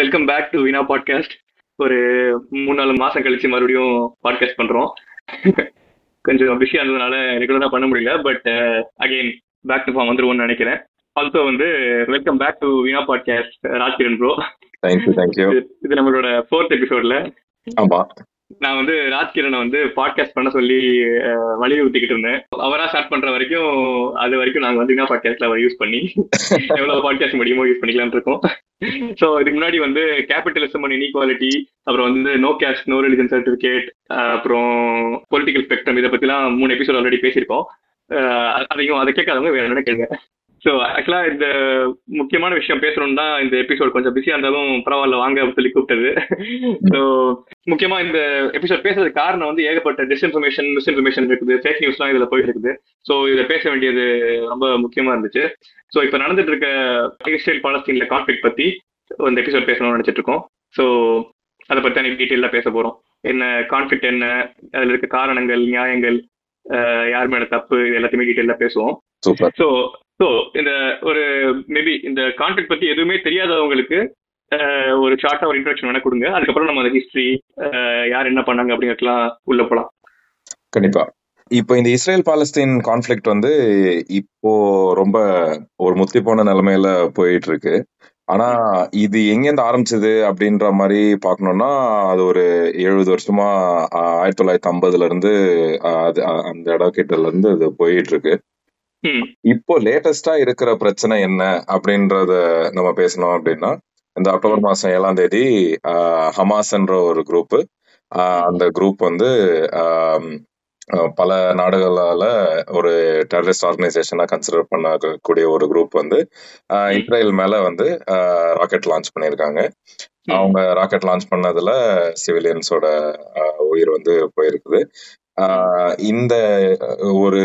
Welcome back to Vina podcast ஒரு மூணு நாலு மாசம் கழிச்சு மறுபடியும் பாட்காஸ்ட் பண்றோம். கொஞ்சம் பிஸியா இருந்ததுனால ரெகுலரா பண்ண முடியல but again back to form வந்துருவோம்னு நினைக்கிறேன். ஆல்சோ வந்து welcome back to Vina podcast Rajkiran bro thank you thank you இது நம்மளோட ஃபோர்த் எபிசோட்ல ஆமா. நான் வந்து ராஜ்கிரனை வந்து பாட்காஸ்ட் பண்ண சொல்லி வலியுறுத்திக்கிட்டு இருந்தேன். அவரா ஸ்டார்ட் பண்ற வரைக்கும் அது வரைக்கும் நாங்க வந்து என்ன பாட்காஸ்ட்ல அவர் யூஸ் பண்ணி எவ்வளவு பாட்காஸ்ட் முடியுமோ யூஸ் பண்ணிக்கலாம்னு இருக்கோம். ஸோ இதுக்கு முன்னாடி வந்து கேபிட்டலிசம் அண்ட் இன்இக்வாலிட்டி அப்புறம் வந்து no caste no religion certificate அப்புறம் பொலிட்டிக்கல் ஸ்பெக்ட்ரம் இதை பத்திலாம் மூணு எபிசோட் ஆல்ரெடி பேசியிருக்கோம். அதையும் அதை கேட்காதவங்க என்ன கேளுங்க. ஸோ ஆக்சுவலா இந்த முக்கியமான விஷயம் பேசணும்னு தான் இந்த எபிசோட் கொஞ்சம் பிஸியா இருந்தாலும் பரவாயில்ல வாங்க அப்படின்னு சொல்லி கூப்பிட்டது. ஸோ முக்கியமா இந்த எபிசோட் பேசுறதுக்கு காரணம் வந்து ஏகப்பட்ட டிஸ்இன்ஃபர்மேஷன் மிஸ்இன்ஃபர்மேஷன் இருக்குது ஃபேக் நியூஸ்லாம் இதுல போயிட்டு இருக்குது ஸோ இதை பேச வேண்டியது ரொம்ப முக்கியமா இருந்துச்சு. ஸோ இப்போ நடந்துட்டு இருக்க இஸ்ரேல் பாலஸ்தீன்ல கான்ஃபிளிக் பத்தி இந்த எபிசோட் பேசணும்னு நினைச்சிட்டு இருக்கோம். ஸோ அதை பத்தி அன்னைக்கு டீட்டெயிலாக பேச போறோம். என்ன கான்ஃபிளிக் என்ன அதுல இருக்க காரணங்கள் நியாயங்கள் யார் மேல தப்பு எல்லாத்தையுமே டீட்டெயிலாக பேசுவோம். ஸோ ஸோ இந்த ஒரு மேபி இந்த கான்டெக்ட் பத்தி எதுவுமே தெரியாதவங்களுக்கு ஒரு ஷார்ட்டாக ஒரு இன்ட்ரடக்ஷன் வேணா கொடுங்க. அதுக்கப்புறம் நம்ம அந்த ஹிஸ்ட்ரி யார் என்ன பண்ணாங்க அப்படிங்கிறதுலாம் உள்ள போலாம். கண்டிப்பா. இப்போ இந்த இஸ்ரேல் பாலஸ்தீன் கான்ஃபிளிக்ட் வந்து இப்போ ரொம்ப ஒரு முத்தி போன நிலைமையில போயிட்டு இருக்கு ஆனா இது எங்கேருந்து ஆரம்பிச்சது அப்படின்ற மாதிரி பார்க்கணும்னா அது ஒரு எழுபது வருஷமா ஆயிரத்தி தொள்ளாயிரத்தி ஐம்பதுல இருந்து அது அந்த இடம் கிட்டல இருந்து அது போயிட்டு இருக்கு இப்போ லேட்டஸ்டா இருக்கிற பிரச்சனை என்ன அப்படின்றத நம்ம பேசணும் அப்படின்னா இந்த அக்டோபர் மாசம் ஏழாம் தேதி ஹமாஸ்ன்ற ஒரு குரூப் அந்த குரூப் வந்து பல நாடுகளால ஒரு டெரரிஸ்ட் ஆர்கனைசேஷனா கன்சிடர் பண்ணக்கூடிய ஒரு குரூப் வந்து இஸ்ரேல் மேல வந்து ராக்கெட் லான்ச் பண்ணியிருக்காங்க. அவங்க ராக்கெட் லான்ச் பண்ணதுல சிவிலியன்ஸோட உயிர் வந்து போயிருக்குது. ஆஹ் இந்த ஒரு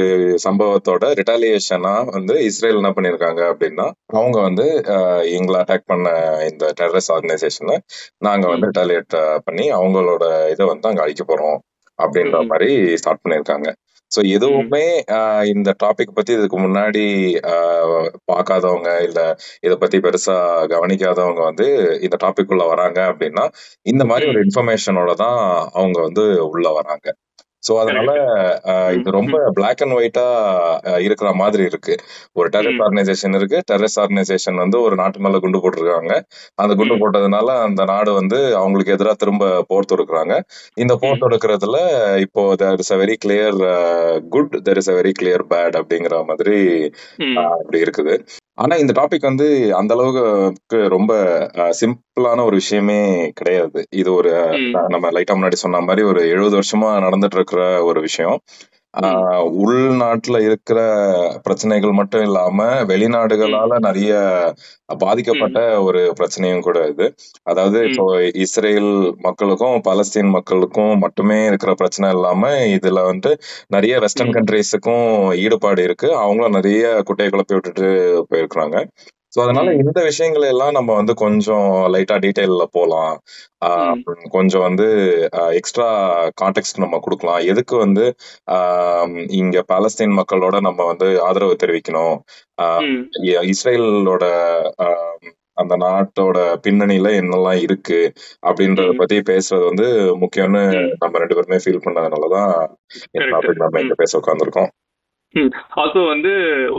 சம்பவத்தோட ரிட்டாலியேஷனா வந்து இஸ்ரேல் என்ன பண்ணிருக்காங்க அப்படின்னா அவங்க வந்து ஆஹ், எங்களை அட்டாக் பண்ண இந்த டெரரிஸ்ட் ஆர்கனைசேஷனை நாங்க வந்து ரிட்டாலியேட் பண்ணி அவங்களோட இதை வந்து அங்க அழிக்க போறோம் அப்படின்ற. மாதிரி ஸ்டார்ட் பண்ணிருக்காங்க. ஸோ எதுவுமே இந்த டாபிக் பத்தி இதுக்கு முன்னாடி பார்க்காதவங்க இல்ல இதை பத்தி பெருசா கவனிக்காதவங்க வந்து இந்த டாபிக் உள்ள வராங்க அப்படின்னா இந்த மாதிரி ஒரு இன்ஃபர்மேஷனோட தான் அவங்க வந்து உள்ள வராங்க. சோ அதனால இது ரொம்ப பிளாக் அண்ட் ஒயிட்டா இருக்கிற மாதிரி இருக்கு. ஒரு டெரரிஸ்ட். ஆர்கனைசேஷன் இருக்கு. டெரரிஸ்ட் ஆர்கனைசேஷன் வந்து ஒரு நாட்டு மேல குண்டு போட்டிருக்காங்க. அந்த குண்டு. போட்டதுனால அந்த நாடு வந்து அவங்களுக்கு எதிராக திரும்ப போர் தொடுக்குறாங்க. இந்த போர். தொடுக்கிறதுல இப்போ there is a very clear good there is a very clear bad அப்படிங்கிற மாதிரி அப்படி இருக்குது. ஆனா இந்த டாபிக் வந்து அந்த அளவுக்கு ரொம்ப சிம்பிளான ஒரு விஷயமே கிடையாது. இது ஒரு நம்ம லைட்டா முன்னாடி சொன்ன மாதிரி ஒரு எழுபது வருஷமா நடந்துட்டு இருக்கிற ஒரு விஷயம். உள்நாட்டுல இருக்கிற பிரச்சனைகள் மட்டும் இல்லாம வெளிநாடுகளால நிறைய பாதிக்கப்பட்ட ஒரு பிரச்சனையும் கூட இது. அதாவது. இப்போ இஸ்ரேல் மக்களுக்கும் பாலஸ்தீன் மக்களுக்கும் மட்டுமே இருக்கிற பிரச்சனை இல்லாம இதுல வந்து நிறைய வெஸ்டர்ன். கண்ட்ரீஸுக்கும் ஈடுபாடு இருக்கு. அவங்களும் நிறைய குட்டையை குழப்பி விட்டுட்டு போயிருக்கிறாங்க. சோ அதனால. இந்த விஷயங்களை எல்லாம் நம்ம வந்து கொஞ்சம் லைட்டா டீடைல்ல போலாம். ஆஹ் கொஞ்சம் வந்து எக்ஸ்ட்ரா கான்டெக்ட் நம்ம கொடுக்கலாம். எதுக்கு வந்து ஆஹ் இங்க பாலஸ்தீன் மக்களோட நம்ம வந்து ஆதரவு தெரிவிக்கணும்? இஸ்ரேலோட ஆஹ் அந்த நாட்டோட பின்னணியில என்னெல்லாம் இருக்கு? அப்படின்றத. பத்தி பேசுறது வந்து முக்கியம்னு. நம்ம ரெண்டு பேருமே ஃபீல் பண்ணதுனாலதான் நம்ம இங்க பேச உட்காந்துருக்கோம் ஆல்சோ வந்து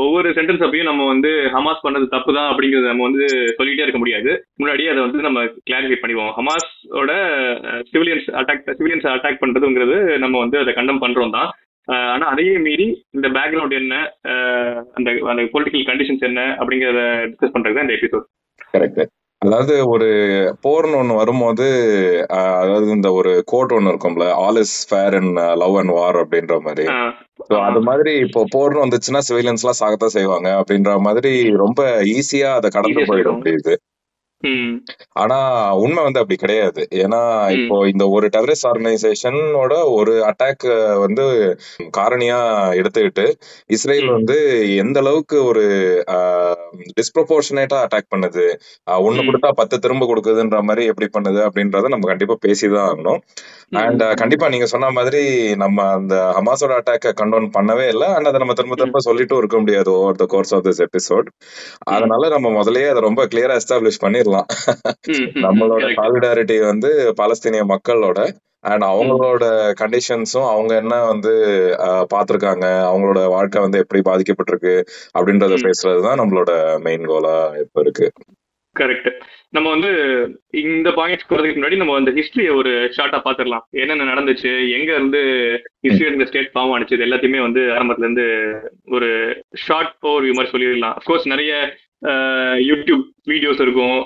ஒவ்வொரு சென்டென்ஸ் அப்பயும் நம்ம வந்து ஹமாஸ் பண்ணது தப்பு தான் அப்படிங்கறத நம்ம வந்து சொல்லிட்டே இருக்க முடியாது. முன்னாடியே அதை வந்து நம்ம கிளாரிஃபை பண்ணிடுவோம். ஹமாஸோட சிவிலியன்ஸ் அட்டாக் சிவிலியன்ஸ் அட்டாக் பண்றதுங்கிறது நம்ம வந்து அதை கண்டம் பண்றோம் தான். ஆனா அதையே மீறி இந்த பேக்ரவுண்ட் என்ன அந்த அந்த பொலிட்டிக்கல் கண்டிஷன்ஸ் என்ன அப்படிங்கறத டிஸ்கஸ் பண்றது தான் இந்த எபிசோட் கரெக்ட் அதாவது ஒரு போர்னு ஒண்ணு வரும்போது அதாவது இந்த ஒரு கோட் ஒண்ணு இருக்கும்ல all is fair and love and war அப்படின்ற மாதிரி. அது மாதிரி இப்போ போர்னு வந்துச்சுன்னா சிவிலியன்ஸ் எல்லாம் சாகத்தான் செய்வாங்க. அப்படின்ற மாதிரி ரொம்ப ஈஸியா அதை கடந்து போயிட. முடியுது ஆனா உண்மை வந்து அப்படி கிடையாது. ஏன்னா இப்போ இந்த ஒரு டெரரிஸ்ட் ஆர்கனைசேஷனோட ஒரு அட்டாக் வந்து காரணியா எடுத்துக்கிட்டு இஸ்ரேல். வந்து எந்த அளவுக்கு ஒரு டிஸ்ப்ரொபோர்ஷனேட்டா அட்டாக் பண்ணுது. ஒண்ணு கொடுத்தா பத்து திரும்ப கொடுக்குதுன்ற மாதிரி எப்படி பண்ணுது அப்படின்றத நம்ம கண்டிப்பா பேசிதான் ஆகணும். அண்ட் கண்டிப்பா நீங்க சொன்ன மாதிரி நம்ம அந்த ஹமாஸோட அட்டாக்க கண்டோன் பண்ணவே இல்லை. அண்ட் அதை நம்ம திரும்ப திரும்ப சொல்லிட்டும் இருக்க முடியாது over the course of this episode அதனால நம்ம முதல்லயே அதை ரொம்ப கிளியரா எஸ்டாப்ளிஷ் பண்ணிடலாம் நம்மளோட சாலிடாரிட்டி வந்து பாலஸ்தீனிய மக்களோட அண்ட் அவங்களோட கண்டிஷன்ஸும் அவங்க என்ன வந்து பார்த்திருக்காங்க? அவங்களோட வாழ்க்கை வந்து எப்படி பாதிக்கப்பட்டிருக்கு? அப்படின்றத பேசுறதுதான் நம்மளோட மெயின் கோலா இப்ப இருக்கு. கரெக்ட் நம்ம வந்து இந்த பாயிண்ட்ஸ் போறதுக்கு முன்னாடி நம்ம அந்த ஹிஸ்டரியை ஒரு ஷார்ட்டா பாத்துடலாம் என்னென்ன நடந்துச்சு? எங்க இருந்து ஹிஸ்டரி இந்த ஸ்டேட் ஃபார்ம் ஆனிச்சு எல்லாத்தையுமே வந்து ஆரம்பத்துல இருந்து ஒரு ஷார்ட் ஓவர் மாதிரி சொல்லிடலாம். அஃப்கோர்ஸ் நிறைய யூடியூப் வீடியோஸ் இருக்கும்.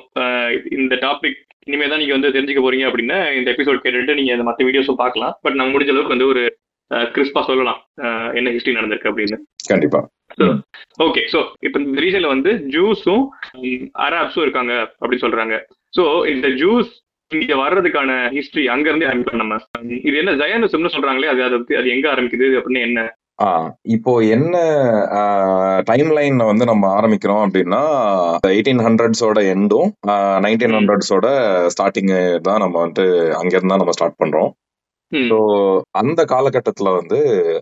இந்த டாபிக் இனிமே தான் நீங்க வந்து தெரிஞ்சுக்க போறீங்க அப்படின்னா இந்த எபிசோட் கேட்டுட்டு நீங்க இந்த மற்ற வீடியோஸும் பார்க்கலாம். பட் நம்ம முடிஞ்ச அளவுக்கு வந்து ஒரு கிறிஸ்பா சொல்லலாம். என்ன ஹிஸ்டரி நடந்திருக்கு அப்படின்னு. கண்டிப்பா. ஓகே ஸோ இப்போ இந்த ரீஜன்ல வந்து ஜூஸும் அரப்ஸும் இருக்காங்க அப்படின்னு சொல்றாங்க. ஸோ இந்த ஜூஸ் இங்க வர்றதுக்கான ஹிஸ்டரி அங்க இருந்தே ஆரம்பிப்போம் நம்ம. இது என்ன ஜயனிசம்னு சொல்றாங்களே அது அதை எங்க ஆரம்பிக்குது அப்படின்னு என்ன? இப்போ என்ன டைம் லைன்ல வந்து நம்ம ஆரம்பிக்கிறோம் அப்படின்னா எயிட்டீன் ஹண்ட்ரட்ஸோட எண்டும் நைன்டீன் ஹண்ட்ரட்ஸோட ஸ்டார்டிங் தான் நம்ம வந்து அங்கிருந்து தான் நம்ம ஸ்டார்ட் பண்றோம். ஸோ அந்த காலகட்டத்துல வந்து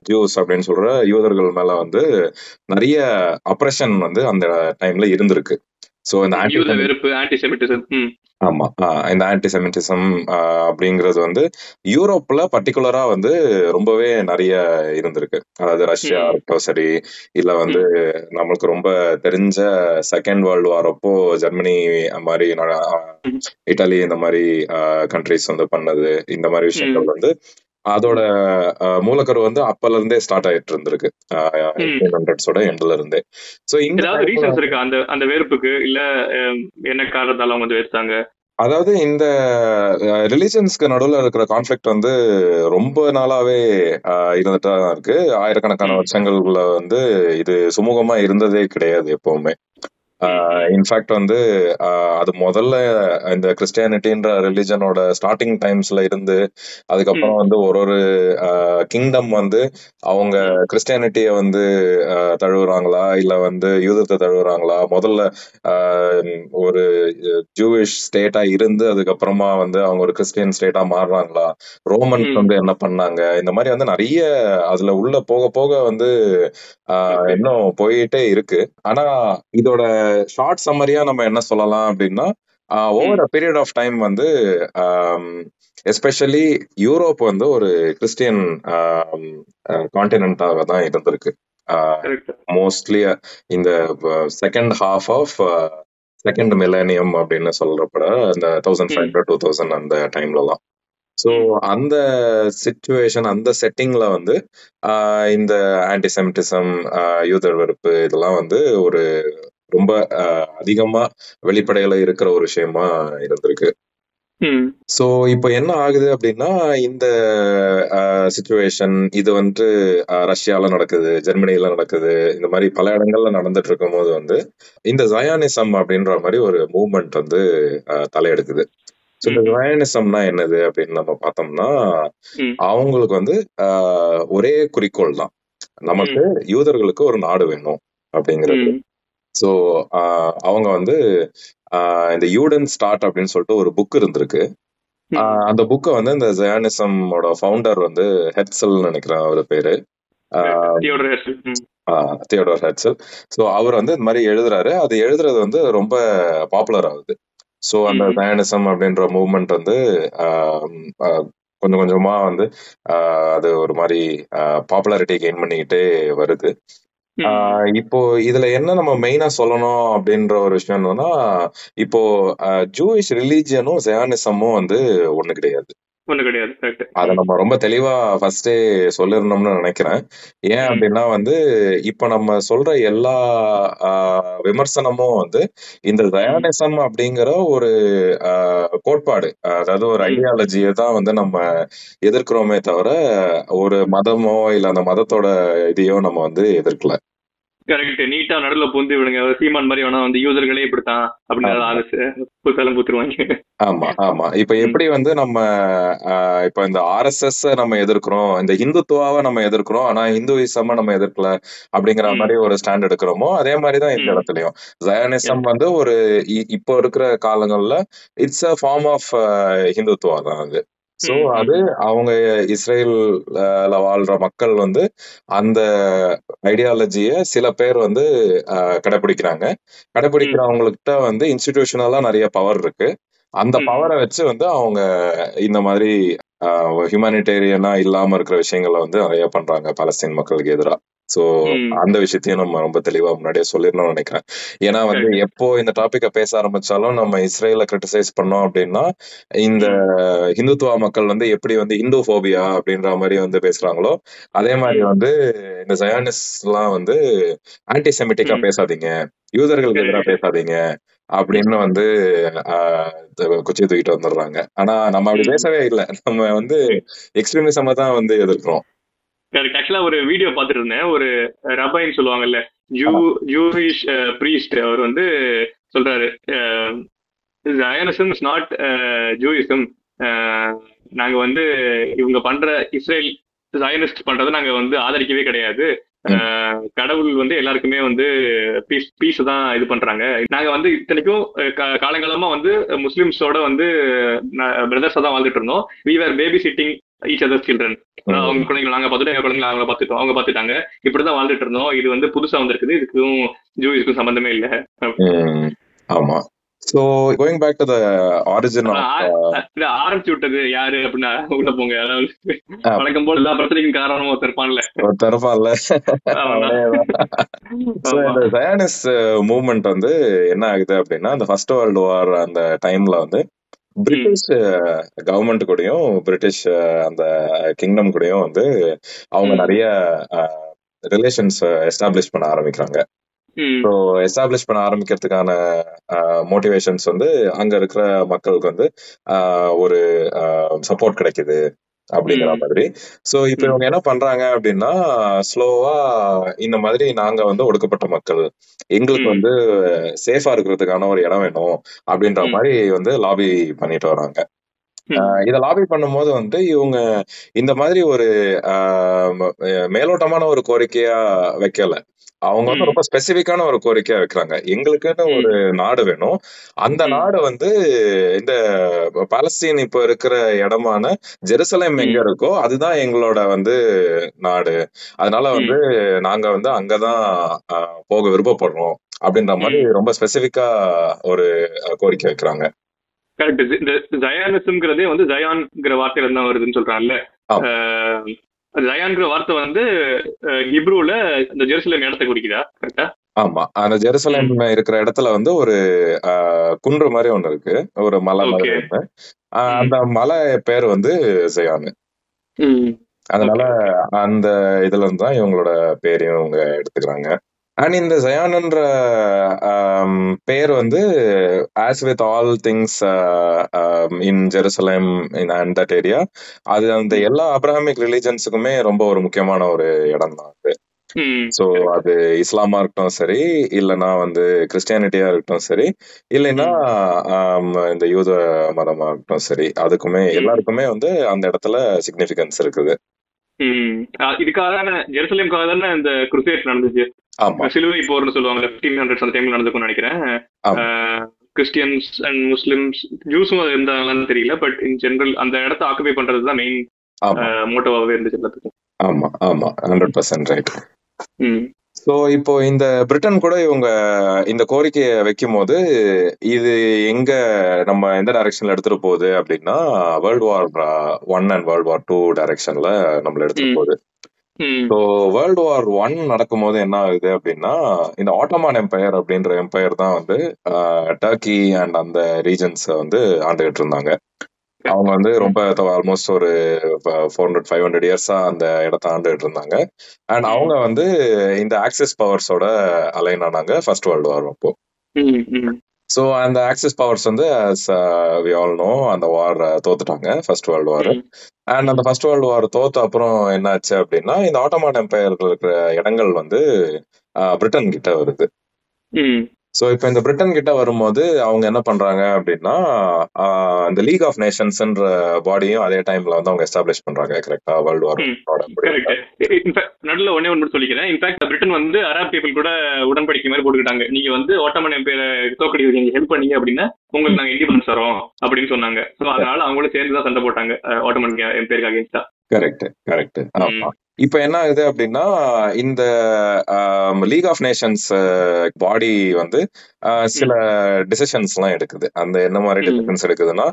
ஜூஸ் அப்படின்னு சொல்ற யூதர்கள் மேல வந்து நிறைய அப்ரஷன் வந்து அந்த டைம்ல இருந்திருக்கு. ஸோ இந்த ஆன்டி ஆமா. ஆஹ் இந்த ஆன்டிசெமிட்டிசம் அப்படிங்கிறது வந்து யூரோப்ல பர்டிகுலரா வந்து ரொம்பவே நிறைய இருந்திருக்கு. அதாவது ரஷ்யா இருக்கட்டும் சரி இல்ல வந்து நம்மளுக்கு ரொம்ப தெரிஞ்ச செகண்ட் வேர்ல்டு வார் அப்போ ஜெர்மனி மாதிரி இட்டாலி இந்த மாதிரி கண்ட்ரிஸ் வந்து பண்ணது. இந்த மாதிரி விஷயங்கள் வந்து அதோட மூலக்கரு வந்து அப்பல இருந்தே ஸ்டார்ட் ஆயிட்டு இருந்திருக்கு. ஹண்ட்ரட்ஸோட எண்ட்ல இருந்தே. ஏதாவது டைம்ல ரீசன்ஸ் இருக்கா? அந்த அந்த வெறுப்புக்கு? இல்ல என்ன காரணத்தால அவங்க வந்து வெறுத்தாங்க? அதாவது இந்த ரிலிஜன்ஸ்க்கு நடுவுல இருக்கிற கான்ஃபிளிக்ட் வந்து ரொம்ப நாளாவே இருந்துட்டு தான் இருக்கு. ஆயிரக்கணக்கான வருஷங்கள்ல வந்து இது சுமூகமா இருந்ததே கிடையாது எப்பவுமே. இன்ஃபேக்ட் வந்து அது முதல்ல இந்த கிறிஸ்டியானிட்டின்ற ரிலிஜனோட ஸ்டார்டிங் டைம்ஸ்ல இருந்து அதுக்கப்புறம் வந்து ஒரு ஒரு கிங்டம் வந்து அவங்க கிறிஸ்டியானிட்டியை வந்து தழுவுறாங்களா? இல்ல வந்து யூதத்தை தழுவுறாங்களா? முதல்ல ஒரு ஜூவிஷ் ஸ்டேட்டா இருந்து அதுக்கப்புறமா வந்து அவங்க ஒரு கிறிஸ்டியன் ஸ்டேட்டா மாறுறாங்களா? ரோமன்ஸ் வந்து என்ன பண்ணாங்க? இந்த மாதிரி வந்து நிறைய அதுல உள்ள போக போக வந்து இன்னும் போயிட்டே இருக்கு. ஆனா இதோட ஷார்ட் சம்மரியா நம்ம என்ன சொல்லலாம் அப்படின்னா over a period of time வந்து எஸ்பெஷலி யூரோப் வந்து ஒரு கிறிஸ்டியன் கான்டினென்ட்டாக தான் இருந்திருக்கு. மோஸ்ட்லி இந்த second half of second millennium அப்படின்னு சொல்றப்பட இந்த thousand five hundred two thousand அந்த டைம்லலாம் ஸோ அந்த சுச்சுவேஷன் அந்த செட்டிங்ல வந்து இந்த ஆன்டிசெமிட்டிசம் யூதர் வெறுப்பு இதெல்லாம் வந்து ஒரு ரொம்ப அதிகமா வெளிப்படையில இருக்கிற ஒரு விஷயமா இருந்திருக்கு. ஸோ இப்போ என்ன ஆகுது அப்படின்னா இந்த சுச்சுவேஷன் இது வந்து ரஷ்யால நடக்குது ஜெர்மனில நடக்குது இந்த மாதிரி பல இடங்கள்ல நடந்துட்டு இருக்கும்போது வந்து இந்த ஜயானிசம் அப்படின்ற மாதிரி ஒரு மூவ்மெண்ட் வந்து தலையெடுக்குது. ஸோ இந்த ஜயானிசம்னா என்னது அப்படின்னு நம்ம பார்த்தோம்னா அவங்களுக்கு வந்து ஒரே குறிக்கோள் தான். நமக்கு யூதர்களுக்கு ஒரு நாடு வேணும் அப்படிங்கிறது. ஸோ அவங்க வந்து ஆஹ் இந்த யூடன் ஸ்டார்ட் அப்படின்னு சொல்லிட்டு ஒரு புக் இருந்திருக்கு. ஆஹ் அந்த புக்கை வந்து இந்த ஜயானிசமோட ஃபவுண்டர் வந்து ஹெட்சல் நினைக்கிறேன் அவர் பேரு. தியோடர் ஹெட்சல் ஸோ அவர் வந்து இந்த மாதிரி எழுதுறாரு. அது எழுதுறது வந்து ரொம்ப பாப்புலர் ஆகுது. ஸோ அந்த ஜயானிசம் அப்படின்ற மூவ்மெண்ட் வந்து கொஞ்சம் கொஞ்சமா வந்து அது ஒரு மாதிரி பாப்புலாரிட்டி கெயின் பண்ணிக்கிட்டே வருது. இப்போ இதுல என்ன நம்ம மெயினா சொல்லணும் அப்படின்ற ஒரு விஷயம் என்னன்னா இப்போ ஜூயிஷ் ரிலீஜியனும் ஜயானிசமும் வந்து ஒண்ணு கிடையாது. ஒண்ணு கிடையாது அதை நம்ம ரொம்ப தெளிவா ஃபர்ஸ்டே சொல்லிருந்தோம்னு நினைக்கிறேன். ஏன் அப்படின்னா வந்து இப்ப நம்ம சொல்ற எல்லா ஆஹ், விமர்சனமும் வந்து இந்த ஜயானிசம் அப்படிங்கிற ஒரு கோட்பாடு அதாவது ஒரு ஐடியாலஜியை தான் வந்து நம்ம எதிர்க்கிறோமே தவிர ஒரு மதமோ இல்ல அந்த மதத்தோட இதையோ நம்ம வந்து எதிர்க்கல. கரெக்ட் நீட்டா நடுவுல புந்து விடுங்க. சீமான் மாதிரி வேணா வந்து யூசர்களே இப்படித்தான் அப்படின்னு புத்தகம் புத்துருவாங்க ஆமா ஆமா. இப்ப எப்படி வந்து நம்ம இப்ப இந்த ஆர்எஸ்எஸ் நம்ம எதிர்க்கிறோம் இந்த இந்துத்துவாவை நம்ம எதிர்க்கிறோம் ஆனா இந்துயிசம் நம்ம எதிர்க்கல அப்படிங்கிற. மாதிரி ஒரு ஸ்டாண்ட் எடுக்கிறோமோ அதே மாதிரிதான் இந்த. இடத்துலயும். ஜயனிசம் வந்து ஒரு இப்போ இருக்கிற காலங்கள்ல it's a form of Hindutva தான் அது. சோ. அது அவங்க இஸ்ரேல்ல வாழ்ற மக்கள் வந்து அந்த ஐடியாலஜிய சில பேர் வந்து கடைபிடிக்கிறாங்க கடைபிடிக்கிறவங்ககிட்ட வந்து இன்ஸ்டிடியூஷனலா நிறைய பவர் இருக்கு அந்த. பவரை வச்சு வந்து அவங்க இந்த மாதிரி ஹியூமானிட்டேரியனா இல்லாம இருக்கிற விஷயங்களை வந்து நிறைய பண்றாங்க பாலஸ்தீன் மக்களுக்கு எதிராக சோ. அந்த விஷயத்தையும் நம்ம ரொம்ப தெளிவா முன்னாடியே சொல்லிடணும்னு நினைக்கிறேன் ஏன்னா வந்து. எப்போ இந்த டாபிக்க பேச ஆரம்பிச்சாலும் நம்ம இஸ்ரேல கிரிட்டிசைஸ் பண்ணோம் அப்படின்னா இந்த. ஹிந்துத்துவா மக்கள் வந்து எப்படி வந்து இந்து ஃபோபியா அப்படின்ற மாதிரி வந்து பேசுறாங்களோ அதே மாதிரி. வந்து இந்த ஜயானிஸ்ட் எல்லாம் வந்து ஆன்டி செமிட்டிக்கா ம். பேசாதீங்க யூதர்களுக்கு எதிராக. பேசாதீங்க அப்படின்னு வந்து குச்சி தூக்கிட்டு வந்துடுறாங்க ஆனா நம்ம அப்படி. பேசவே இல்லை நம்ம வந்து எக்ஸ்ட்ரீமிசம் தான் வந்து எதிர்க்கிறோம் கரெக்ட் ஆக்சுவலா ஒரு வீடியோ பார்த்துட்டு இருந்தேன் ஒரு ரபைன்னு சொல்லுவாங்கல்ல ஜூ ஜூரிஷ் பிரீஸ்ட் அவர் வந்து சொல்றாரு ஜயனிசம் இஸ் நாட் ஜூயிசம் நாங்க வந்து இவங்க பண்ற இஸ்ரேல் ஜயனிஸ்ட் பண்றதை நாங்க வந்து ஆதரிக்கவே கிடையாது. அஹ், கடவுள் வந்து எல்லாருக்குமே வந்து பீஸ் பீஸ் தான் இது பண்றாங்க. நாங்க வந்து இத்தனைக்கும் கா- காலங்காலமா வந்து முஸ்லிம்ஸோட வந்து பிரதர்ஸா தான் வாழ்ந்துட்டு இருந்தோம். We were babysitting each other children. அவங்க குழந்தைங்க நாங்க பார்த்துட்டு எங்க குழந்தைங்க அவங்கள பார்த்துட்டோம் அவங்க பார்த்துட்டாங்க. இப்படிதான் வாழ்ந்துட்டு இருந்தோம். இது வந்து புதுசா வந்திருக்குது. இதுக்கும் ஜூயிஸ்க்கும் சம்பந்தமே இல்ல. ஆமா. So going back to the origin of ஆரம்பிச்சு விட்டது யாரு அப்படின்னா உள்ள போங்க. வழக்கம் போல எல்லா பிரச்சனைக்கும் காரணமா ஒருத்தர் இருப்பான்ல. தரப்பான்ல அவன்தான். சோ. இந்த ஜயானிஸ் மூவ்மெண்ட் வந்து என்ன ஆகுது அப்படின்னா இந்த ஃபர்ஸ்ட் வேர்ல்டு வார் அந்த டைம்ல வந்து பிரிட்டிஷ் கவர்மெண்ட் கூடயும் பிரிட்டிஷ் அந்த கிங்டம் கூடயும் வந்து அவங்க. நிறைய ரிலேஷன்ஸ் எஸ்டாப்ளிஷ் பண்ண ஆரம்பிக்கிறாங்க. ஸோ எஸ்டாப்ளிஷ் பண்ண ஆரம்பிக்கிறதுக்கான மோட்டிவேஷன்ஸ் வந்து அங்க இருக்கிற மக்களுக்கு வந்து ஒரு சப்போர்ட் கிடைக்குது அப்படிங்கிற. மாதிரி ஸோ இப்போ. இவங்க என்ன பண்றாங்க அப்படின்னா ஸ்லோவா இந்த மாதிரி நாங்க வந்து ஒடுக்கப்பட்ட மக்கள் எங்களுக்கு. வந்து சேஃபா இருக்கிறதுக்கான ஒரு இடம் வேணும் அப்படின்ற. மாதிரி வந்து லாபி பண்ணிட்டு வராங்க இத லாபி பண்ணும்போது வந்து இவங்க இந்த மாதிரி ஒரு மேலோட்டமான ஒரு கோரிக்கையா வைக்கல அவங்க வந்து. ரொம்ப ஸ்பெசிபிக்கான ஒரு கோரிக்கையா வைக்கிறாங்க எங்களுக்குன்னு. ஒரு நாடு வேணும் அந்த. நாடு வந்து இந்த பாலஸ்தீன் இப்ப இருக்கிற இடமான ஜெருசலேம் எங்க. இருக்கோ அதுதான் எங்களோட வந்து நாடு அதனால. வந்து நாங்க வந்து அங்கதான் போக விருப்பப்படுறோம் அப்படின்ற மாதிரி. ரொம்ப ஸ்பெசிபிக்கா ஒரு கோரிக்கை வைக்கிறாங்க கரெக்ட் இந்த ஜயானிசம்ங்கிறதே வந்து ஜயான்ங்கிற வார்த்தையில தான் வருதுன்னு சொல்றாங்கல்ல ஜயான்ங்கிற வார்த்தை வந்து ஹிப்ரூல இந்த ஜெருசலேம் இடத்தை குறிக்குதா? கரெக்டா ஆமா. அந்த ஜெருசலேம் இருக்கிற இடத்துல வந்து ஒரு குன்று மாதிரி ஒண்ணு இருக்கு. ஒரு மலை மாதிரி அந்த மலை பேர் வந்து ஜயான் அதனால அந்த இதுல இருந்து தான் இவங்களோட பேரையும் இவங்க எடுத்துக்கிறாங்க. அண்ட் இந்த ஜயான்ன்ற ஆம், பேர் வந்து as with all things in Jerusalem in and that area அது அந்த ம் எல்லா அப்ரஹாமிக் ரிலீஜன்ஸுக்குமே ரொம்ப ஒரு முக்கியமான ஒரு இடம் தான் அது. ஸோ கரெக்ட் அது இஸ்லாமா இருக்கட்டும் சரி இல்லைன்னா வந்து கிறிஸ்டியானிட்டியா இருக்கட்டும் சரி இல்லைன்னா ம் ஆம், இந்த யூத மதமா இருக்கட்டும் சரி அதுக்குமே எல்லாருக்குமே வந்து அந்த இடத்துல சிக்னிஃபிகன்ஸ் இருக்குது. இதுக்காக தானே ஜெருசலேம்காக தானே இந்த குருசேட் நடந்துச்சு? சிலுவை போர்னு சொல்லுவாங்க ஃபிஃப்டீன் ஹண்ட்ரட் அந்த டைம்ல நடந்துக்கும்னு நினைக்கிறேன். கிறிஸ்டியன்ஸ் அண்ட் முஸ்லிம்ஸ் ஜூஸும் அது இருந்தாங்களான்னு தெரியல பட் இன் ஜெனரல் அந்த இடத்த ஆக்குபை பண்றது தான் மெயின் மோட்டோவாகவே இருந்துச்சு எல்லாத்துக்கும். ஆமா ஆமா ஹண்ட்ரட் பர்சன்ட் ரைட் ஸோ இப்போ இந்த பிரிட்டன் கூட இவங்க இந்த கோரிக்கையை வைக்கும் போது இது எங்க நம்ம எந்த டைரக்ஷன்ல எடுத்துட்டு போகுது அப்படின்னா world war one and world war two டைரக்ஷன்ல நம்மள எடுத்துட்டு போகுது. ஸோ வேர்ல்டு வார் ஒன் நடக்கும்போது என்ன ஆகுது அப்படின்னா இந்த ஆட்டோமான் எம்பையர் அப்படின்ற எம்பையர் தான் வந்து டர்க்கி அண்ட் அந்த ரீஜன்ஸ் வந்து ஆண்டுகிட்டு இருந்தாங்க. அவங்க வந்து ரொம்ப ஆல்மோஸ்ட் ஒரு ஃபோர் ஹண்ட்ரட் ஃபைவ் ஹண்ட்ரட் இயர்ஸா அந்த இடத்த ஆண்டுகிட்டு இருந்தாங்க. அண்ட் அவங்க வந்து இந்த ஆக்சிஸ் பவர்ஸோட அலைன் ஆனாங்க ஃபர்ஸ்ட் வேர்ல்டு வார் அப்போ. ஸோ அந்த ஆக்சிஸ் பவர்ஸ் வந்து வி ஆல் நோ அந்த வார் தோத்துட்டாங்க ஃபர்ஸ்ட் வேர்ல்டு வார் அண்ட் அந்த ஃபர்ஸ்ட் வேர்ல்டு வார் தோத்த அப்புறம் என்னாச்சு அப்படின்னா இந்த ஆட்டோமான் எம்பையர் இருக்கிற இடங்கள் வந்து பிரிட்டன் கிட்ட வருது. சோ இப்போ இந்த பிரிட்டன் கிட்ட வரும்போது அவங்க என்ன பண்றாங்க அப்படின்னா இந்த லீக் ஆஃப் நேஷன்ஸ்ன்ற பாடியும் அதே டைம்ல வந்து அவங்க எஸ்டாப்ளிஷ் பண்றாங்க கரெக்டா வேர்ல்டு வார் நடுவில் ஒன்னே ஒன்று சொல்லிக்கிறேன். இன்ஃபேக்ட் பிரிட்டன் வந்து அரப் பீப்புள் கூட உடன்படிக்கை மாதிரி போட்டுக்கிட்டாங்க. நீங்க வந்து ஓட்டமன் எம்பையரை தோக்கடி நீங்க ஹெல்ப் பண்ணீங்க அப்படின்னா உங்களுக்கு நாங்க இண்டிபெண்டன்ஸ் தரோம் அப்படின்னு சொன்னாங்க. ஸோ அதனால அவங்களும் சேர்ந்து தான் சண்டை போட்டாங்க ஓட்டமன் எம்பையருக்கு அகேன்ஸ்டா கரெக்ட் கரெக்ட் ஆமா. இப்ப என்ன ஆகுது அப்படின்னா இந்த லீக் ஆஃப் நேஷன்ஸ் பாடி வந்து சில டிசிஷன்ஸ் எல்லாம் எடுக்குது. அந்த என்ன மாதிரி. டிசிஷன்ஸ் எடுக்குதுன்னா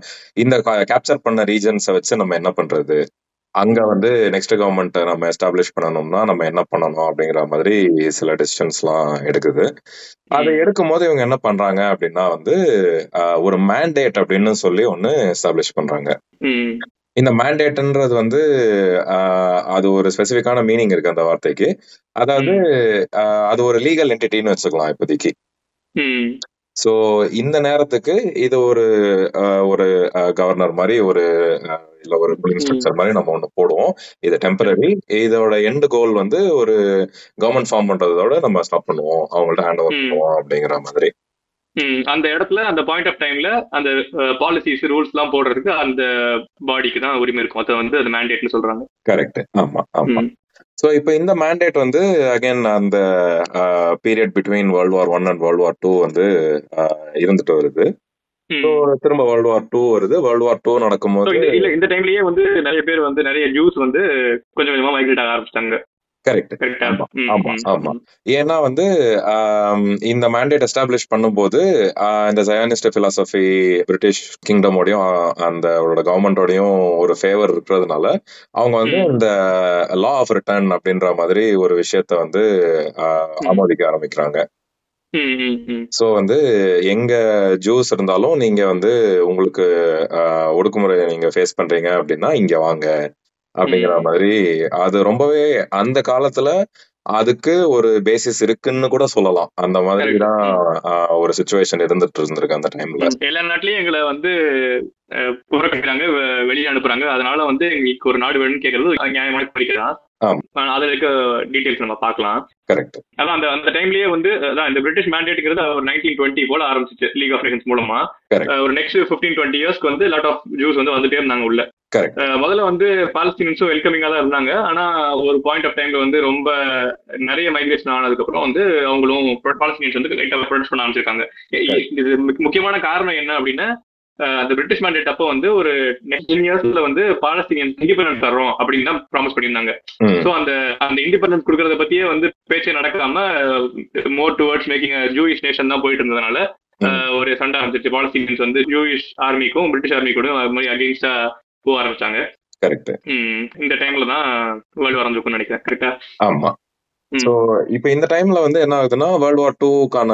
இந்த கேப்சர் பண்ண ரீஜன்ஸை வச்சு நம்ம என்ன பண்றது? அங்க வந்து நெக்ஸ்ட் கவர்மெண்ட் நம்ம எஸ்டாப்ளிஷ் பண்ணணும்னா நம்ம என்ன பண்ணணும் அப்படிங்கிற மாதிரி சில டிசிஷன்ஸ் எல்லாம் எடுக்குது. அதை எடுக்கும் போது இவங்க என்ன பண்றாங்க அப்படின்னா வந்து ஒரு மேண்டேட் அப்படின்னு சொல்லி ஒன்னு எஸ்டாப்ளிஷ் பண்றாங்க. இந்த மேண்டேட்ன்றது வந்து அது ஒரு ஸ்பெசிஃபிக்கான மீனிங் இருக்கு அந்த வார்த்தைக்கு. அதாவது அது ஒரு லீகல் என்டிட்டின்னு வச்சுக்கலாம் இப்போதைக்கு. சோ இந்த நேரத்துக்கு இது ஒரு ஒரு கவர்னர் மாதிரி ஒரு இல்ல ஒரு இன்ஸ்ட்ரக்சர் மாதிரி நம்ம ஒண்ணு போடுவோம். இது டெம்பரரி இதோட எண்ட் கோல் வந்து ஒரு கவர்மெண்ட் ஃபார்ம் பண்றதோட நம்ம ஸ்டாப் பண்ணுவோம். அவங்கள்ட்ட ஹேண்ட் ஓவர். பண்ணுவோம் அப்படிங்கிற மாதிரி. அந்த இடத்துல அந்த பாயிண்ட் ஆஃப் டைம்ல அந்த பாலிசிஸ் ரூல்ஸ் எல்லாம் போடுறதுக்கு அந்த பாடிக்கு தான் உரிமை இருக்கும். அதை வந்து அது மேண்டேட்னு சொல்றாங்க. கரெக்ட் ஆமா ஆமா. சோ இப்போ இந்த மேண்டேட் வந்து அகைன் அந்த period between world war one and world war two வந்து இருந்துட்டு வருது. ஸோ திரும்ப வேர்ல்டு வார் டூ வருது. வேர்ல்டு வார் டூ So, நடக்கும்போது இல்ல இந்த டைம்லயே வந்து நிறைய பேர் வந்து நிறைய ஜூஸ் வந்து கொஞ்சம் கொஞ்சமா மைக்ரேட் ஆக ஆரம்பிச்சிட்டாங்க. கரெக்ட் கரெக்டா ஆமா, ஆமா, ஆமா. ஏன்னா வந்து இந்த மேண்டேட் எஸ்டாப்ளிஷ் பண்ணும்போது இந்த ஜயானிஸ்ட் பிலாசபி பிரிட்டிஷ் கிங்டமோடையும் அந்த அவரோட கவர்மெண்டோடையும் ஒரு ஃபேவர் இருக்கிறதுனால அவங்க வந்து. இந்த லா ஆஃப் ரிட்டர்ன் அப்படின்ற மாதிரி ஒரு விஷயத்த வந்து. ஆமோதிக்க ஆரம்பிக்கிறாங்க சோ வந்து எங்க ஜூஸ் இருந்தாலும் நீங்க வந்து உங்களுக்கு ஒடுக்குமுறை நீங்க ஃபேஸ் பண்றீங்க அப்படின்னா இங்க வாங்க அப்படிங்கிற. மாதிரி அது ரொம்பவே அந்த காலத்துல அதுக்கு ஒரு பேசிஸ் இருக்குன்னு கூட சொல்லலாம் அந்த மாதிரி Correct. தான் ஆஹ், ஒரு சுச்சுவேஷன் இருந்துட்டு இருந்திருக்கு அந்த டைம்ல எல்லா நாட்டிலயும் எங்களை வந்து புறக்கணிக்கிறாங்க வெளியே அனுப்புறாங்க அதனால வந்து எங்களுக்கு ஒரு நாடு வேணும்னு கேட்கறது நியாயமான. ஆனா, அதுல இருக்க டீடைல்ஸ் நம்ம பார்க்கலாம். கரெக்ட் அதான் அந்த அந்த டைம்லயே வந்து அதான் இந்த பிரிட்டிஷ் மேண்டேட்ங்கிறது ஒரு நைன்டீன் டுவெண்ட்டி போல ஆரம்பிச்சிச்சு லீக் ஆஃப் நேஷன்ஸ் மூலமா. ஒரு நெக்ஸ்ட் பிப்டீன் டுவெண்ட்டி இயர்ஸ்க்கு வந்து லாட் ஆஃப் ஜூஸ் வந்து வந்துட்டே இருந்தாங்க உள்ள. முதல்ல வந்து பாலஸ்தீன்ஸும் வெல்கமிங்கா தான் இருந்தாங்க. ஆனா ஒரு பாயிண்ட் ஆஃப் டைம்ல வந்து ரொம்ப நிறைய மைக்ரேஷன் ஆனதுக்கு அப்புறம் வந்து அவங்களும் பாலஸ்தீன்ஸ் வந்து லைட்டா ப்ரொடக்ட் பண்ண ஆரம்பிச்சிருக்காங்க. இது முக்கிய- முக்கியமான காரணம் என்ன அப்படின்னா அந்த பிரிட்டிஷ் மேண்டேட் அப்போ வந்து ஒரு டென் இயர்ஸ்ல வந்து பாலஸ்தீனியன் இண்டிபெண்டன்ஸ் தர்றோம் அப்படின்னு தான் ப்ராமிஸ் பண்ணியிருந்தாங்க. சோ அந்த அந்த இண்டிபெண்டன்ஸ் கொடுக்கறத பத்தியே வந்து பேச்சே நடக்காம more towards making Jewish nation தான் போயிட்டு இருந்ததுனால ஒரு சண்டை ஆரம்பிச்சிருச்சு பாலஸ்தீனியன்ஸ் வந்து ஜூயிஷ் ஆர்மிக்கும் பிரிட்டிஷ் ஆர்மிக்கும் அது மாதிரி அகேன்ஸ்டா போக ஆரம்பிச்சாங்க. இந்த டைம்ல தான் வேர்ல்டு வார் வந்திருக்கும்னு நினைக்கிறேன். கரெக்டா ஆமா. ஸோ சோ இப்போ இந்த டைம்ல வந்து என்ன ஆகுதுன்னா வேர்ல்டு வார் டூக்கான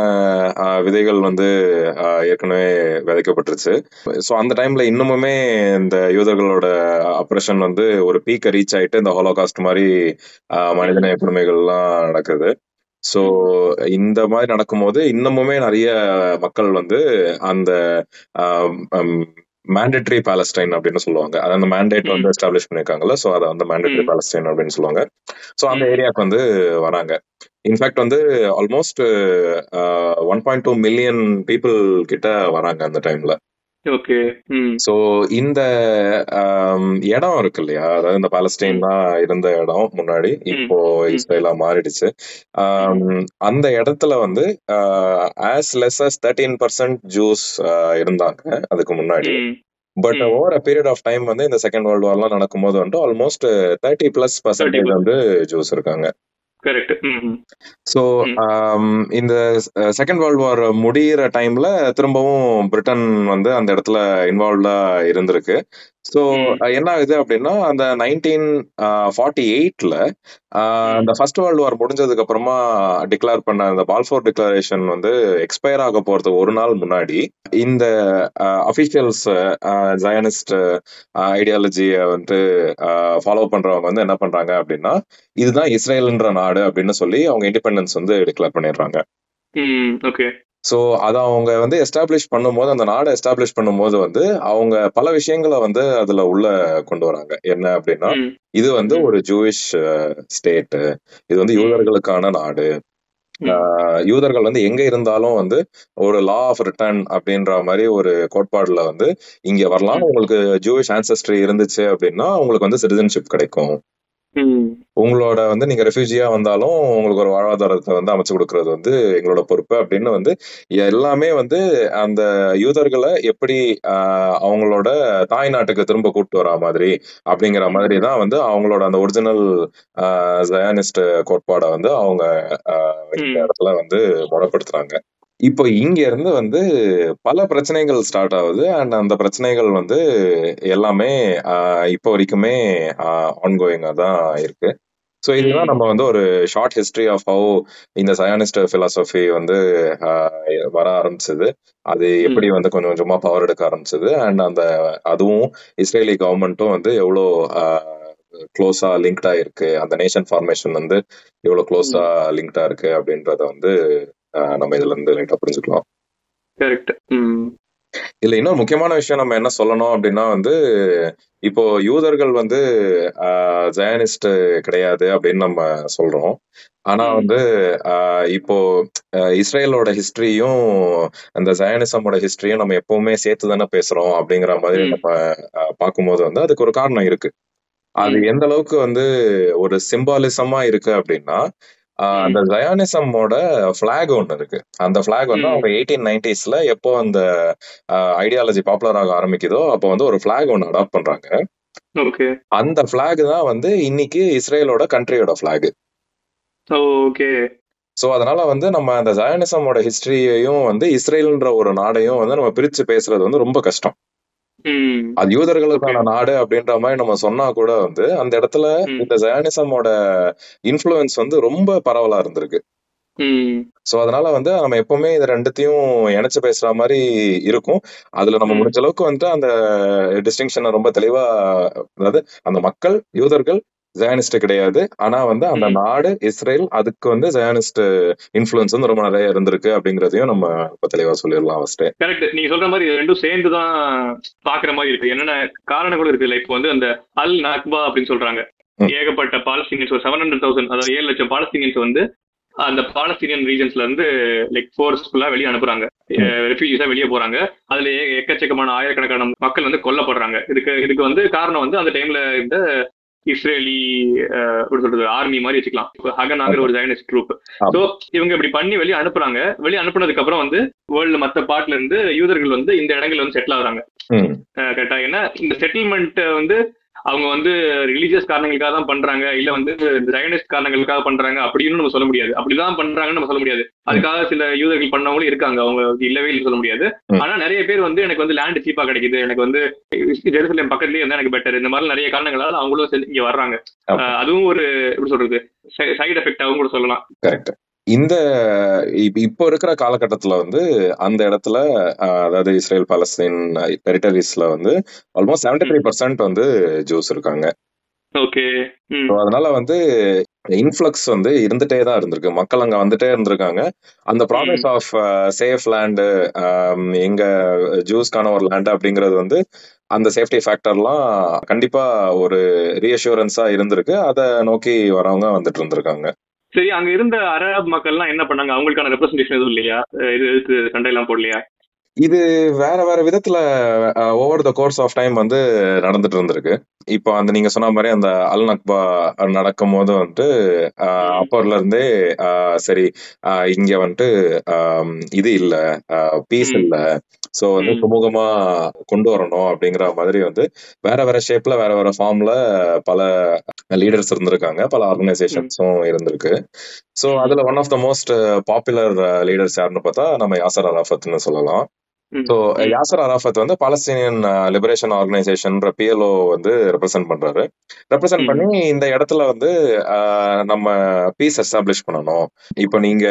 விதைகள் வந்து ஏற்கனவே விதைக்கப்பட்டுருச்சு. சோ அந்த டைம்ல இன்னமுமே இந்த யூதர்களோட அப்ரேஷன் வந்து ஒரு பீக்கை ரீச் ஆயிட்டு இந்த ஹோலோகாஸ்ட் மாதிரி மனிதன மனிதநேய கொடுமைகள்லாம் நடக்குது. சோ இந்த மாதிரி நடக்கும்போது இன்னமுமே நிறைய மக்கள் வந்து அந்த மேண்டேட்டரி பாலஸ்டைன் அப்படின்னு சொல்லுவாங்க. அது அந்த மேண்டேட் வந்து எஸ்டாப்ளிஷ் பண்ணிருக்காங்கல்ல. சோ அதை வந்து மேண்டேட்டரி ம். பாலஸ்டைன் அப்படின்னு சொல்லுவாங்க. சோ அந்த ம். ஏரியாக்கு வந்து வராங்க. இன்ஃபேக்ட் வந்து almost one point two million people கிட்ட வராங்க அந்த டைம்ல ஓகே சோ இந்த ஆம், இடம் இருக்கு இல்லையா அதாவது இந்த பாலஸ்டைன் தான் இருந்த இடம் முன்னாடி இப்போ ம். இஸ்ரேலா மாறிடுச்சு. ஆம், அந்த இடத்துல வந்து as less as thirteen percent Jews இருந்தாங்க அதுக்கு முன்னாடி. But. Over a period of time வந்து இந்த செகண்ட் வேர்ல்டு வார்லாம் நடக்கும்போது வந்துட்டு ஆல்மோஸ்ட் தேர்ட்டி பிளஸ் பர்சன்டேஜ் வந்து ஜூஸ் இருக்காங்க. கரெக்ட் ஸோ ம். இந்த செகண்ட் வேர்ல்டு வார் முடியிற டைம்ல திரும்பவும் பிரிட்டன் வந்து அந்த இடத்துல இன்வால்வ்டா இருந்திருக்கு. ஸோ. என்ன ஆகுது அப்படின்னா அந்த நைன்டீன் ஃபார்ட்டி எயிட்ல அந்த ஃபர்ஸ்ட் வேர்ல்டு வார் முடிஞ்சதுக்கு அப்புறமா டிக்ளேர் பண்ண அந்த பால்ஃபோர் டிக்ளரேஷன் வந்து எக்ஸ்பயர் ஆக போறது ஒரு நாள் முன்னாடி இந்த அபிஷியல்ஸ் ஜயனிஸ்ட் ஐடியாலஜியை வந்து ஃபாலோ பண்றவங்க வந்து என்ன பண்றாங்க அப்படின்னா இதுதான் இஸ்ரேல்ன்ற நாடு அப்படின்னு சொல்லி அவங்க இண்டிபெண்டன்ஸ் வந்து டிக்ளேர் பண்ணிடுறாங்க. ஓகே ஸோ அதை அவங்க வந்து எஸ்டாப்ளிஷ் பண்ணும்போது அந்த நாடை எஸ்டாப்ளிஷ் பண்ணும்போது வந்து அவங்க பல விஷயங்களை வந்து அதுல உள்ள கொண்டு வராங்க என்ன அப்படின்னா இது வந்து. ஒரு ஜூயிஷ் ஸ்டேட் இது வந்து. யூதர்களுக்கான நாடு ஆஹ் யூதர்கள் வந்து எங்க இருந்தாலும் வந்து ஒரு லா ஆஃப் ரிட்டர்ன் அப்படின்ற மாதிரி ஒரு கோட்பாடுல வந்து இங்க வரலாம். உங்களுக்கு ஜூவிஷ் ஆன்செஸ்ட்ரி இருந்துச்சு அப்படின்னா உங்களுக்கு வந்து சிட்டிசன்ஷிப் கிடைக்கும். உங்களோட வந்து நீங்க ரெஃப்யூஜியா வந்தாலும் உங்களுக்கு ஒரு வாழ்வாதாரத்தை வந்து அமைச்சு கொடுக்கறது வந்து எங்களோட பொறுப்பு அப்படின்னு வந்து எல்லாமே வந்து அந்த யூதர்களை எப்படி அவங்களோட தாய் நாட்டுக்கு திரும்ப கூட்டு வரா மாதிரி அப்படிங்கிற மாதிரி தான் வந்து அவங்களோட அந்த ஒரிஜினல் ஜயானிஸ்ட் கோட்பாடை வந்து அவங்க. இடத்துல வந்து முறைப்படுத்துறாங்க இப்போ இங்க இருந்து வந்து பல பிரச்சனைகள் ஸ்டார்ட் ஆகுது அண்ட் அந்த பிரச்சனைகள் வந்து எல்லாமே இப்போ வரைக்குமே ஆன்கோயிங்கா தான் இருக்கு ஸோ இதுதான். நம்ம வந்து ஒரு ஷார்ட் ஹிஸ்டரி ஆஃப் ஹவு இந்த சயானிஸ்ட் பிலாசபி வந்து வர ஆரம்பிச்சது அது எப்படி. வந்து கொஞ்சம் கொஞ்சமா பவர் எடுக்க ஆரம்பிச்சது அண்ட் அந்த அதுவும் இஸ்ரேலி கவர்மெண்ட்டும் வந்து எவ்வளோ க்ளோஸா லிங்க்டா இருக்கு அந்த நேஷன் ஃபார்மேஷன் வந்து எவ்வளவு க்ளோஸா ம். லிங்க்டா இருக்கு அப்படின்றத வந்து நம்ம இதுல இருந்து லைட்டா புரிஞ்சுக்கலாம் கரெக்ட் இதுல இன்னொரு முக்கியமான விஷயம் நம்ம என்ன சொல்லணும் அப்படின்னா வந்து இப்போ யூதர்கள் வந்து ஜயனிஸ்ட் கிடையாது அப்படின்னு நம்ம சொல்றோம் ஆனா. வந்து இப்போ இஸ்ரேலோட ஹிஸ்டரியும் அந்த ஜயனிசமோட ஹிஸ்டரியும் நம்ம எப்பவுமே சேர்த்து தானே பேசுறோம் அப்படிங்கிற மாதிரி. நம்ம பார்க்கும்போது வந்து அதுக்கு ஒரு காரணம் இருக்கு அது. எந்த அளவுக்கு வந்து ஒரு சிம்பாலிசமா இருக்கு அப்படின்னா அந்த. ஜயானிசமோட பிளாக் ஒன்று இருக்கு. அந்த பிளாக் வந்து. அவங்க எயிட்டீன் நைன்டிஸ்ல எப்போ அந்த ஐடியாலஜி பாப்புலர் ஆக ஆரம்பிக்குதோ அப்போ வந்து ஒரு பிளாக் ஒன்று அடாப்ட் பண்றாங்க. அந்த பிளாக் தான் வந்து இன்னைக்கு இஸ்ரேலோட கண்ட்ரியோட பிளாக் ஓகே. சோ அதனால வந்து நம்ம அந்த ஜயானிசமோட ஹிஸ்டரியையும் வந்து இஸ்ரேல்ன்ற ஒரு நாடையும் வந்து நம்ம பிரிச்சு பேசுறது வந்து ரொம்ப கஷ்டம். அது யூதர்களுக்கான நாடு அப்படின்ற மாதிரி நம்ம சொன்னா கூட வந்து அந்த இடத்துல இந்த ஜயானிசமோட இன்ஃப்ளூயன்ஸ் வந்து ரொம்ப பரவலா இருந்திருக்கு. சோ அதனால வந்து நம்ம எப்பவுமே இது ரெண்டுத்தையும் இணைச்சு பேசுற மாதிரி இருக்கும். அதுல நம்ம முடிஞ்ச அளவுக்கு வந்து அந்த டிஸ்டிங்ஷனை ரொம்ப தெளிவா அதாவது அந்த மக்கள் யூதர்கள் ஜயானிஸ்ட் கிடையாது. ஆனா வந்து அந்த நாடு இஸ்ரேல் அதுக்கு வந்து ஜயானிஸ்ட் இன்ஃப்ளூயன்ஸ் வந்து ரொம்ப நிறைய இருந்திருக்கு அப்படிங்கறதையும் நம்ம இப்ப தெளிவா சொல்லிடலாம் ஃபர்ஸ்ட் கரெக்ட் நீங்க சொல்ற மாதிரி ரெண்டும் சேர்ந்து தான் பாக்குற மாதிரி இருக்கு. என்னென்ன காரணங்களும் இருக்கு? லைக் வந்து அந்த அல் நக்பா அப்படின்னு சொல்றாங்க. ஏகப்பட்ட பாலஸ்தீனியன்ஸ் ஒரு செவன் ஹண்ட்ரட் தௌசண்ட் அதாவது ஏழு லட்சம் பாலஸ்தீனியன்ஸ் வந்து அந்த பாலஸ்தீனியன் ரீஜன்ஸ்ல இருந்து லைக் ஃபோர்ஸ்ஃபுல்லா வெளியே அனுப்புறாங்க. ரெஃப்யூஜிஸா வெளியே போறாங்க. அதுல எக்கச்சக்கமான ஆயிரக்கணக்கான மக்கள் வந்து கொல்லப்படுறாங்க. இதுக்கு இதுக்கு வந்து காரணம் வந்து அந்த டைம்ல இந்த இஸ்ரேலி எப்படி சொல்றது ஆர்மி மாதிரி வச்சுக்கலாம். ஹகனாங்கிற ஒரு ஜைனஸ் குரூப். சோ இவங்க இப்படி பண்ணி வெளியே அனுப்புறாங்க. வெளியே அனுப்புனதுக்கு அப்புறம் வந்து வேர்ல்டு மத்த பார்ட்ல இருந்து யூதர்கள் வந்து இந்த இடங்கள்ல வந்து செட்டில் ஆகுறாங்க. கரெக்டா ஏன்னா இந்த செட்டில்மெண்ட் வந்து அவங்க வந்து ரிலீஜியஸ் காரணங்களுக்காக தான் பண்றாங்க இல்ல வந்து ஜைனஸ்ட் காரணங்களுக்காக பண்றாங்க அப்படின்னு நம்ம சொல்ல முடியாது. அப்படிதான் பண்றாங்கன்னு நம்ம சொல்ல முடியாது. அதுக்காக சில யூதர்கள் பண்ணவங்களும் இருக்காங்க அவங்க இல்லவே இல்லை சொல்ல முடியாது. ஆனா நிறைய பேர் வந்து எனக்கு வந்து லேண்ட் சீப்பா கிடைக்குது எனக்கு வந்து ஜெருசலேம் பக்கத்துலயே இருந்தா எனக்கு பெட்டர் இந்த மாதிரி நிறைய காரணங்களால அவங்களும் இங்க வர்றாங்க. அதுவும் ஒரு எப்படி சொல்றது சைடு எஃபெக்டாகவும் கூட சொல்லலாம். கரெக்ட் இந்த இப்ப- இருக்கிற காலகட்டத்துல வந்து அந்த இடத்துல அதாவது இஸ்ரேல் பாலஸ்தீன் டெரிட்டரிஸ்ல வந்து ஆல்மோஸ்ட் செவன்டி த்ரீ பர்சன்ட் வந்து ஜூஸ் இருக்காங்க. ஓகே. அதனால வந்து இன்ஃப்ளக்ஸ் வந்து இருந்துட்டே தான் இருந்திருக்கு. மக்கள் அங்க வந்துட்டே இருந்திருக்காங்க. அந்த ப்ராமிஸ் ஆஃப் சேஃப் லேண்டு எங்க ஜூஸ்க்கான ஒரு லேண்ட் அப்படிங்கிறது வந்து அந்த சேஃப்டி ஃபேக்டர்லாம் கண்டிப்பா ஒரு ரீஅஷூரன்ஸா இருந்திருக்கு. அதை நோக்கி வரவங்க வந்துட்டு இருந்திருக்காங்க. சரி அங்க இருந்த அரப் மக்கள்லாம் என்ன பண்ணாங்க அவங்களுக்கான ரெப்ரஸன்டேஷன் எதுவும் இல்லையா இது இதுக்கு சண்டையெல்லாம் போடலையா இது வேற வேற விதத்துல over the course of time வந்து நடந்துட்டு இருந்திருக்கு இப்போ அந்த நீங்க சொன்ன மாதிரி அந்த அல் நக்பா நடக்கும் போது வந்துட்டு. அப்போல இருந்தே சரி இங்க வந்துட்டு இது இல்ல பீஸ். இல்ல சோ வந்து. சுமூகமா கொண்டு வரணும் அப்படிங்கிற மாதிரி வந்து வேற வேற ஷேப்ல வேற வேற ஃபார்ம்ல பல லீடர்ஸ் இருந்திருக்காங்க பல ஆர்கனைசேஷன்ஸும் இருந்திருக்கு சோ ம். அதுல one of the most popular leaders யாருன்னு பார்த்தா நம்ம யாசர் அராஃபத்னு சொல்லலாம். ஸோ. யாசர் அராஃபத் வந்து பாலஸ்தீனியன் லிபரேஷன் ஆர்கனைசேஷன் பிஎல்ஓ வந்து ரெப்ரசென்ட் பண்றாரு ரெப்ரசென்ட். பண்ணி இந்த இடத்துல வந்து நம்ம பீஸ் எஸ்டாப்ளிஷ் பண்ணணும் இப்போ நீங்க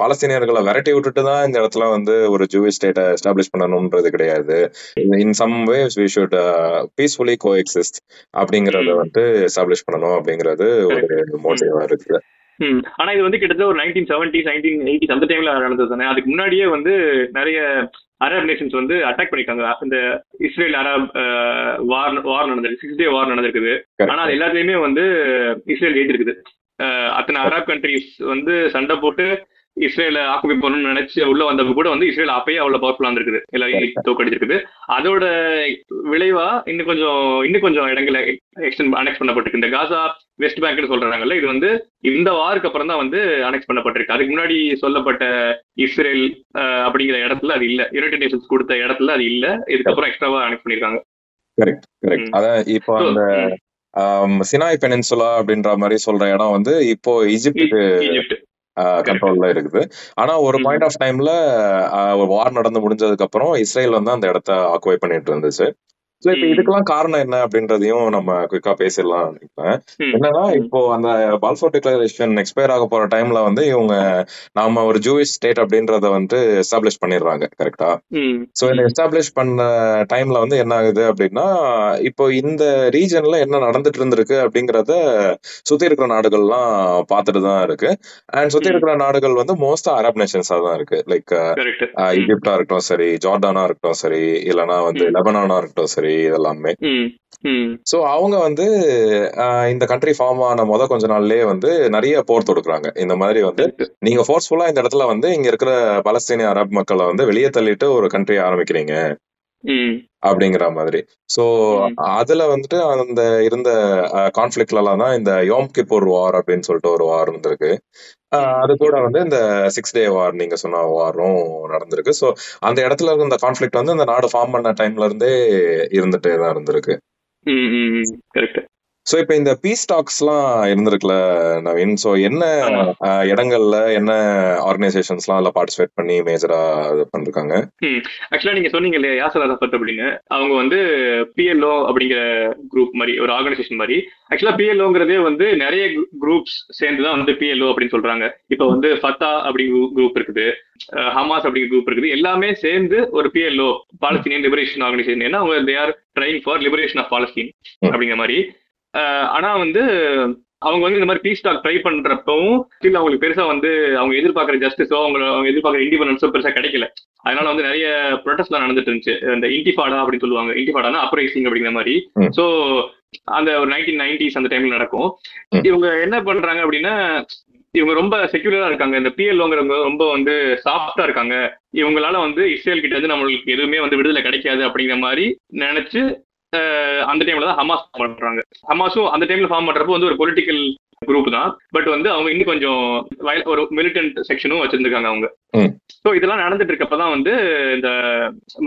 பாலஸ்தீனியர்களை விரட்டி விட்டுட்டு தான் இந்த இடத்துல வந்து ஒரு ஜூவிஷ் ஸ்டேட்டை எஸ்டாப்ளிஷ் பண்ணணும்ன்றது கிடையாது in some ways we should peacefully coexist அப்படிங்கறத ம். வந்துட்டு எஸ்டாப்ளிஷ் பண்ணணும் அப்படிங்கிறது ஒரு மோட்டிவா இருக்கு ம். ஆனா இது வந்து கிட்டத்தட்ட ஒரு நைன்டீன் செவன்டிஸ் நைன்டீன் எயிட்டிஸ் அந்த டைம்ல நடந்தது தானே. அதுக்கு முன்னாடியே வந்து நிறைய அரப் நேஷன்ஸ் வந்து அட்டாக் பண்ணிருக்காங்க இந்த இஸ்ரேல் அரப் வார் வார் நடந்திருக்கு. சிக்ஸ் டே வார் நடந்திருக்குது. ஆனா அது எல்லாத்துலயுமே வந்து இஸ்ரேல் ஜெயிச்சிருக்குது அத்தனை அரப் கண்ட்ரிஸ் வந்து சண்டை போட்டு இஸ்ரேல ஆக்குபை பண்ணணும்னு நினைச்சு உள்ள வந்தப்ப கூட வந்து இஸ்ரேல் அப்பயே அவ்வளவு பவர்ஃபுல்லா இருந்திருக்குது. எல்லாரையும் தோக்கடிச்சிருக்குது. அதோட விளைவா இன்னும் கொஞ்சம் இன்னும் கொஞ்சம் இடங்களை எக்ஸ்டென்ட் அனெக்ஸ் பண்ணப்பட்டிருக்கு. இந்த காசா வெஸ்ட் பேங்க்னு சொல்றாங்கல்ல இது வந்து இந்த வாருக்கு அப்புறம் தான் வந்து அனெக்ஸ் பண்ணப்பட்டிருக்கு. அதுக்கு முன்னாடி சொல்லப்பட்ட இஸ்ரேல் அப்படிங்கிற இடத்துல அது இல்ல. யுனைடெட் நேஷன்ஸ் கொடுத்த இடத்துல அது இல்ல. இதுக்கப்புறம் எக்ஸ்ட்ராவா அனெக்ஸ் பண்ணிருக்காங்க. Correct correct. அதான் இப்போ அந்த சினாய் பெனின்சுலா அப்படின்ற மாதிரி சொல்ற இடம் வந்து இப்போ ஈஜிப்டுக்கு ஈஜிப்ட் கண்ட்ரோல்ல இருக்குது. ஆனா ஒரு. பாயிண்ட் ஆஃப் டைம்ல வார் நடந்து முடிஞ்சதுக்கு அப்புறம் இஸ்ரேல் வந்து அந்த இடத்த ஆக்குவை பண்ணிட்டு இருந்துச்சு. சோ இப்ப. இதுக்கெல்லாம் காரணம் என்ன அப்படின்றதையும் நம்ம குயிக்கா பேசிடலாம் நினைக்கிறேன். என்னன்னா. இப்போ அந்த பால்ஃபோர் டிக்ளரேஷன் எக்ஸ்பயர் ஆக போற டைம்ல வந்து இவங்க நாம ஒரு ஜூயிஷ் ஸ்டேட் அப்படின்றத வந்து எஸ்டாப்ளிஷ் பண்ணிடுறாங்க கரெக்டா. சோ இந்த ம். எஸ்டாப்ளிஷ் பண்ண டைம்ல வந்து என்ன ஆகுது அப்படின்னா இப்போ இந்த ரீஜன்ல என்ன நடந்துட்டு இருந்திருக்கு அப்படிங்கறத சுத்தி இருக்கிற நாடுகள்லாம் பார்த்துட்டு தான் இருக்கு அண்ட் சுத்தி. இருக்கிற நாடுகள் வந்து மோஸ்டா அரப் நேஷன்ஸா தான் இருக்கு லைக். ஈஜிப்டா இருக்கட்டும் சரி ஜார்டானா இருக்கட்டும் சரி இல்லனா வந்து. லெபனானா இருக்கட்டும் சரி இதெல்லாமே. சோ அவங்க வந்து இந்த கண்ட்ரி ஃபார்ம் ஆன முத கொஞ்ச நாள்லயே வந்து நிறைய போர் தொடுக்குறாங்க இந்த மாதிரி வந்து நீங்க ஃபோர்ஸ்ஃபுல்லா இந்த இடத்துல வந்து இங்க இருக்கிற பலஸ்தீனிய அரப் மக்களை வந்து வெளியே தள்ளிட்டு ஒரு கண்ட்ரி ஆரம்பிக்கிறீங்க. அப்படிங்கிற மாதிரி சோ. அதுல வந்துட்டு அந்த இருந்த கான்ஃபிளிக்ட்ல எல்லாம் தான் இந்த யோம் கிப்பூர் வார் அப்படின்னு சொல்லிட்டு ஒரு வார் இருந்திருக்கு. அது கூட வந்து இந்த சிக்ஸ் டே வார் நீங்க சொன்ன வாரும் நடந்திருக்கு சோ அந்த இடத்துல இருக்க இந்த கான்ஃபிளிக்ட் வந்து இந்த நாடு ஃபார்ம் பண்ண டைம்ல இருந்தே இருந்துட்டே தான் இருந்திருக்கு. கரெக்ட் சோ இப்ப இந்த பீஸ் டாக்ஸ்லாம் இருந்திருக்குல்ல நவீன் சோ என்ன இடங்கள்ல என்ன ஆர்கனைசேஷன்ஸ்லாம் அதுல பார்ட்டிசிபேட் பண்ணி மேஜரா இது பண்ணிருக்காங்க? ஆக்சுவலா நீங்க சொன்னீங்க இல்லையா யாசர் அரஃபத் அப்படின்னு. அவங்க வந்து பிஎல்ஓ அப்படிங்கிற குரூப் மாதிரி ஒரு ஆர்கனைசேஷன் மாதிரி. ஆக்சுவலா பிஎல்ஓங்கிறதே வந்து நிறைய குரூப்ஸ் சேர்ந்து தான் வந்து பிஎல்ஓ அப்படின்னு சொல்றாங்க. இப்போ வந்து ஃபத்தா அப்படிங்கிற குரூப் இருக்குது. அஹ் ஹமாஸ் அப்படிங்கிற குரூப் இருக்குது. எல்லாமே சேர்ந்து ஒரு பிஎல்ஓ பாலஸ்தீனியன் லிபரேஷன் ஆர்கனைசேஷன் ஏன்னா அவங்க they are trying for liberation of Palestine. அப்படிங்கிற மாதிரி. ஆனா வந்து அவங்க வந்து இந்த மாதிரி பீஸ் டாக் ட்ரை பண்றப்பவும் ஸ்டில் அவங்களுக்கு பெருசா வந்து அவங்க எதிர்பார்க்குற ஜஸ்டிஸோ அவங்க அவங்க எதிர்பார்க்குற இண்டிபெண்டன்ஸோ பெருசா கிடைக்கல. அதனால வந்து நிறைய ப்ரொட்டஸ்ட்லாம் நடந்துட்டு இருந்துச்சு. இந்த இன்டிஃபாடா அப்படின்னு சொல்லுவாங்க. இன்டிஃபாடானா அப்ரைசிங் அப்படிங்கிற மாதிரி. ஸோ அந்த ஒரு நைன்டீன் நைன்டிஸ் அந்த டைம்ல நடக்கும். இவங்க என்ன பண்றாங்க அப்படின்னா இவங்க ரொம்ப செக்யூலரா இருக்காங்க. இந்த பிஎல்ஓங்கிறவங்க ரொம்ப வந்து சாஃப்டா இருக்காங்க. இவங்களால வந்து இஸ்ரேல் கிட்ட இருந்து நம்மளுக்கு எதுவுமே வந்து விடுதலை கிடைக்காது அப்படிங்கிற மாதிரி நினைச்சு அந்த டைம்ல தான் ஹமாஸ் form பண்றாங்க. ஹமாஸும் அந்த டைம்ல ஃபார்ம் பண்றப்போ வந்து ஒரு பொலிட்டிக்கல் குரூப் தான். பட் வந்து அவங்க இன்னும் கொஞ்சம் ஒரு மிலிட்டன்ட் செக்ஷனும் வச்சிருந்திருக்காங்க அவங்க. ஸோ இதெல்லாம் நடந்துட்டு இருக்கப்பதான் வந்து இந்த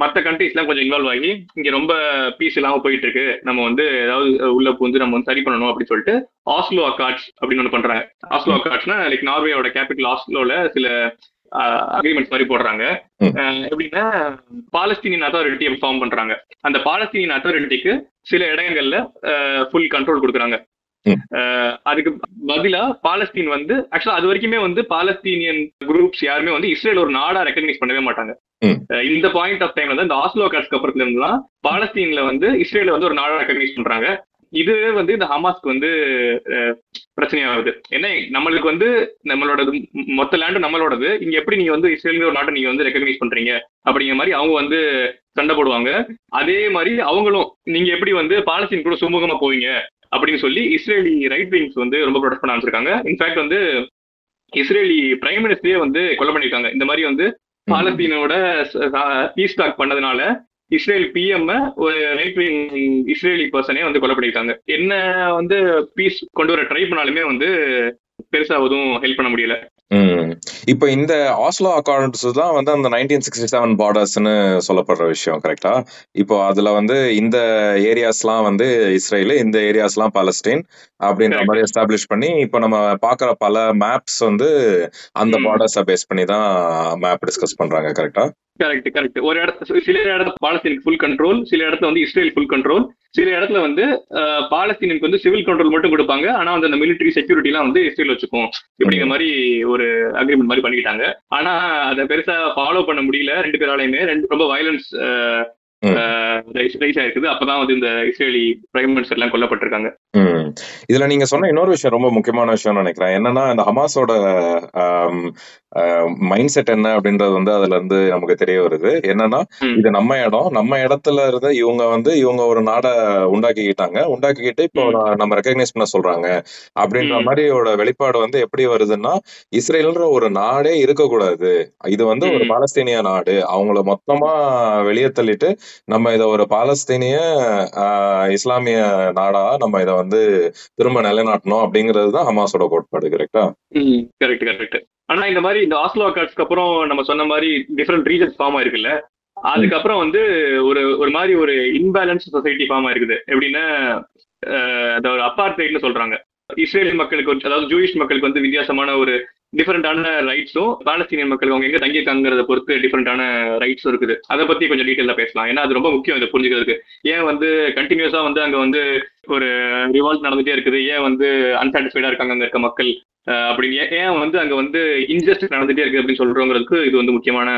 மற்ற கண்ட்ரீஸ்லாம் கொஞ்சம் இன்வால்வ் ஆகி இங்க ரொம்ப பீஸ் இல்லாம போயிட்டு இருக்கு நம்ம வந்து ஏதாவது உள்ள பூந்து நம்ம வந்து சரி பண்ணணும் அப்படின்னு சொல்லிட்டு ஆஸ்லோ அக்காட்ஸ் அப்படின்னு ஒன்று பண்றாங்க. ஆஸ்லோ அக்காட்ஸ்னா லைக் நார்வேயோட கேபிட்டல் ஆஸ்லோல சில அக்ரிமெண்ட்ஸ் மாதிரி போடுறாங்க. எப்படின்னா பாலஸ்தீனியன் அத்தாரிட்டியை ஃபார்ம் பண்றாங்க. அந்த பாலஸ்தீனியன் அத்தாரிட்டிக்கு சில இடங்கள்ல ஃபுல் கண்ட்ரோல் கொடுக்குறாங்க. அதுக்கு பதிலா பாலஸ்தீன் வந்து ஆக்சுவலா அது வரைக்குமே வந்து பாலஸ்தீனியன் குரூப்ஸ் யாருமே வந்து இஸ்ரேல் ஒரு நாடா ரெக்கக்னைஸ் பண்ணவே மாட்டாங்க. இந்த பாயிண்ட் ஆஃப் டைம்ல தான் இந்த ஆஸ்லோ கார்ட்ஸ்க்கு அப்புறத்துல இருந்துலாம் பாலஸ்தீன்ல வந்து இஸ்ரேல வந்து ஒரு நாடா ரெக்கக்னைஸ் பண்றாங்க. இதுவே வந்து இந்த ஹமாஸ்க்கு வந்து பிரச்சனையாகுது. ஏன்னா நம்மளுக்கு வந்து நம்மளோடது மொ- மொத்த லேண்டும் நம்மளோடது. இங்க எப்படி நீங்க வந்து இஸ்ரேலுங்கிற ஒரு நாட்டை நீங்க வந்து ரெக்கக்னைஸ் பண்றீங்க? அப்படிங்கிற மாதிரி அவங்க வந்து சண்டை போடுவாங்க. அதே மாதிரி அவங்களும் நீங்க எப்படி வந்து பாலஸ்தீன் கூட சுமூகமா போவீங்க? அப்படின்னு சொல்லி இஸ்ரேலி ரைட் விங்ஸ் வந்து ரொம்ப ப்ரொடெக்ட் பண்ண ஆரம்பிச்சிருக்காங்க. இன்ஃபேக்ட் வந்து இஸ்ரேலி பிரைம் மினிஸ்டரே வந்து கொலை பண்ணிருக்காங்க. இந்த மாதிரி வந்து பாலஸ்தீனோட பீஸ் டாக் பண்ணதுனால இஸ்ரேல் பிஎம் ஒரு ரைட் விங் இஸ்ரேலி பர்சனே வந்து கொலை பண்ணிருக்காங்க என்ன வந்து பீஸ் கொண்டு வர ட்ரை பண்ணாலுமே வந்து பெருசா எதுவும் ஹெல்ப் பண்ண முடியல. இப்ப இந்த ஆஸ்லோ அக்கார்ட்ஸ் தான் வந்து அந்த நைன்டீன் சிக்ஸ்டி செவன் பார்டர்ஸ்னு சொல்லப்படுற விஷயம் கரெக்டா இப்போ அதுல வந்து இந்த ஏரியாஸ்லாம் வந்து இஸ்ரேல் இந்த ஏரியாஸ்லாம் பாலஸ்டீன் அப்படின்ற. மாதிரி எஸ்டாப்ளிஷ் பண்ணி இப்போ நம்ம பாக்குற பல மேப்ஸ் வந்து அந்த. பார்டர்ஸை பேஸ் பண்ணி தான் மேப் டிஸ்கஸ் பண்றாங்க கரெக்டா கரெக்ட் கரெக்ட் ஒரு இடத்துல சில இடத்துல பாலஸ்தீனுக்கு ஃபுல் கண்ட்ரோல் சில இடத்துல வந்து இஸ்ரேல் ஃபுல் கண்ட்ரோல் சில இடத்துல வந்து பாலஸ்தீனுக்கு வந்து சிவில் கண்ட்ரோல் மட்டும் கொடுப்பாங்க. ஆனா வந்து அந்த மிலிட்டரி செக்யூரிட்டி எல்லாம் வந்து இஸ்ரேல் வச்சுக்கும். இப்படிங்கிற மாதிரி ஒரு அக்ரிமெண்ட் மாதிரி பண்ணிக்கிட்டாங்க. ஆனா அதை பெருசா ஃபாலோ பண்ண முடியல. ரெண்டு பேராலையுமே ரெண்டு ரொம்ப வயலன்ஸ் ரைஸ் ஆயிருக்குது அப்பதான் வந்து இந்த இஸ்ரேலி பிரைம் மினிஸ்டர் எல்லாம் கொல்லப்பட்டிருக்காங்க. இதுல நீங்க சொன்ன இன்னொரு விஷயம் ரொம்ப முக்கியமான விஷயம் நினைக்கிறேன். என்னன்னா இந்த ஹமாஸோட மைண்ட் செட் என்ன அப்படின்றது வந்து அதுல இருந்து நமக்கு தெரிய வருது. என்னன்னா. இது நம்ம இடம். நம்ம இடத்துல இருந்து இவங்க வந்து இவங்க ஒரு நாடை உண்டாக்கிக்கிட்டாங்க. உண்டாக்கிக்கிட்டு இப்போ நம்ம ரெக்கக்னைஸ் பண்ண சொல்றாங்க. அப்படின்ற. மாதிரியோட வெளிப்பாடு வந்து எப்படி வருதுன்னா இஸ்ரேல்ன்ற ஒரு நாடே இருக்கக்கூடாது. இது வந்து ஒரு. பாலஸ்தீனிய நாடு. அவங்கள மொத்தமா வெளியே தள்ளிட்டு நம்ம இத ஒரு பாலஸ்தீனிய ஆஹ், இஸ்லாமிய நாடா நம்ம இத வந்து திரும்ப நிலைநாட்டணும் அப்படிங்கிறது தான் ஹமாஸோட கோட்பாடு கரெக்டா கரெக்ட் கரெக்ட் ஆனா இந்த மாதிரி இந்த ஆஸ்லோ அக்கார்ட்ஸ்க்கு அப்புறம் நம்ம சொன்ன மாதிரி டிஃப்ரெண்ட் ரீஜன்ஸ் ஃபார்ம் ஆயிருக்குல்ல? அதுக்கப்புறம் வந்து ஒரு ஒரு மாதிரி ஒரு இன்பேலன்ஸ் சொசைட்டி ஃபார்ம் ஆயிருக்குது. எப்படின்னா அந்த ஒரு அப்பார்த்தைட்னு சொல்றாங்க. இஸ்ரேல் மக்களுக்கு அதாவது ஜூயிஷ் மக்களுக்கு வந்து வித்தியாசமான ஒரு டிஃபரெண்டான ரைட்ஸும் பாலஸ்தீனியன் மக்களுக்கு அவங்க எங்க தங்கியிருக்காங்கிறத பொறுத்து டிஃபரெண்டான ரைட்ஸும் இருக்குது. அதை பத்தி கொஞ்சம் டீட்டெயிலா பேசலாம். ஏன்னா அது ரொம்ப முக்கியம் இதை புரிஞ்சுக்கிறதுக்கு. ஏன் வந்து கண்டினியூஸா வந்து அங்க வந்து ஒரு ரிவால்ட் நடந்துட்டே இருக்குது? ஏன் வந்து அன்சாட்டிஸ்ஃபைடா இருக்காங்க அங்க இருக்க மக்கள்? அப்படின்னு ஏன் வந்து அங்க வந்து இன்ஜஸ்டிஸ் நடந்துட்டே இருக்கு அப்படின்னு சொல்றவங்களுக்கு இது வந்து முக்கியமான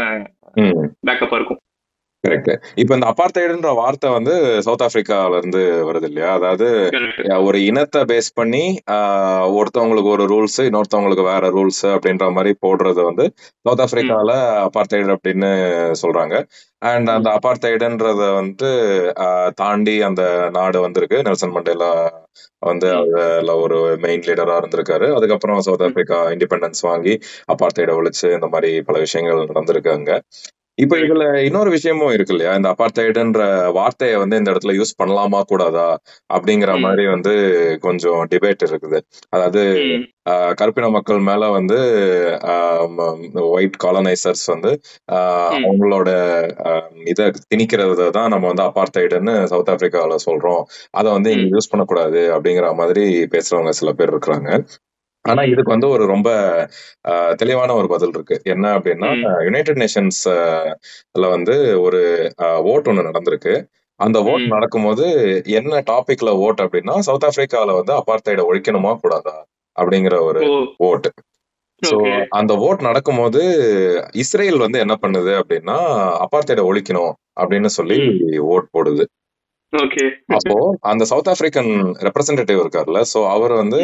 பேக்கப்பா இருக்கும். கரெக்ட் இப்ப இந்த அபார்த்தைடுன்ற வார்த்தை வந்து சவுத் ஆப்பிரிக்கால இருந்து வருது இல்லையா? அதாவது ஒரு இனத்தை பேஸ் பண்ணி ஒருத்தவங்களுக்கு ஒரு ரூல்ஸ் இன்னொருத்தவங்களுக்கு வேற ரூல்ஸ் அப்படின்ற மாதிரி போடுறது வந்து சவுத் ஆப்பிரிக்கால அபார்த்தைடு அப்படின்னு சொல்றாங்க. அண்ட் அந்த அபார்த்தைடுன்றத வந்து ஆஹ், தாண்டி அந்த நாடு வந்திருக்கு. நெல்சன் மண்டேலா வந்து. அதுல ஒரு மெயின் லீடரா இருந்திருக்காரு. அதுக்கப்புறம் சவுத். ஆப்பிரிக்கா இண்டிபெண்டன்ஸ் வாங்கி அபார்த்தைடை ஒழிச்சு இந்த மாதிரி பல விஷயங்கள் நடந்திருக்காங்க இப்ப. இதுல இன்னொரு விஷயமும் இருக்கு இல்லையா இந்த அபார்த்தைடுன்ற வார்த்தையை வந்து இந்த இடத்துல யூஸ் பண்ணலாமா கூடாதா அப்படிங்கிற. மாதிரி வந்து கொஞ்சம் டிபேட் இருக்குது அதாவது கருப்பின மக்கள் மேல வந்து ஒயிட் காலனைசர்ஸ் வந்து. அவங்களோட இத திணிக்கிறத தான் நம்ம வந்து அபார்த்தைடுன்னு சவுத் ஆப்பிரிக்கால சொல்றோம் அதை வந்து இங்க. யூஸ் பண்ணக்கூடாது அப்படிங்கிற மாதிரி பேசுறவங்க சில பேர் இருக்கிறாங்க ஆனா. இதுக்கு வந்து ஒரு ரொம்ப தெளிவான ஒரு பதில் இருக்கு என்ன அப்படின்னா. யுனைடெட் நேஷன்ஸ் வந்து ஒரு ஓட் ஒன்று நடந்திருக்கு அந்த ஓட். நடக்கும்போது என்ன டாபிக்ல ஓட் அப்படின்னா சவுத் ஆப்பிரிக்கால வந்து அபார்த்தைட ஒழிக்கணுமா கூடாதா அப்படிங்கிற ஒரு ஓ ஓட் சோ அந்த ஓட் நடக்கும்போது இஸ்ரேல் வந்து என்ன பண்ணுது அப்படின்னா அபார்த்தைட ஒழிக்கணும் அப்படின்னு சொல்லி. ஓட் போடுது அப்போ அந்த சவுத் ஆப்பிரிக்கன் ரெப்ரசன்டேட்டிவ் இருக்கார்ல சோ அவர் வந்து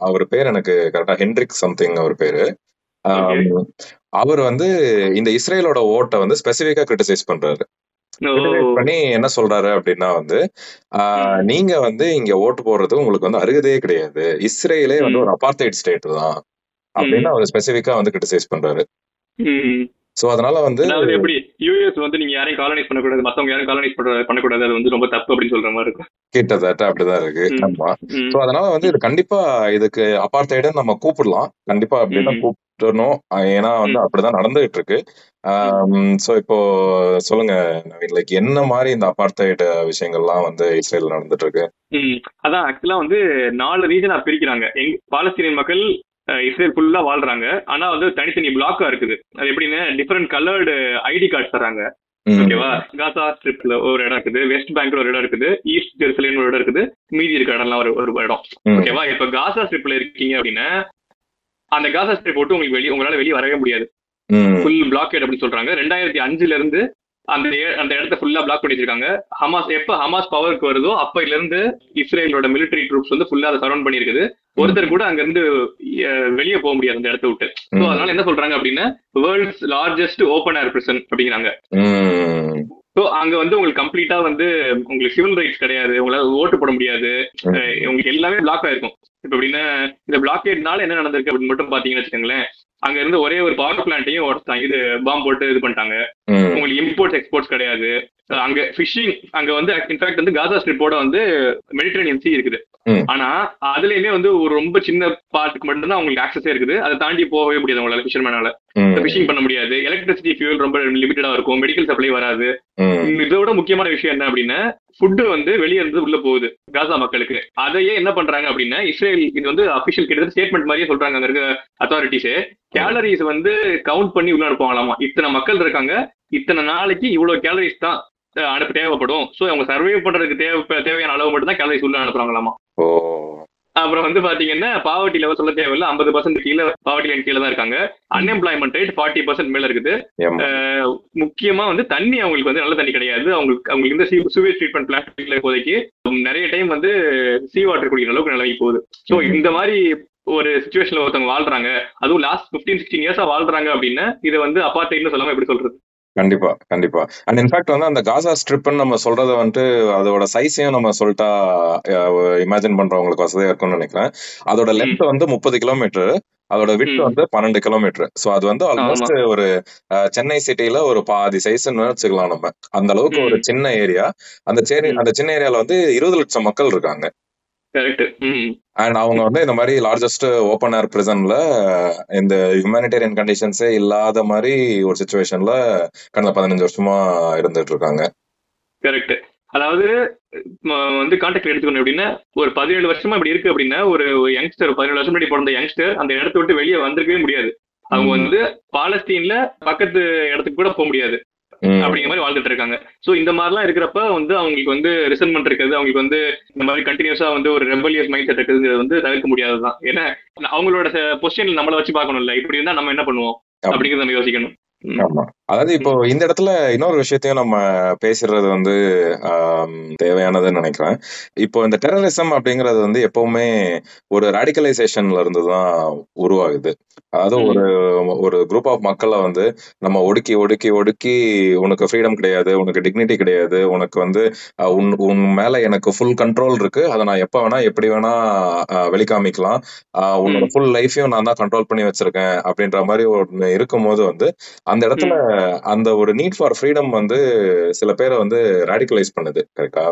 அவர் பேர் எனக்கு கரெக்டா ஹென்ரிக் சம்திங் அவர் பேரு. அவர் வந்து இந்த இஸ்ரேலோட ஓட்டை வந்து ஸ்பெசிபிக்கா கிரிட்டிசைஸ் பண்றாரு. பண்ணி என்ன சொல்றாரு அப்படின்னா வந்து. நீங்க வந்து இங்க ஓட்டு போடுறது உங்களுக்கு வந்து அருகதையே கிடையாது. இஸ்ரேலே வந்து. ஒரு அபார்த்தைட் ஸ்டேட் தான். அப்படின்னு. அவர் ஸ்பெசிபிக்கா வந்து கிரிட்டிசைஸ் பண்றாரு. சோ அதனால வந்து அதாவது எப்படி யூஎஸ் வந்து நீங்க யாரையும் காலனைஸ் பண்ணக்கூடாது மத்தவங்க யாரும் காலனைஸ் பண்ண பண்ணக்கூடாது அது வந்து ரொம்ப தப்பு அப்படின்னு சொல்ற மாதிரி இருக்கும் கிட்டத்தட்ட அப்படிதான் இருக்கு. ஆமா. சோ அதனால வந்து இது கண்டிப்பா இதுக்கு அபார்த்தைடுன்னு நம்ம கூப்பிடலாம் கண்டிப்பா அப்படிதான். கூப்பிடணும் ஏன்னா வந்து. அப்படிதான் நடந்துகிட்டு இருக்கு. சோ இப்போ சொல்லுங்க லைக் என்ன மாதிரி இந்த அபார்த்தைடு விஷயங்கள்லாம் வந்து இஸ்ரேல் நடந்துட்டு இருக்கு. அதான் ஆக்சுவலா வந்து நாலு ரீஜனா பிரிக்கிறாங்க பாலஸ்தீனியன் மக்கள் இஸ்ரேல் ஃபுல்லா வாழ்றாங்க. ஆனா வந்து தனித்தனி பிளாக்கா இருக்குது. அது எப்படின்னு டிஃபரெண்ட் கலர்டு ஐடி கார்டு தராங்க. ஓகேவா காசா ஸ்ட்ரிப்ல ஒரு இடம் இருக்குது. வெஸ்ட் பேங்க்ல ஒரு இடம் இருக்குது. ஈஸ்ட் ஜெருசலேம் ஒரு இடம் இருக்குது. மீதி இருக்க இடம்லாம் ஒரு ஒரு இடம். ஓகேவா இப்ப காசா ஸ்ட்ரிப்ல இருக்கீங்க அப்படின்னா அந்த காசா ஸ்ட்ரிப் விட்டு உங்களுக்கு வெளியே உங்களால வெளியே வரவே முடியாது. ஃபுல் பிளாக்கேட் அப்படின்னு சொல்றாங்க. ரெண்டாயிரத்தி அஞ்சுல இருந்து அந்த அந்த இடத்த ஃபுல்லா பிளாக் பண்ணி வச்சிருக்காங்க ஹமாஸ் எப்ப ஹமாஸ் பவருக்கு வருதோ அப்பையில இருந்து இஸ்ரேலோட மிலிட்டரி ட்ரூப்ஸ் வந்து ஃபுல்லா அதை சரௌண்ட் பண்ணிருக்குது ஒருத்தர் கூட அங்க இருந்து வெளியே போக முடியாது அந்த இடத்த விட்டு சோ. அதனால என்ன சொல்றாங்க அப்படின்னா world's largest open air prison அப்படிங்கிறாங்க. ஸோ அங்க வந்து உங்களுக்கு கம்ப்ளீட்டா வந்து உங்களுக்கு சிவில் ரைட்ஸ் கிடையாது உங்களால ஓட்டு போட முடியாது உங்களுக்கு எல்லாமே பிளாக் ஆயிருக்கும் இப்ப எப்படின்னா இந்த பிளாக்கேட்னால என்ன நடந்திருக்கு அப்படின்னு மட்டும் பாத்தீங்கன்னு வச்சுக்கோங்களேன் அங்க இருந்து ஒரே ஒரு பவர் பிளான்ட்டையும் உடச்சாங்க இது பாம்பு போட்டு இது பண்ணிட்டாங்க. உங்களுக்கு இம்போர்ட்ஸ் எக்ஸ்போர்ட்ஸ் கிடையாது அங்க ஃபிஷிங் அங்க வந்து இன்ஃபேக்ட் வந்து காசா ஸ்ட்ரிப்போட வந்து மெடிட்டரேனியன் சி இருக்குது. ஆனா அதுலயுமே வந்து ஒரு ரொம்ப சின்ன பார்ட்டுக்கு மட்டும்தான் உங்களுக்கு ஆக்சஸே இருக்குது. அதை தாண்டி போகவே முடியாது உங்களால ஃபிஷர்மேனால. ஃபிஷிங் பண்ண முடியாது. எலக்ட்ரிசிட்டி ஃபியூல் ரொம்ப லிமிட்டடா இருக்கும். மெடிக்கல் சப்ளை வராது. இதோட முக்கியமான விஷயம் என்ன அப்படின்னா ஃபுட்டு வந்து வெளியே இருந்து உள்ள போகுது காசா மக்களுக்கு. அதையே என்ன பண்றாங்க அப்படின்னா இஸ்ரேல் இது வந்து அபிஷியல் கிட்டத்தட்ட ஸ்டேட்மெண்ட் மாதிரியே சொல்றாங்க அங்க இருக்க அத்தாரிட்டிஸே கேலரிஸ் வந்து கவுண்ட் பண்ணி உள்ள அனுப்புவாங்களாமா? இத்தனை மக்கள் இருக்காங்க இத்தனை நாளைக்கு இவ்வளவு கேலரிஸ் தான் அனுப்ப தேவைப்படும். சோ அவங்க சர்வே பண்றதுக்கு தேவை தேவையான அளவு மட்டும் தான் கேலரிஸ் உள்ள அனுப்புறாங்களாமா? ஓ. அப்புறம் வந்து பாத்தீங்கன்னா பாவர்ட்டி லெவல் சொல்ல தேவையில்ல. ஐம்பது பர்சன்ட் கீழே பாவர்ட்டி லைன் கீழே தான் இருக்காங்க அன்எம்ப்ளாய்மெண்ட் ரேட் ஃபார்ட்டி பர்சன்ட் மேல இருக்குது. முக்கியமா வந்து தண்ணி அவங்களுக்கு வந்து நல்ல தண்ணி கிடையாது. அவங்களுக்கு அவங்களுக்கு இந்த சுவேஜ் ட்ரீட்மெண்ட் பிளான்ட்ல இப்போதைக்கு. நிறைய டைம் வந்து சீ வாட்டர் குடிக்கிற அளவுக்கு நிலைமை போகுது. ஸோ. இந்த மாதிரி ஒரு சுச்சுவேஷன்ல ஒருத்தவங்க வாழ்றாங்க. அதுவும் லாஸ்ட் 15 சிக்ஸ்டீன் இயர்ஸா வாழ்றாங்க அப்படின்னா இதை வந்து அப்பார்ட்டைட்னு சொல்லாம எப்படி சொல்றது? கண்டிப்பா கண்டிப்பா. அண்ட் இன்ஃபேக்ட் வந்து அந்த காசா ஸ்ட்ரிப்னு நம்ம சொல்றத வந்துட்டு அதோட சைஸையும் நம்ம சொல்லிட்டா இமேஜின் பண்றவங்களுக்கு வசதியா இருக்கும்னு நினைக்கிறேன். அதோட லென்த் வந்து முப்பது கிலோமீட்டர் அதோட விட் ம். வந்து பன்னெண்டு கிலோமீட்டர் சோ அது வந்து ஆல்மோஸ்ட் ஒரு சென்னை சிட்டில ஒரு பாதி சைஸ்ன்னு வச்சுக்கலாம் நம்ம. அந்த அளவுக்கு ஒரு. சின்ன ஏரியா அந்த. அந்த சின்ன ஏரியால வந்து இருபது லட்சம் மக்கள் இருக்காங்க. அண்ட் அவங்க வந்து இந்த மாதிரி லார்ஜஸ்ட் ஓப்பன் ஏர் பிரிசன்ல இந்த ஹியூமானிட்டேரியன் கண்டிஷன்ஸே இல்லாத மாதிரி ஒரு சுச்சுவேஷன்ல கடந்த பதினஞ்சு வருஷமா இருந்துட்டு இருக்காங்க கரெக்ட் அதாவது வந்து கான்டாக்ட் எடுத்துக்கணும் அப்படின்னா ஒரு பதினேழு வருஷமா இப்படி இருக்கு அப்படின்னா ஒரு யங்ஸ்டர் பதினேழு வருஷம் முன்னாடி பிறந்த யங்ஸ்டர் அந்த இடத்த விட்டு வெளியே வந்திருக்கவே முடியாது அவங்க. வந்து பாலஸ்தீன்ல பக்கத்து இடத்துக்கு கூட போக முடியாது. அப்படிங்கிற மாதிரி வாழ்ந்துட்டு இருக்காங்க. சோ இந்த மாதிரிலாம் இருக்கிறப்ப வந்து அவங்களுக்கு வந்து ரிசன்மெண்ட் இருக்குது அவங்களுக்கு வந்து இந்த மாதிரி கண்டினியூஸா வந்து ஒரு ரெபலியஸ் மைண்ட் செட் இருக்குதுங்கிறது வந்து தவிர்க்க முடியாதுதான் ஏன்னா அவங்களோட பொசிஷன்ல நம்மள வச்சு பார்க்கணும்ல. இப்படி இருந்தா நம்ம என்ன பண்ணுவோம். அப்படிங்கறத நம்ம யோசிக்கணும். ஆமா. அதாவது இப்போ இந்த இடத்துல இன்னொரு விஷயத்தையும் நம்ம பேசுறது வந்து தேவையானதுன்னு நினைக்கிறேன். இப்போ இந்த டெரரிசம் அப்படிங்கிறது வந்து எப்பவுமே ஒரு ரேடிகலைசேஷன்ல இருந்து தான் உருவாகுது அதாவது. ஒரு ஒரு குரூப் ஆஃப் மக்களை வந்து நம்ம ஒடுக்கி ஒடுக்கி ஒடுக்கி உனக்கு ஃப்ரீடம் கிடையாது உனக்கு டிக்னிட்டி கிடையாது உனக்கு வந்து உன் உன் மேல எனக்கு ஃபுல் கண்ட்ரோல் இருக்கு அதை நான் எப்ப வேணா எப்படி வேணா வெளிக்காமிக்கலாம். உன்னோட. ஃபுல் லைஃபையும் நான் தான் கண்ட்ரோல் பண்ணி வச்சிருக்கேன் அப்படின்ற மாதிரி ஒன்று இருக்கும்போது வந்து அந்த இடத்துல அந்த ஒரு நீட் ஃபார் ஃப்ரீடம் வந்து சில பேரை வந்து ரேடிகலைஸ் பண்ணுது கரெக்டா.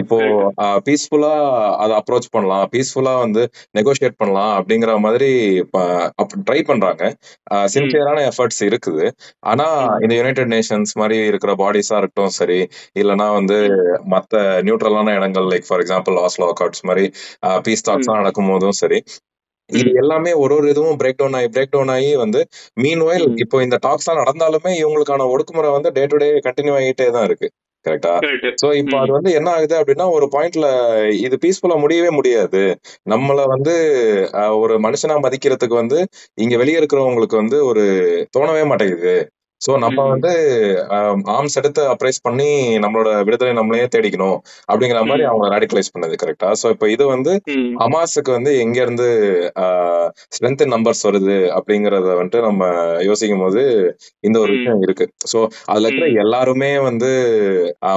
இப்போ பீஸ்ஃபுல்லா அதை அப்ரோச் பண்ணலாம் பீஸ்ஃபுல்லா வந்து நெகோஷியேட் பண்ணலாம் அப்படிங்கிற மாதிரி ட்ரை பண்றாங்க. சின்சியரான எஃபர்ட்ஸ் இருக்குது. ஆனா. இந்த யுனைடெட் நேஷன்ஸ் மாதிரி இருக்கிற பாடிஸா இருக்கட்டும் சரி இல்லனா வந்து மத்த நியூட்ரலான இடங்கள் like for example Oslo accords மாதிரி பீஸ் டாக்ஸ் நடக்கும் போதும் சரி இது எல்லாமே ஒரு ஒரு இதுவும் பிரேக் டவுன் ஆகி பிரேக் டவுன் ஆகி வந்து மீன் வயல். இப்போ இந்த டாக்ஸ் எல்லாம் நடந்தாலுமே இவங்களுக்கான ஒடுக்குமுறை வந்து டே டு டே கண்டினியூ ஆகிட்டே தான் இருக்கு. கரெக்டா சோ இப்போ. அது வந்து என்ன ஆகுது அப்படின்னா ஒரு பாயிண்ட்ல இது பீஸ்ஃபுல்லா முடியவே முடியாது. நம்மள வந்து ஒரு மனுஷனா மதிக்கிறதுக்கு வந்து இங்க வெளியே இருக்கிறவங்களுக்கு வந்து ஒரு தோணவே மாட்டேங்குது. சோ நம்ம. வந்து ஆர்ம்ஸ் எடுத்து அப்ரைஸ் பண்ணி நம்மளோட விடுதலை நம்மளே தேடிக்கணும் அப்படிங்கிற மாதிரி. அவங்க ரேடிகலைஸ் பண்ணது கரெக்டா சோ இப்போ இது வந்து ம். ஹமாஸுக்கு வந்து எங்க இருந்து ஸ்ட்ரென்த் நம்பர்ஸ் வருது அப்படிங்கறத வந்துட்டு நம்ம யோசிக்கும் போது இந்த ஒரு. விஷயம் இருக்கு சோ அதுல இருக்கிற. எல்லாருமே வந்து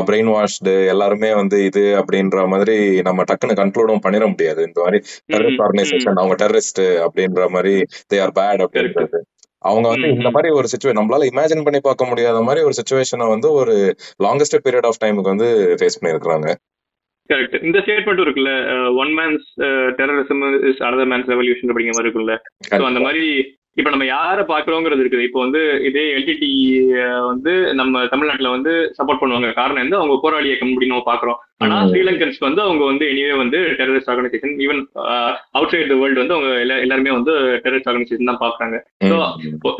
பிரெயின் வாஷ்டு எல்லாருமே வந்து இது அப்படின்ற மாதிரி நம்ம டக்குன்னு கன்க்ளூடும் பண்ணிட முடியாது இந்த மாதிரி டெரரிஸ்ட். ஆர்கனைசேஷன் அவங்க டெரரிஸ்ட் அப்படின்ற மாதிரி தே ஆர் பேட் அப்படின்றது அவங்க வந்து. இந்த. மாதிரி ஒரு சுச்சுவேஷன் நம்மளால இமேஜின் பண்ணி பார்க்க முடியாத மாதிரி ஒரு சுச்சுவேஷனை வந்து ஒரு லாங்கஸ்ட் பீரியட் ஆஃப் டைமுக்கு வந்து ஃபேஸ் பண்ணியிருக்கிறாங்க கரெக்ட் இந்த ஸ்டேட்மெண்ட் இருக்குல்ல one man's terrorism is another man's revolution அப்படிங்கிற மாதிரி இருக்குல்ல ஸோ அந்த மாதிரி இப்ப நம்ம யாரை பாக்குறோங்கிறது இருக்குது. இப்போ வந்து இதே எல்டிடி வந்து நம்ம தமிழ்நாட்டுல வந்து சப்போர்ட் பண்ணுவாங்க. காரணம் வந்து அவங்க போராளி இயக்கம் அப்படின்னு நம்ம பாக்குறோம். ஆனா ம். ஸ்ரீலங்கன்ஸ் வந்து அவங்க வந்து எனிவே வந்து terrorist organisation even outside the world வந்து அவங்க எல்லா- எல்லாருமே வந்து டெரரிஸ்ட் ஆர்கனைசேஷன் தான் பாக்குறாங்க. ஸோ.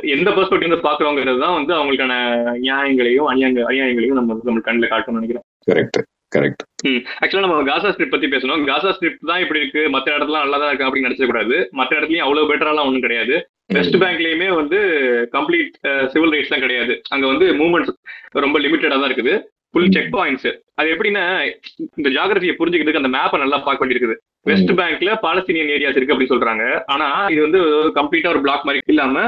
எந்த பெர்ஸ்பெக்டிவ் இருந்து பாக்குறோங்கிறது தான் வந்து அவங்களுக்கான நியாயங்களையும் அநியாய அநியாயங்களையும் நம்ம நம்ம கண்ணில் காட்டணும்னு நினைக்கிறேன் கரெக்ட் கரெக்ட் ஆக்சுவலா நம்ம காசா ஸ்ட்ரிப் பத்தி பேசணும். காசா ஸ்ட்ரிப் தான் இப்படி இருக்கு. மத்த இடத்துல நல்லா தான் இருக்கு அப்படின்னு நினைச்ச கூடாது. மத்த இடத்துலயும் அவ்வளவு பெட்டராலாம் ஒண்ணும் கிடையாது. வெஸ்ட் பேங்க்லயுமே வந்து கம்ப்ளீட் சிவில் ரைட்ஸ் தான் கிடையாது. அங்க வந்து மூவ்மெண்ட்ஸ் ரொம்ப லிமிட்டடா தான் இருக்குது. ஃபுல் செக் பாயிண்ட்ஸ் அது எப்படின்னா இந்த ஜாகிரபியை புரிஞ்சுக்கிறதுக்கு அந்த மேப்பை நல்லா பார்க்க வேண்டியிருக்குது. வெஸ்ட் பேங்க்ல பாலஸ்தீனியன் ஏரியாஸ் இருக்கு அப்படின்னு சொல்றாங்க. ஆனா இது வந்து கம்ப்ளீட்டா ஒரு பிளாக் மாதிரி இல்லாம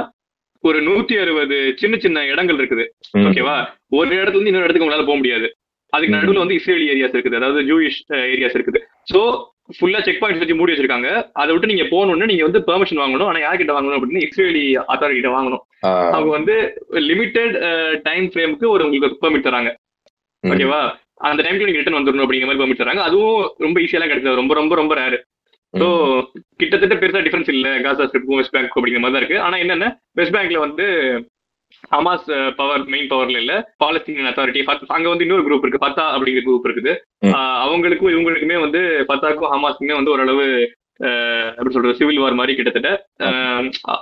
ஒரு நூத்தி அறுபது சின்ன சின்ன இடங்கள் இருக்குது. ஓகேவா ஒரு இடத்துல இருந்து இன்னொரு இடத்துக்கு உங்களால போக முடியாது. அதுக்கு. நடுவுல வந்து இஸ்ரேலி ஏரியாஸ் இருக்குது. அதாவது ஜூயிஷ் ஏரியாஸ் இருக்குது. சோ ஃபுல்லா செக் பாயிண்ட்ஸ் வச்சு மூடி வச்சிருக்காங்க. அதை விட்டு நீங்க போகணும்னு நீங்க வந்து பெர்மிஷன் வாங்கணும். ஆனா யார்கிட்ட வாங்கணும் அப்படின்னு இஸ்ரேலி அத்தாரிட்டி வாங்கணும். அவங்க வந்து லிமிடெட் டைம் ஃப்ரேமுக்கு ஒரு உங்களுக்கு பெர்மிட் தராங்க. ஓகேவா அந்த டைம்க்கு நீங்க ரிட்டர்ன் வந்துடணும் அப்படிங்கிற மாதிரி பெர்மிட் தராங்க. அதுவும் ரொம்ப ஈஸியெல்லாம் கிடைச்சது ரொம்ப ரொம்ப ரொம்ப ரேரு ஸோ கிட்டத்தட்ட பெருசா டிஃபரன்ஸ் இல்ல. காசா ஸ்ட்ரிப்புக்கும் வெஸ்ட் பேங்க் அப்படிங்கிற மாதிரி தான் இருக்கு. ஆனா என்னன்னா? வெஸ்ட் பேங்க்ல வந்து ஹமாஸ் பவர் மெயின் பவர்ல இல்ல பாலஸ்தீனியன் அத்தாரிட்டி அங்க வந்து இன்னொரு குரூப் இருக்கு பத்தா அப்படிங்கிற குரூப் இருக்குது. அவங்களுக்கும் இவங்களுக்குமே வந்து பத்தாக்கும் ஹமாஸ்க்குமே வந்து ஓரளவு எப்படி சொல்றது சிவில் வார் மாதிரி கிட்டத்தட்ட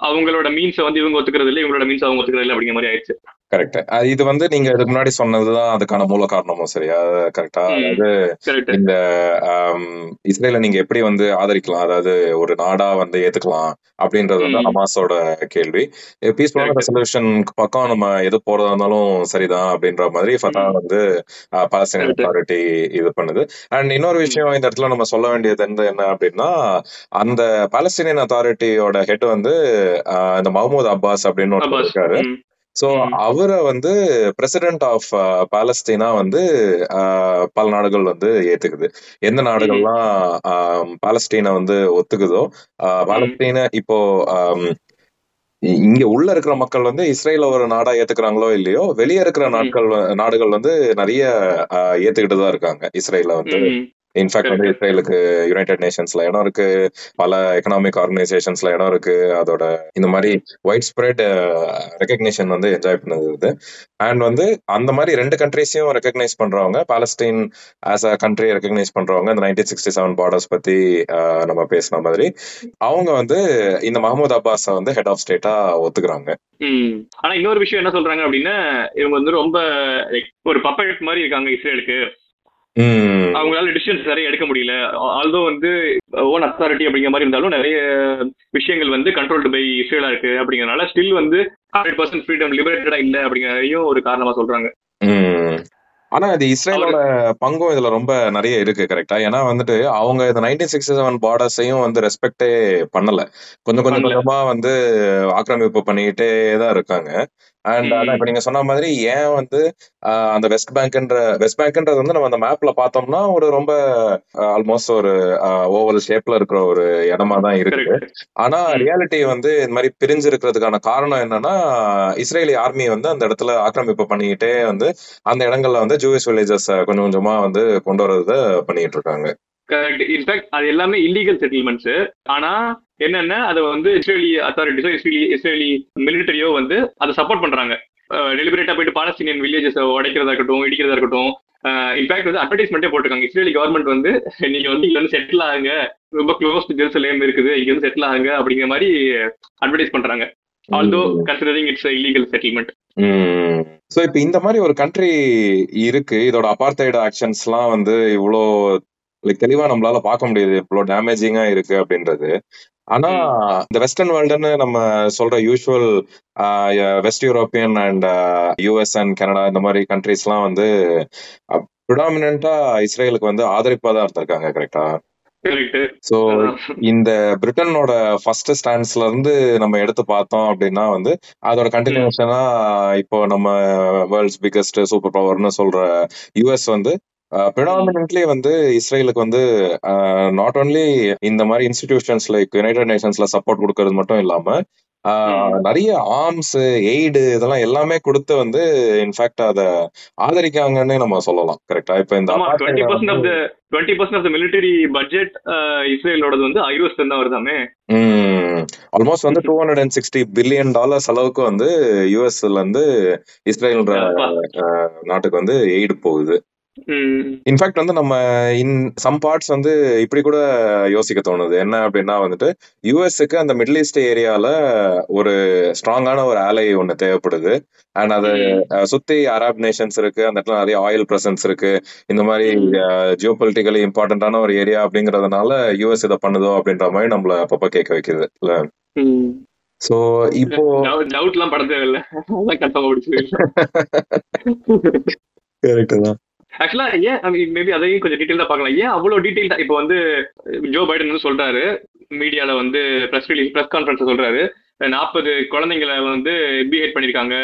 அவங்களோட மீன்ஸை வந்து இவங்க ஒத்துக்கிறது இல்லை இவங்களோட மீன்ஸ் அவங்க ஒத்துக்கிறது இல்லை அப்படிங்கிற மாதிரி ஆயிடுச்சு. கரெக்ட் இது வந்து நீங்க இதுக்கு முன்னாடி சொன்னதுதான் அதுக்கான மூல காரணமும் சரியா கரெக்டா அதாவது இந்த இஸ்ரேலை நீங்க எப்படி வந்து ஆதரிக்கலாம்? அதாவது ஒரு நாடா வந்து ஏத்துக்கலாம் அப்படின்றது வந்து ஹமாஸோட கேள்வி. பீஸ்ஃபுல்லான ரெசல்யூஷன் பக்கம் நம்ம எது போறதா இருந்தாலும் சரிதான் அப்படின்ற மாதிரி ஃபத்தா ம் வந்து பாலஸ்தீன் அத்தாரிட்டி இது பண்ணுது. அண்ட் இன்னொரு விஷயம் இந்த இடத்துல நம்ம சொல்ல வேண்டியது வந்து என்ன அப்படின்னா அந்த பாலஸ்தீனியன் அத்தாரிட்டியோட ஹெட் வந்து இந்த மஹமூத் அப்பாஸ் அப்படின்னு ஒருத்தர் இருக்காரு. சோ அவரை வந்து பிரசிடென்ட் ஆஃப் பாலஸ்தீனா வந்து ஆஹ், பல நாடுகள் வந்து ஏத்துக்குது. எந்த நாடுகள்லாம் ஆஹ், பாலஸ்தீனை வந்து ஒத்துக்குதோ பாலஸ்தீன இப்போ ஆம், இ- இங்க உள்ள இருக்கிற மக்கள் வந்து இஸ்ரேல ஒரு நாடா ஏத்துக்கிறாங்களோ இல்லையோ வெளியே இருக்கிற நாட்கள் நாடுகள் வந்து நிறைய ஆஹ், ஏத்துக்கிட்டு தான் இருக்காங்க. இஸ்ரேல வந்து இன்ஃபேக்ட் வந்து இஸ்ரேலுக்கு யுனைடெட் நேஷன்ஸ்ல இடம் இருக்கு. பல எக்கனாமிக் ஆர்கனைசேஷன்ஸ்ல இடம் இருக்கு. அதோட இந்த மாதிரி ஒயிட் ஸ்ப்ரெட் ரெக்கக்னிஷன் வந்து என்ஜாய் பண்ணுது அண்ட் வந்து அந்த மாதிரி ரெண்டு கண்ட்ரீஸையும் ரெக்கக்னைஸ் பண்றவங்க Palestine as a country recognise பண்றவங்க இந்த நைன்டீன் சிக்ஸ்டி செவன் பார்டர்ஸ் பத்தி நம்ம பேசின மாதிரி அவங்க வந்து இந்த மஹமூத் அப்பாஸை வந்து ஹெட் ஆஃப் ஸ்டேட்டா ஒத்துக்கிறாங்க. ஆனா இன்னொரு விஷயம் என்ன சொல்றாங்க அப்படின்னா இவங்க வந்து ரொம்ப ஒரு பப்பட் மாதிரி இருக்காங்க இஸ்ரேலுக்கு. அவங்களால டிசிஷன்ஸ் நிறைய எடுக்க முடியல. ஆல்தோ வந்து ஓன் அத்தாரிட்டி அப்படிங்கிற மாதிரி இருந்தாலும் நிறைய விஷயங்கள் வந்து கண்ட்ரோல்டு பை இஸ்ரேலா இருக்கு அப்படிங்கறதுனால ஸ்டில் வந்து ஹண்ட்ரட் பர்சன்ட் ஃப்ரீடம் லிபரேட்டடா இல்ல அப்படிங்கறதையும் ஒரு காரணமா சொல்றாங்க. ஆனா இது இஸ்ரேலோட பங்கும் இதுல ரொம்ப நிறைய இருக்கு கரெக்டா ஏன்னா வந்துட்டு அவங்க இந்த நைன்டீன் சிக்ஸ்டி செவன் பார்டர்ஸையும் வந்து ரெஸ்பெக்டே பண்ணல. கொஞ்சம் கொஞ்சம் கொஞ்சமா வந்து ஆக்கிரமிப்பு பண்ணிக்கிட்டே தான் இருக்காங்க. அண்ட் அதான் இப்ப நீங்க சொன்ன மாதிரி ஏன் வந்து அந்த வெஸ்ட் பேங்க்ன்ற வெஸ்ட் பேங்க்ன்றது வந்து நம்ம அந்த மேப்ல பார்த்தோம்னா ஒரு ரொம்ப ஆல்மோஸ்ட் ஒரு ஓவல் ஷேப்ல இருக்கிற ஒரு இடமா தான் கரெக்ட் ஆனா ரியாலிட்டி வந்து இந்த மாதிரி பிரிஞ்சு இருக்கிறதுக்கான காரணம் என்னன்னா இஸ்ரேலி ஆர்மி வந்து அந்த இடத்துல ஆக்கிரமிப்பு பண்ணிக்கிட்டே வந்து அந்த இடங்கள்ல வந்து ஜூவிஷ் வில்லேஜஸ் கொஞ்சம் கொஞ்சமா வந்து கொண்டு வரத பண்ணிட்டு இருக்காங்க. கரெக்ட். இன்ஃபேக்ட் அது எல்லாமே இல்லீகல் செட்டில்மெண்ட்ஸ் ஆனா என்னன்னா அதை வந்து இஸ்ரேலி அத்தாரிட்டிஸோ இஸ்ரேலி இஸ்ரேலி மிலிட்டரியோ வந்து அதை சப்போர்ட் பண்றாங்க. டெலிபரேட்டா போயிட்டு பாலஸ்தீனியன் வில்லேஜஸ் உடைக்கிறதா இருக்கட்டும் இடிக்கிறதா இருக்கட்டும் இன்ஃபேக்ட் வந்து அட்வர்டைஸ்மெண்ட்டே போட்டிருக்காங்க. இஸ்ரேலி கவர்மெண்ட் வந்து நீங்க வந்து இங்க வந்து செட்டில் ஆகுங்க. ரொம்ப க்ளோஸ் டு ஜெருசலேம் இருக்குது. இங்க வந்து செட்டில் ஆகுங்க. அப்படிங்கிற மாதிரி அட்வர்டைஸ் பண்றாங்க. Although considering it's illegal settlement so இப்ப இந்த மாதிரி ஒரு கண்ட்ரி இருக்கு. இதோட அபார்த்தைடு ஆக்ஷன்ஸ்லாம் வந்து இவ்வளோ லைக் தெளிவா நம்மளால பார்க்க முடியுது. இவ்வளோ டேமேஜிங்கா இருக்கு அப்படின்றது. ஆனா இந்த வெஸ்டர்ன் வேர்ல்டுன்னு நம்ம சொல்ற usual west European and US and Canada இந்த மாதிரி கண்ட்ரிஸ்லாம் வந்து ப்ரிடாமினா இஸ்ரேலுக்கு வந்து ஆதரிப்பா தான் இருந்திருக்காங்க கரெக்டா சோ இந்த பிரிட்டனோட ஃபர்ஸ்ட் ஸ்டாண்ட்ஸ்ல இருந்து நம்ம எடுத்து பார்த்தோம் அப்படின்னா வந்து அதோட கண்டினியூஷனா இப்போ நம்ம வேர்ல்ட்ஸ் பிக்கஸ்ட் சூப்பர் பவர்னு சொல்ற யுஎஸ் வந்து ப்ரிடாமினென்ட்லி வந்து இஸ்ரேலுக்கு வந்து நாட் ஓன்லி இந்த மாதிரி இன்ஸ்டிடியூஷன்ஸ் லைக் யுனைடெட் நேஷன்ஸ்ல சப்போர்ட் கொடுக்கறது மட்டும் இல்லாம நிறைய ஆர்ம்ஸ் எய்டு இதெல்லாம் எல்லாமே கொடுத்து வந்து இன்ஃபேக்ட் அத ஆதரிக்காங்கன்னு நம்ம சொல்லலாம். கரெக்டா இப்ப இந்த twenty percent of the military budget இஸ்ரேலோடது வந்து ஐரோஸ் தான் வருதாமே? ஆல்மோஸ்ட் வந்து two hundred and sixty billion dollars அளவுக்கு வந்து யூஎஸ்ல இருந்து இஸ்ரேல்ன்ற நாட்டுக்கு வந்து எய்டு போகுது. இன்ஃபேக்ட் வந்து நம்ம இன் சம் பார்ட்ஸ் வந்து இப்படி கூட யோசிக்க தோணுது. என்ன அப்படின்னா வந்துட்டு யூஎஸ்க்கு அந்த மிடில் ஈஸ்ட் ஏரியால ஒரு ஸ்ட்ராங்கான ஒரு ஆலை ஒன்று தேவைப்படுது. அண்ட் அதை சுத்தி அரப் நேஷன்ஸ் இருக்கு அந்த இடத்துல நிறைய ஆயில் பிரசன்ஸ் இருக்கு. இந்த மாதிரி ஜியோ பொலிட்டிக்கலி இம்பார்ட்டன்டான ஒரு ஏரியா அப்படிங்கறதுனால யூஎஸ் இதை பண்ணுதோ அப்படின்ற மாதிரி நம்மள அப்பப்ப கேட்க வைக்குது இல்ல? சோ இப்போ டவுட்லாம் பட தேவையில்ல அதான் கன்ஃபார்ம் பிடிச்சது கரெக்ட் தான். ஆக்சுவலா ஏன் மேபி அதையும் கொஞ்சம் டீட்டெயிலா பார்க்கலாம். ஏன் அவ்வளவு டீட்டெயில்டா இப்போ வந்து ஜோ பைடன் வந்து சொல்றாரு மீடியால வந்து பிரஸ் ரிலீஸ் பிரஸ் கான்ஃபரன்ஸ் சொல்றாரு நாற்பது குழந்தைங்களை வந்து பிஹேட் பண்ணிருக்காங்க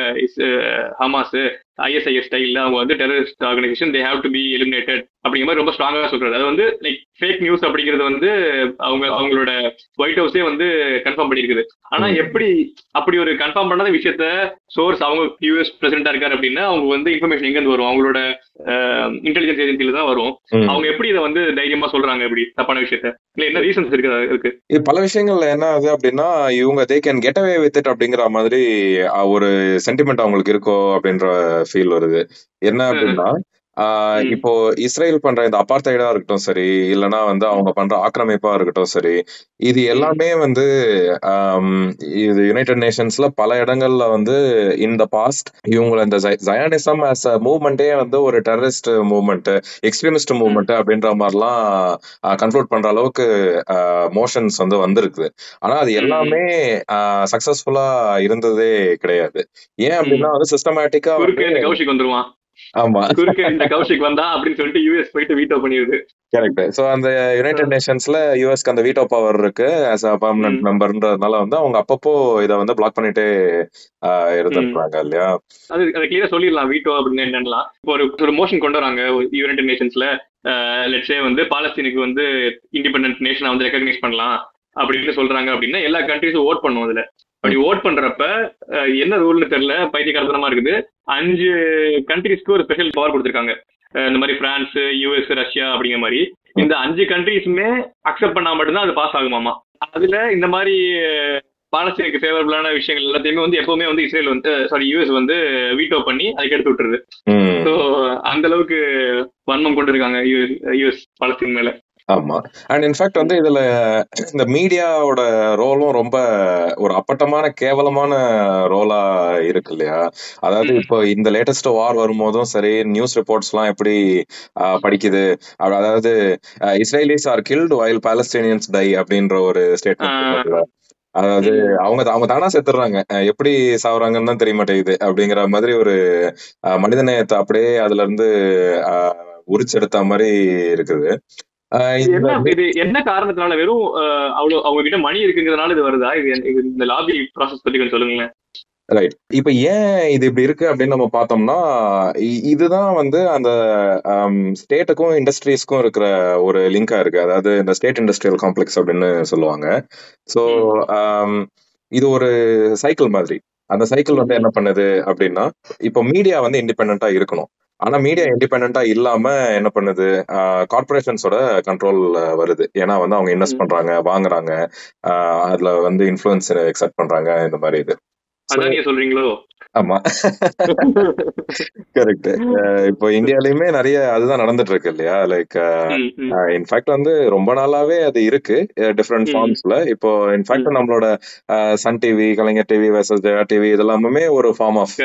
ஹமாஸ் ஐஎஸ்ஐஎஸ் ஸ்டைல்ல அவங்க வந்து terrorist organisation they have to be eliminated அப்படிங்கிற மாதிரி ரொம்ப ஸ்ட்ராங்கா சொல்றாரு. அது வந்து லைக் ஃபேக் நியூஸ் அப்படிங்கிறது வந்து அவங்க அவங்களோட ஒயிட் ஹவுஸே வந்து கன்ஃபார்ம் பண்ணிருக்குது. ஆனா. எப்படி அப்படி ஒரு கன்ஃபார்ம் பண்ணாத விஷயத்த சோர்ஸ் அவங்க யூஎஸ் பிரசிடென்டா இருக்காரு அப்படின்னா அவங்க வந்து இன்ஃபர்மேஷன் எங்க இருந்து வரும்? அவங்களோட இன்டெலிஜென்ஸ் ஏஜென்சில தான் வரும். அவங்க எப்படி இதை வந்து தைரியமா சொல்றாங்க இப்படி தப்பான விஷயத்த? இல்ல என்ன ரீசன்ஸ் இருக்கு அது- இருக்கு? இது பல விஷயங்கள்ல என்ன ஆகுது அப்படின்னா இவங்க they can get away with it அப்படிங்கிற மாதிரி ஒரு சென்டிமெண்ட் அவங்களுக்கு இருக்கோ அப்படின்ற ஃபீல் வருது. என்ன அப்படின்னா இப்போ இஸ்ரேல் பண்ற இந்த அபார்த்தைடா இருக்கட்டும் சரி இல்லைன்னா வந்து அவங்க பண்ற ஆக்கிரமிப்பா இருக்கட்டும் சரி இது எல்லாமே வந்து இது யுனைடெட் நேஷன்ஸ்ல பல இடங்கள்ல வந்து இந்த பாஸ்ட் இவங்களை இந்த ஜயானிசம் ஆஸ் அ மூவ்மெண்டே வந்து ஒரு டெரரிஸ்ட் மூவ்மெண்ட் எக்ஸ்ட்ரீமிஸ்ட் மூவ்மெண்ட் அப்படின்ற மாதிரிலாம் கன்க்ளூட் பண்ற அளவுக்கு மோஷன்ஸ் வந்து வந்திருக்குது ஆனா அது எல்லாமே சக்சஸ்ஃபுல்லா இருந்ததே கிடையாது. ஏன் அப்படின்னா வந்து சிஸ்டமேட்டிக்கா வந்துருவான். ஆமா. குறுக்க இந்த கௌஷிக் வந்தா அப்படின்னு சொல்லிட்டு யூஎஸ் போயிட்டு வீட்டோ பண்ணிடுது. கரெக்ட் சோ அந்த யுனைடெட் நேஷன்ஸ்ல யூஎஸ்க்கு அந்த வீட்டோ பவர் இருக்கு. ஆஸ் அ பர்மனன்ட் மெம்பர்ன்றதுனால வந்து அவங்க அப்பப்போ இத வந்து பிளாக் பண்ணிட்டே இருந்திருக்காங்க இல்லையா? அது அதை கிளியரா சொல்லிடலாம். வீட்டோ அப்படின்னு இப்போ ஒரு ஒரு மோஷன் கொண்டு வராங்க யுனைடெட் நேஷன்ஸ்ல லெட்ஸே வந்து பாலஸ்தீனுக்கு வந்து இண்டிபெண்டன்ட் நேஷனை வந்து ரெக்கக்னைஸ் பண்ணலாம் அப்படின்னு சொல்றாங்க அப்படின்னா எல்லா கண்ட்ரிஸும் ஓட் பண்ணும் அதுல. அப்படி ஓட் பண்றப்ப என்ன ரூல்னு தெரியல பைத்தியக்காரத்தனமா இருக்குது. அஞ்சு கண்ட்ரிஸ்க்கு ஒரு ஸ்பெஷல் பவர் கொடுத்துருக்காங்க. இந்த மாதிரி பிரான்ஸ் யூஎஸ் ரஷ்யா அப்படிங்கிற மாதிரி. இந்த அஞ்சு கண்ட்ரிஸுமே அக்செப்ட் பண்ணா மட்டும்தான் அது பாஸ் ஆகுமாமா? அதுல இந்த மாதிரி பாலஸ்தீனுக்கு ஃபேவரபிளான விஷயங்கள் எல்லாத்தையுமே வந்து எப்பவுமே வந்து இஸ்ரேல் வந்து சாரி யூஎஸ் வந்து வீட்டோ பண்ணி அதுக்கு எடுத்து விட்டுருது. ஸோ அந்த அளவுக்கு வன்மம் கொண்டு இருக்காங்க யூஎஸ் பாலஸ்தீன் மேல. ஆமா. அண்ட் இன்ஃபேக்ட் வந்து இதுல இந்த மீடியாவோட ரோலும் ரொம்ப ஒரு அப்பட்டமான கேவலமான ரோலா இருக்கு இல்லையா? அதாவது இப்போ இந்த லேட்டஸ்ட் வார் வரும்போதும் சரி நியூஸ் ரிப்போர்ட்ஸ் எல்லாம் எப்படி படிக்குது? அதாவது Israelis are killed while Palestinians die அப்படின்ற ஒரு ஸ்டேட்மெண்ட் அதாவது அவங்க அவங்க தானா செத்துடுறாங்க எப்படி சாவறாங்கன்னு தான் தெரிய மாட்டேங்குது. அப்படிங்கிற மாதிரி ஒரு மனிதநேயத்தை அப்படியே அதுல இருந்து உரிச்செடுத்த மாதிரி இருக்குது. என்ன இது என்ன காரணத்தினால வெறும் அவ்வளவு அவங்க கிட்ட மணி இருக்குங்கிறதுனால இது வருதா? இது இந்த லாபி ப்ராசஸ் பத்தி கொஞ்சம் சொல்லுங்களேன். ரைட் இப்ப ஏன் இது இப்படி இருக்கு அப்படின்னு நம்ம பார்த்தோம்னா இதுதான் வந்து அந்த ஸ்டேட்டுக்கும் இண்டஸ்ட்ரீஸ்க்கும் இருக்கிற ஒரு லிங்கா இருக்கு. அதாவது இந்த ஸ்டேட் இண்டஸ்ட்ரியல் காம்ப்ளெக்ஸ் அப்படின்னு சொல்லுவாங்க. ஸோ இது ஒரு சைக்கிள் மாதிரி. அந்த சைக்கிள் வந்து என்ன பண்ணுது அப்படின்னா இப்போ மீடியா வந்து இண்டிபெண்டா இருக்கணும். ஆனா மீடியா இண்டிபெண்டா இல்லாம என்ன பண்ணுது? கார்பரேஷன்ஸோட கண்ட்ரோல் வருது. ஏன்னா வந்து அவங்க இன்வெஸ்ட் பண்றாங்க வாங்குறாங்க. அதுல வந்து இன்ஃபுளுன்ஸ் எக்ஸெப்ட் பண்றாங்க இந்த மாதிரி இது. So, அதான் நீங்க சொல்றீங்களோ? ஆமா. கரெக்ட் இப்போ இந்தியாலயுமே நிறைய அதுதான் நடந்துட்டு இருக்கு இல்லையா லைக் இன்ஃபேக்ட் வந்து ரொம்ப நாளாவே அது இருக்கு. டிஃப்ரெண்ட் ஃபார்ம்ஸ்ல இப்போ இன்ஃபேக்ட் நம்மளோட Sun TV Kalaignar TV versus Jaya TV இதெல்லாமே ஒரு ஃபார்ம் ஆஃப்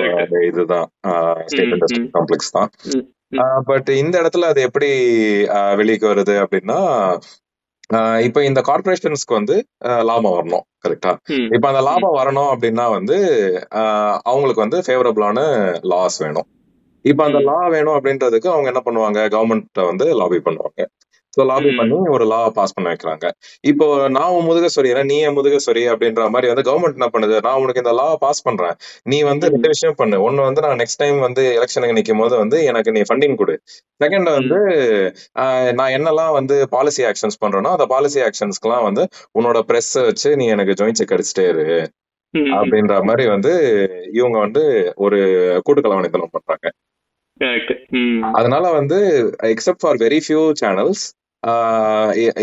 இதுதான். ஸ்டேட் இண்டஸ்ட்ரி காம்ப்ளெக்ஸ் தான். பட் இந்த இடத்துல அது எப்படி வெளிக்கு வருது அப்படின்னா இப்போ இந்த கார்பரேஷன்ஸ்க்கு வந்து லாபம் வரணும் கரெக்டா இப்போ அந்த லாபம் வரணும் அப்படின்னா வந்து அவங்களுக்கு வந்து ஃபேவரபிளான லாஸ் வேணும். இப்போ அந்த லா வேணும் அப்படின்றதுக்கு அவங்க என்ன பண்ணுவாங்க? கவர்மெண்ட்ட வந்து லாபி பண்ணுவாங்க. ஸோ லாபி பண்ணி ஒரு லா பாஸ் பண்ண வைக்கிறாங்க. இப்போ நான் உன் முதுக சொரியனா நீ என் முதுக சொரி அப்படின்ற மாதிரி வந்து கவர்மெண்ட் என்ன பண்ணுது? நான் உனக்கு இந்த லா பாஸ் பண்றேன். நீ வந்து ரெண்டு விஷயம் பண்ணு. ஒன்னு வந்து நான் நெக்ஸ்ட் டைம் வந்து எலெக்ஷனுக்கு நிற்கும் போது வந்து எனக்கு நீ ஃபண்டிங் கொடு. செகண்ட் வந்து நான் என்னெல்லாம் வந்து பாலிசி ஆக்ஷன்ஸ் பண்றேனோ அந்த பாலிசி ஆக்ஷன்ஸ்க்குலாம் வந்து உன்னோட ப்ரெஸ் வச்சு நீ எனக்கு ஜாயின் செக் அடிச்சுட்டே இரு. அப்படின்ற மாதிரி வந்து இவங்க வந்து ஒரு கூட்டுக்கலவணித்தனம் பண்றாங்க. அதனால வந்து except for very few channels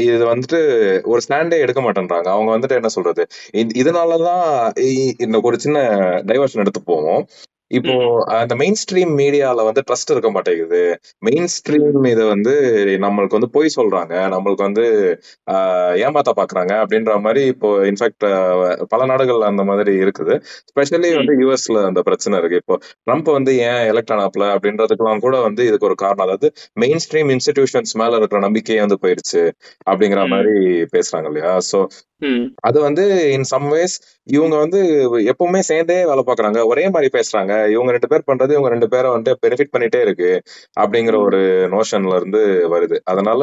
இது வந்துட்டு ஒரு ஸ்டாண்டே எடுக்க மாட்டேன்றாங்க. அவங்க வந்துட்டு என்ன சொல்றது? இதனாலதான் இந்த ஒரு சின்ன டைவர்ஷன் எடுத்து போவோம். இப்போ அந்த மெயின் ஸ்ட்ரீம் மீடியால வந்து ட்ரஸ்ட் இருக்க மாட்டேங்குது. மெயின் ஸ்ட்ரீம் இது வந்து நம்மளுக்கு வந்து பொய் சொல்றாங்க. நம்மளுக்கு வந்து ஏமாத்த பாக்குறாங்க அப்படின்ற மாதிரி இப்போ இன்ஃபேக்ட் பல நாடுகள் அந்த மாதிரி இருக்குது. ஸ்பெஷலி வந்து யூஎஸ்ல அந்த பிரச்சனை இருக்கு. இப்போ ட்ரம்ப் வந்து ஏன் எலெக்ட் ஆனாப்ல அப்படின்றதுக்கெல்லாம் கூட வந்து இதுக்கு ஒரு காரணம். அதாவது மெயின் ஸ்ட்ரீம் இன்ஸ்டிடியூஷன்ஸ் மேல இருக்கிற நம்பிக்கையே வந்து போயிருச்சு அப்படிங்கிற மாதிரி பேசுறாங்க இல்லையா? சோ அது வந்து இன் சம் வேஸ் இவங்க வந்து எப்பவுமே சேர்ந்தே வேலை பார்க்கறாங்க ஒரே மாதிரி பேசுறாங்க. இவங்க ரெண்டு பேர் பண்றது இவங்க ரெண்டு பேரை வந்து பெனிஃபிட் பண்ணிட்டே இருக்கு அப்படிங்கிற ஒரு நோஷன்ல இருந்து வருது. அதனால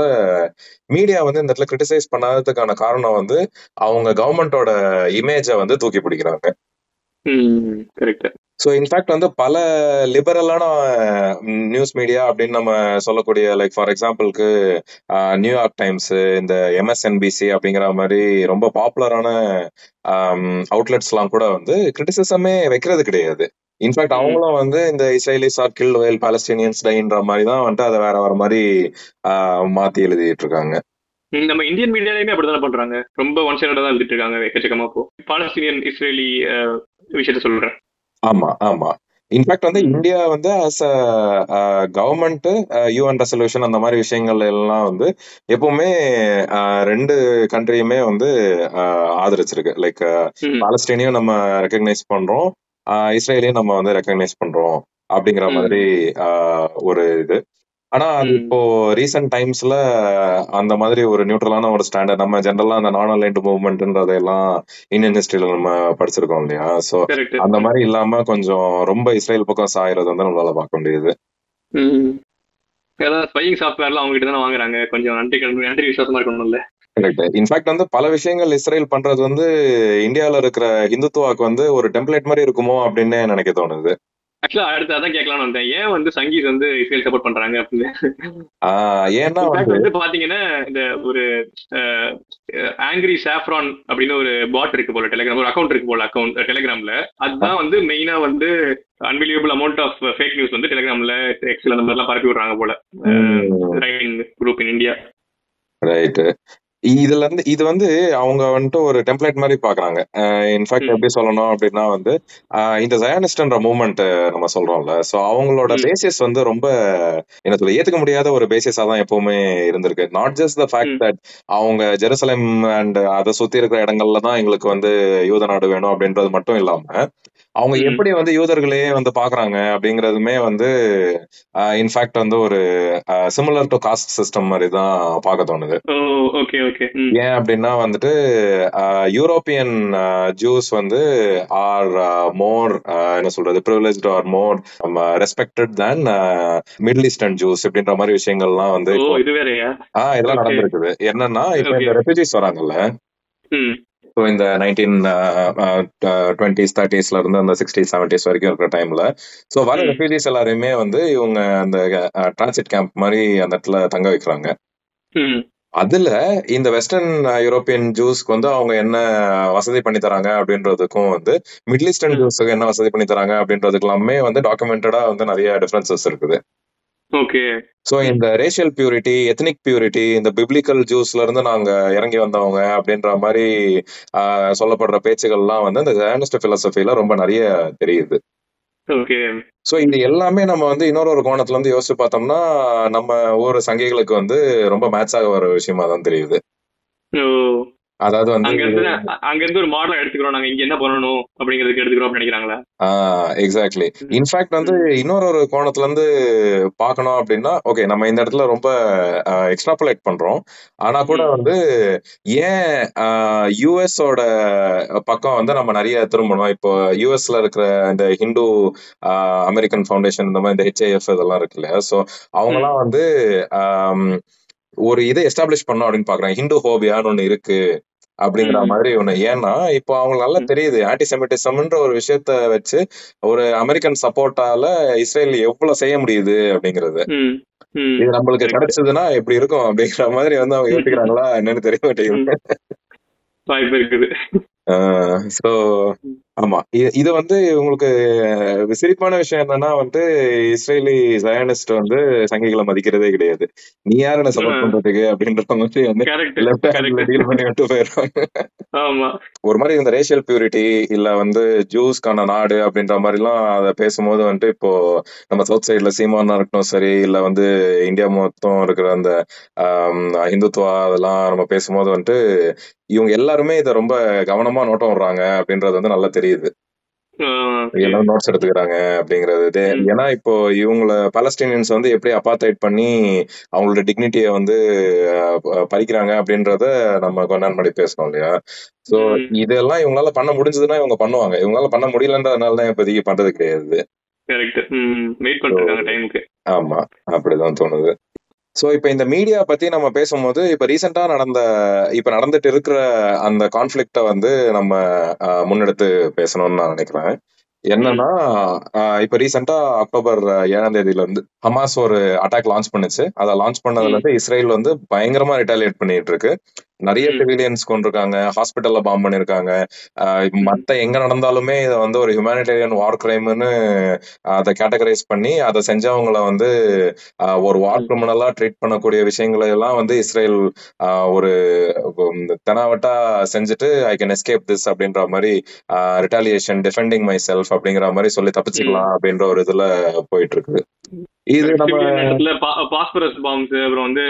மீடியா வந்து இந்த இடத்துல கிரிட்டிசைஸ் பண்ணாததுக்கான காரணம் வந்து அவங்க கவர்மெண்டோட இமேஜை வந்து தூக்கி பிடிக்கிறாங்க. கரெக்ட் ஸோ இன்ஃபேக்ட் வந்து பல லிபரலான நியூஸ் மீடியா அப்படின்னு நம்ம சொல்லக்கூடிய லைக் ஃபார் எக்ஸாம்பிளுக்கு நியூயார்க் டைம்ஸ் இந்த எம்எஸ்என்பிசி அப்படிங்கிற மாதிரி ரொம்ப பாப்புலரான அவுட்லெட்ஸ்லாம் கூட வந்து கிரிட்டிசிசமே வைக்கிறது கிடையாது. இன்ஃபேக்ட் அவங்களும் வந்து இந்த Israelis are kill while Palestinians டைன்ற மாதிரி தான் வந்துட்டு அதை வேற வேற மாதிரி மாத்தி எழுதிட்டு இருக்காங்க நம்ம இந்தியன் மீடியாலையுமே அப்படிதானே பண்றாங்க? ரொம்ப ஒன் சைடா தான் எழுதிட்டு இருக்காங்க எக்கச்சக்கமா இப்போ. பாலஸ்தீனியன் இஸ்ரேலி விஷயத்த சொல்றேன். ஆமா ஆமா. இன்ஃபேக்ட் வந்து. இந்தியா வந்து as a government UN resolution அந்த மாதிரி விஷயங்கள் எல்லாம் வந்து எப்பவுமே ரெண்டு கண்ட்ரியுமே வந்து ஆதரிச்சிருக்கு. லைக். பாலஸ்டீனையும் நம்ம ரெக்கக்னைஸ் பண்றோம். இஸ்ரேலையும் நம்ம வந்து ரெக்கக்னைஸ் பண்றோம் அப்படிங்கிற. மாதிரி ஒரு இது. ஆனா அது. இப்போ ரீசெண்ட் டைம்ஸ்ல அந்த மாதிரி ஒரு நியூட்ரலான ஒரு ஸ்டாண்டர்ட் நம்ம ஜென்ரலா அந்த நான் அலைன்ட் மூவ்மெண்ட்ன்றதெல்லாம் இந்தியன் ஹிஸ்டரியில நம்ம படிச்சிருக்கோம் இல்லையா? சோ அந்த மாதிரி இல்லாம கொஞ்சம் ரொம்ப இஸ்ரேல் பக்கம் சாயறது வந்து நம்மளால பார்க்க முடியுது. ஏதாவது ஸ்பையிங் சாஃப்ட்வேர்லாம் அவங்க கிட்ட தானே வாங்குறாங்க. கொஞ்சம் நன்றி கடன் நன்றி விசுவாசமா இருக்கணும்ல. கரெக்ட் இன்ஃபேக்ட் வந்து பல விஷயங்கள் இஸ்ரேல் பண்றது வந்து இந்தியால இருக்கிற இந்துத்துவாக்கு வந்து ஒரு டெம்ப்ளேட் மாதிரி இருக்குமோ அப்படின்னு நினைக்க தோணுது. ஆக்சுவலா அடுத்து அதான் கேட்கலாம்னு வந்தேன். ஏன் வந்து சங்கீத் வந்து இஸ்ரேல் சப்போர்ட் பண்றாங்க அப்படின்னு? ஏன்னா வந்து பாத்தீங்கன்னா இந்த ஒரு ஆங்கிரி சாஃப்ரான் அப்படின்னு ஒரு பாட் இருக்கு போல டெலிகிராம் ஒரு அக்கௌண்ட் இருக்கு போல அக்கௌண்ட் டெலிகிராம்ல அதுதான் வந்து மெயினா வந்து unbelievable amount of fake news வந்து டெலிகிராம்ல எக்ஸ்ல அந்த மாதிரிலாம் பரப்பி விடுறாங்க போல. குரூப் இன் இந்தியா ரைட் இதுல இருந்து இது வந்து அவங்க வந்துட்டு ஒரு டெம்ப்ளேட் மாதிரி பாக்குறாங்க இன்ஃபேக்ட். எப்படி சொல்லணும் அப்படின்னா வந்து இந்த ஜயானிஸ்ட்ன்ற மூவ்மெண்ட் நம்ம சொல்றோம்ல சோ அவங்களோட. பேசிஸ் வந்து ரொம்ப சொல்ல ஏத்துக்க முடியாத ஒரு பேசிஸா தான் எப்பவுமே இருந்திருக்கு not just the fact. That அவங்க ஜெருசலேம் அண்ட் அதை சுத்தி இருக்கிற இடங்கள்ல தான் எங்களுக்கு வந்து யூத நாடு வேணும் அப்படின்றது மட்டும் இல்லாம அவங்க. எப்படி வந்து யூதர்களையே வந்து பாக்குறாங்க அப்படிங்கறதுமே வந்து இன்ஃபேக்ட் வந்து ஒரு சிமிலர் டு காஸ்ட் சிஸ்டம் மாதிரி தான் பார்க்க தோணுது. ஏன் அப்படின்னா வந்துட்டு யூரோப்பியன் ஜூஸ் வந்து ஆர் மோர் என்ன சொல்றது privilege are more respected than middle eastern Jews இப்படின்ற மாதிரி விஷயங்கள்லாம் வந்து ஆஹ் இதெல்லாம் நடந்திருக்குது. என்னன்னா இப்போ இந்த ரெஃப்யூஜிஸ் வராங்கல்ல ஸோ இந்த நைன்டீன் டுவெண்ட்டிஸ் தேர்ட்டிஸ்ல இருந்து அந்த சிக்ஸ்டீஸ் செவன்டிஸ் வரைக்கும் இருக்கிற டைம்ல ஸோ வர ரெஃப்யூஜிஸ் எல்லாரையுமே வந்து இவங்க அந்த டிரான்சிட் கேம்ப் மாதிரி அந்த இடத்துல தங்க வைக்கிறாங்க. அதுல இந்த வெஸ்டர்ன் யூரோப்பியன் ஜூஸ்க்கு வந்து அவங்க என்ன வசதி பண்ணி தராங்க அப்படின்றதுக்கும் வந்து மிடில் ஈஸ்டர்ன் ஜூஸுக்கு என்ன வசதி பண்ணி தராங்க அப்படின்றதுக்கு எல்லாமே வந்து டாக்குமெண்டடா வந்து நிறைய டிஃபரன்சஸ் இருக்குது. ஓகே ஸோ இந்த ரேஷியல் பியூரிட்டி எத்னிக் பியூரிட்டி இந்த பிப்ளிக்கல் ஜூஸ்ல இருந்து நாங்க இறங்கி வந்தவங்க அப்படின்ற மாதிரி சொல்லப்படுற பேச்சுகள்லாம் வந்து இந்த ஜானிஸ்ட் பிலசபில ரொம்ப நிறைய தெரியுது. ஸோ இது எல்லாமே நம்ம வந்து இன்னொரு ஒரு கோணத்துல இருந்து யோசிச்சு பார்த்தோம்னா நம்ம ஊர் சங்கிகளுக்கு வந்து ரொம்ப மேட்ச் ஆக வர விஷயமா தான் தெரியுது. அதாவது வந்து அங்க இருந்து அங்க இருந்து ஒரு மாடல் எடுத்துக்கிறோம் நாங்க இங்க என்ன பண்ணணும் அப்படிங்கிறதுக்கு எடுத்துக்கிறோம் நினைக்கிறாங்களா எக்ஸாக்ட்லி. இன்ஃபேக்ட் வந்து. இன்னொரு ஒரு கோணத்துல இருந்து பார்க்கணும் அப்படின்னா ஓகே நம்ம இந்த இடத்துல ரொம்ப எக்ஸ்ட்ராபுலேட் பண்றோம் ஆனா கூட. வந்து ஏன் யூஎஸோட பக்கம் வந்து நம்ம நிறைய திரும்பணும் இப்போ யூஎஸ்ல இருக்கிற இந்த ஹிந்து அமெரிக்கன் ஃபவுண்டேஷன் இந்த மாதிரி இந்த ஹெச்ஐஎஃப் இதெல்லாம் இருக்கு இல்லையா ஸோ. அவங்கலாம் வந்து ஒரு இதை எஸ்டாப்ளிஷ் பண்ணோம் அப்படின்னு பாக்குறாங்க ஹிந்து ஹோபியான்னு ஒண்ணு இருக்கு அப்படிங்கிற. மாதிரி ஒண்ணு ஏன்னா இப்போ அவங்களுக்கு நல்லா. தெரியுது ஆன்டிசெமிட்டிசம்ன்ற ஒரு விஷயத்த வச்சு ஒரு அமெரிக்கன் சப்போர்ட்டால இஸ்ரேல் எவ்வளவு செய்ய முடியுது அப்படிங்கிறது. இது நம்மளுக்கு கிடைச்சதுன்னா எப்படி இருக்கும் அப்படிங்கிற மாதிரி வந்து அவங்க யோசிக்கிறாங்களா என்னன்னு தெரிய மாட்டேங்குது வாய்ப்பு இருக்குது சோ. ஆமா. இது வந்து உங்களுக்கு சிரிப்பான விஷயம் என்னன்னா வந்து இஸ்ரேலி ஜயனிஸ்ட் வந்து சங்கிகளை மதிக்கிறதே கிடையாது. நீ யாரு என்ன சப்போர்ட் பண்றதுக்கு அப்படின்ற மாதிரி வந்து டீல் பண்ணி விட்டு போயிடுறாங்க ஒரு மாதிரி இந்த ரேஷியல் பியூரிட்டி இல்ல வந்து ஜூஸ்க்கான நாடு அப்படின்ற மாதிரி எல்லாம் அதை பேசும்போது வந்துட்டு இப்போ நம்ம சவுத் சைடுல சீமானா இருக்கட்டும் சரி இல்ல வந்து இந்தியா மொத்தம் இருக்கிற அந்த ஆம், இந்துத்துவா அதெல்லாம் நம்ம பேசும்போது வந்துட்டு இவங்க எல்லாருமே இதை ரொம்ப கவனமா நோட்டம் விடுறாங்க அப்படின்றது வந்து நல்லா தெரியுது. ஓகே எல்லாரும் நோட்ஸ் எடுத்துக்கிறாங்க அப்படிங்கிறது. ஏன்னா இப்போ இவங்கள பலஸ்டீனியன்ஸ் வந்து எப்படி அப்பாத்தைட் பண்ணி அவங்களோட டிக்னிட்டியை வந்து பறிக்கிறாங்க அப்படின்றத நம்ம கொஞ்ச நேரம் முன்னாடி பேசணும் இல்லையா? சோ. இதெல்லாம் இவங்களால பண்ண முடிஞ்சதுன்னா இவங்க பண்ணுவாங்க. இவங்களால பண்ண முடியலன்றதுனால தான் இப்போதைக்கு பண்றது கிடையாது. ஆமா அப்படிதான் தோணுது. சோ இப்ப இந்த மீடியா பத்தி நம்ம பேசும்போது இப்ப ரீசெண்டா நடந்த இப்ப நடந்துட்டு இருக்கிற அந்த கான்ஃபிளிக்ட வந்து நம்ம முன்னெடுத்து பேசணும்னு நான் நினைக்கிறேன். என்னன்னா இப்ப ரீசெண்டா அக்டோபர் ஏழாம் தேதியில இருந்து ஹமாஸ் ஒரு அட்டாக் லான்ச் பண்ணுச்சு. அதை லான்ச் பண்ணதுல. இருந்து இஸ்ரேல் வந்து பயங்கரமா ரிட்டாலியேட் பண்ணிட்டு இருக்கு. நிறைய சிவிலியன்ஸ் கொண்டிருக்காங்க ஹாஸ்பிட்டல்ல பாம்பு பண்ணிருக்காங்க. மத்த எங்க நடந்தாலுமே இதை வந்து ஒரு ஹியூமானிட்டேரியன் வார் கிரைம்னு அதை கேட்டகரைஸ் பண்ணி அதை செஞ்சவங்கள வந்து ஒரு வார் கிரிமினலா ட்ரீட் பண்ணக்கூடிய விஷயங்களை எல்லாம் வந்து இஸ்ரேல் ஆஹ் ஒரு தெனாவட்டா செஞ்சுட்டு ஐ கேன் எஸ்கேப் திஸ் அப்படின்ற மாதிரி ரிட்டாலியேஷன் டிஃபெண்டிங் மை செல்ஃப் அப்படிங்கிற மாதிரி சொல்லி தப்பிச்சுக்கலாம் அப்படின்ற ஒரு இதுல போயிட்டு இருக்குது. இது நம்ம பாஸ்பரஸ் பாம்ஸ் அப்புறம் வந்து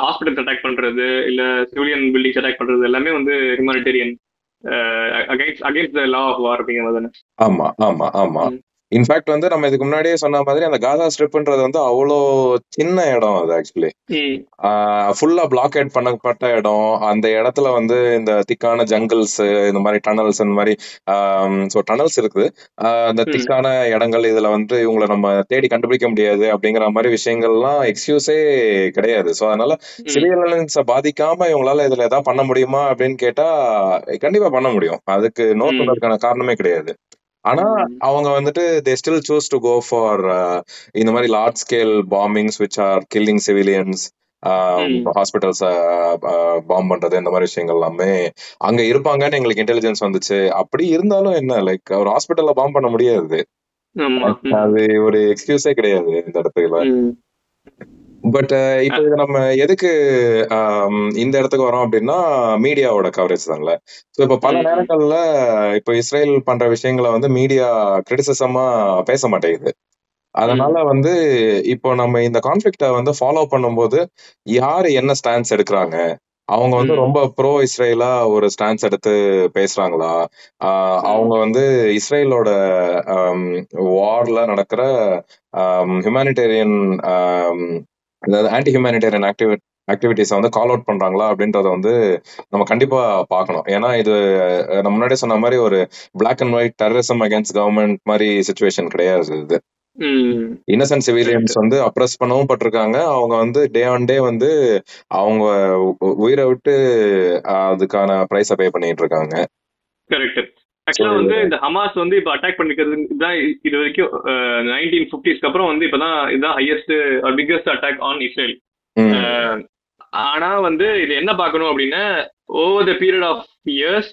ஹாஸ்பிட்டல்ஸ் அட்டாக் பண்றது இல்ல சிவிலியன் பில்டிங்ஸ் அட்டாக் பண்றது எல்லாமே வந்து humanitarian against against the law of war அப்படிங்கிற மாதிரி தானே? ஆமா ஆமா ஆமா. இன்ஃபேக்ட் வந்து நம்ம இதுக்கு முன்னாடியே சொன்ன மாதிரி அந்த காசா ஸ்ட்ரிப்ன்றது வந்து அவ்வளோ சின்ன இடம் அது ஆக்சுவலி ஃபுல்லா பிளாக்கேட் பண்ணப்பட்ட இடம். அந்த இடத்துல வந்து இந்த திக்கான ஜங்கிள்ஸ் இந்த மாதிரி டனல்ஸ் இந்த மாதிரி ஸோ டனல்ஸ் இருக்குது. அந்த திக்கான இடங்கள் இதுல வந்து இவங்களை நம்ம தேடி கண்டுபிடிக்க முடியாது அப்படிங்கிற மாதிரி விஷயங்கள்லாம் எக்ஸ்கியூஸே கிடையாது. ஸோ அதனால சிவிலியன்ஸை பாதிக்காம இவங்களால இதுல ஏதாவது பண்ண முடியுமா அப்படின்னு கேட்டா கண்டிப்பா பண்ண முடியும். அதுக்கு நோ ம். சொல்றதுக்கான காரணமே கிடையாது. ஆனா அவங்க வந்துட்டு they still choose to go for இந்த மாதிரி large scale bombings which are killing civilians hospitals bomb பண்றது இந்த மாதிரி விஷயங்கள் எல்லாமே அங்க இருப்பாங்கன்னு எங்களுக்கு இன்டெலிஜென்ஸ் வந்துச்சு. அப்படி இருந்தாலும் என்ன லைக் ஒரு ஹாஸ்பிட்டல்ல பாம்பு பண்ண முடியாது. அது ஒரு எக்ஸ்கியூஸே கிடையாது இந்த இடத்துல. பட் இப்போ இது நம்ம எதுக்கு இந்த இடத்துக்கு வரோம் அப்படின்னா மீடியாவோட கவரேஜ் தான்ல. ஸோ இப்போ பல நேரங்கள்ல இப்போ இஸ்ரேல் பண்ற விஷயங்களை வந்து மீடியா கிரிட்டிசிசமா பேச மாட்டேங்குது. அதனால வந்து இப்போ நம்ம இந்த கான்ஃபிளிக்ட வந்து ஃபாலோ பண்ணும்போது யாரு என்ன ஸ்டான்ஸ் எடுக்கிறாங்க? அவங்க வந்து ரொம்ப ப்ரோ இஸ்ரேலா ஒரு ஸ்டான்ஸ் எடுத்து பேசுறாங்களா? அவங்க வந்து இஸ்ரேலோட வார்ல நடக்கிற ஹியூமானிட்டேரியன் அதாவது ஆன்டி ஹியூமானிட்டேரியன் ஆக்டிவி ஆக்டிவிட்டிஸை வந்து கால் அவுட் பண்றாங்களா அப்படின்றத வந்து நம்ம கண்டிப்பா பார்க்கணும். ஏன்னா இது நம்ம முன்னாடியே சொன்ன மாதிரி ஒரு black and white terrorism against government மாதிரி சுச்சுவேஷன் கிடையாது இது. இன்னசென்ட் சிவிலியன்ஸ் வந்து அப்ரஸ் பண்ணவும் பட்டிருக்காங்க. அவங்க வந்து டே ஆன் டே வந்து அவங்க உயிரை விட்டு அதுக்கான பிரைஸை பே பண்ணிட்டு இருக்காங்க. கரெக்ட் ஆக்சுவலா வந்து இந்த ஹமாஸ் வந்து இப்ப அட்டாக் பண்ணிக்கிறது இதுதான் இது வரைக்கும் நைன்டீன் பிப்டிஸ்க்கு அப்புறம் வந்து இப்பதான் இதுதான் highest biggest attack on Israel ஆனா வந்து இது என்ன பார்க்கணும் அப்படின்னா over the period of years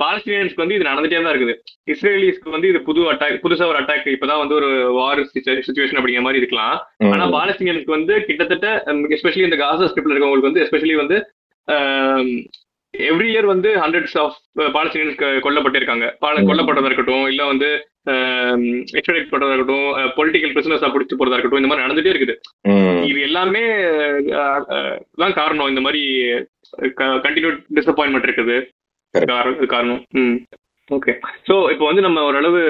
பாலஸ்தீனியன்ஸ்க்கு வந்து இது நடந்துட்டே தான் இருக்குது. இஸ்ரேலிஸ்க்கு வந்து இது புது அட்டாக் புதுசா ஒரு அட்டாக் இப்பதான் வந்து ஒரு வார் சுச்சுவேஷன் அப்படிங்கிற மாதிரி இருக்கலாம். ஆனா பாலஸ்தீனியனுக்கு வந்து கிட்டத்தட்ட எஸ்பெஷலி இந்த காசா ஸ்கிரிப்ட்ல இருக்கவங்களுக்கு வந்து எஸ்பெஷலி வந்து எவ்ரி இயர் வந்து ஹண்ட்ரட்ஸ் ஆஃப் பாலஸ்தீனியன்ஸ் கொல்லப்பட்டிருக்காங்க. பால கொல்லப்பட்டதா இருக்கட்டும் இல்ல வந்து எக்ஸ்ட்ரேட் பண்றதா இருக்கட்டும் பொலிட்டிக்கல் பிரிசனர்ஸா பிடிச்சி போறதா இருக்கட்டும் இந்த மாதிரி நடந்துட்டே இருக்குது. இது எல்லாமே தான் காரணம். இந்த மாதிரி கண்டினியூ டிசப்பாயின்மெண்ட் இருக்குது. காரணம். ம். ஓகே ஸோ இப்போ வந்து நம்ம ஓரளவு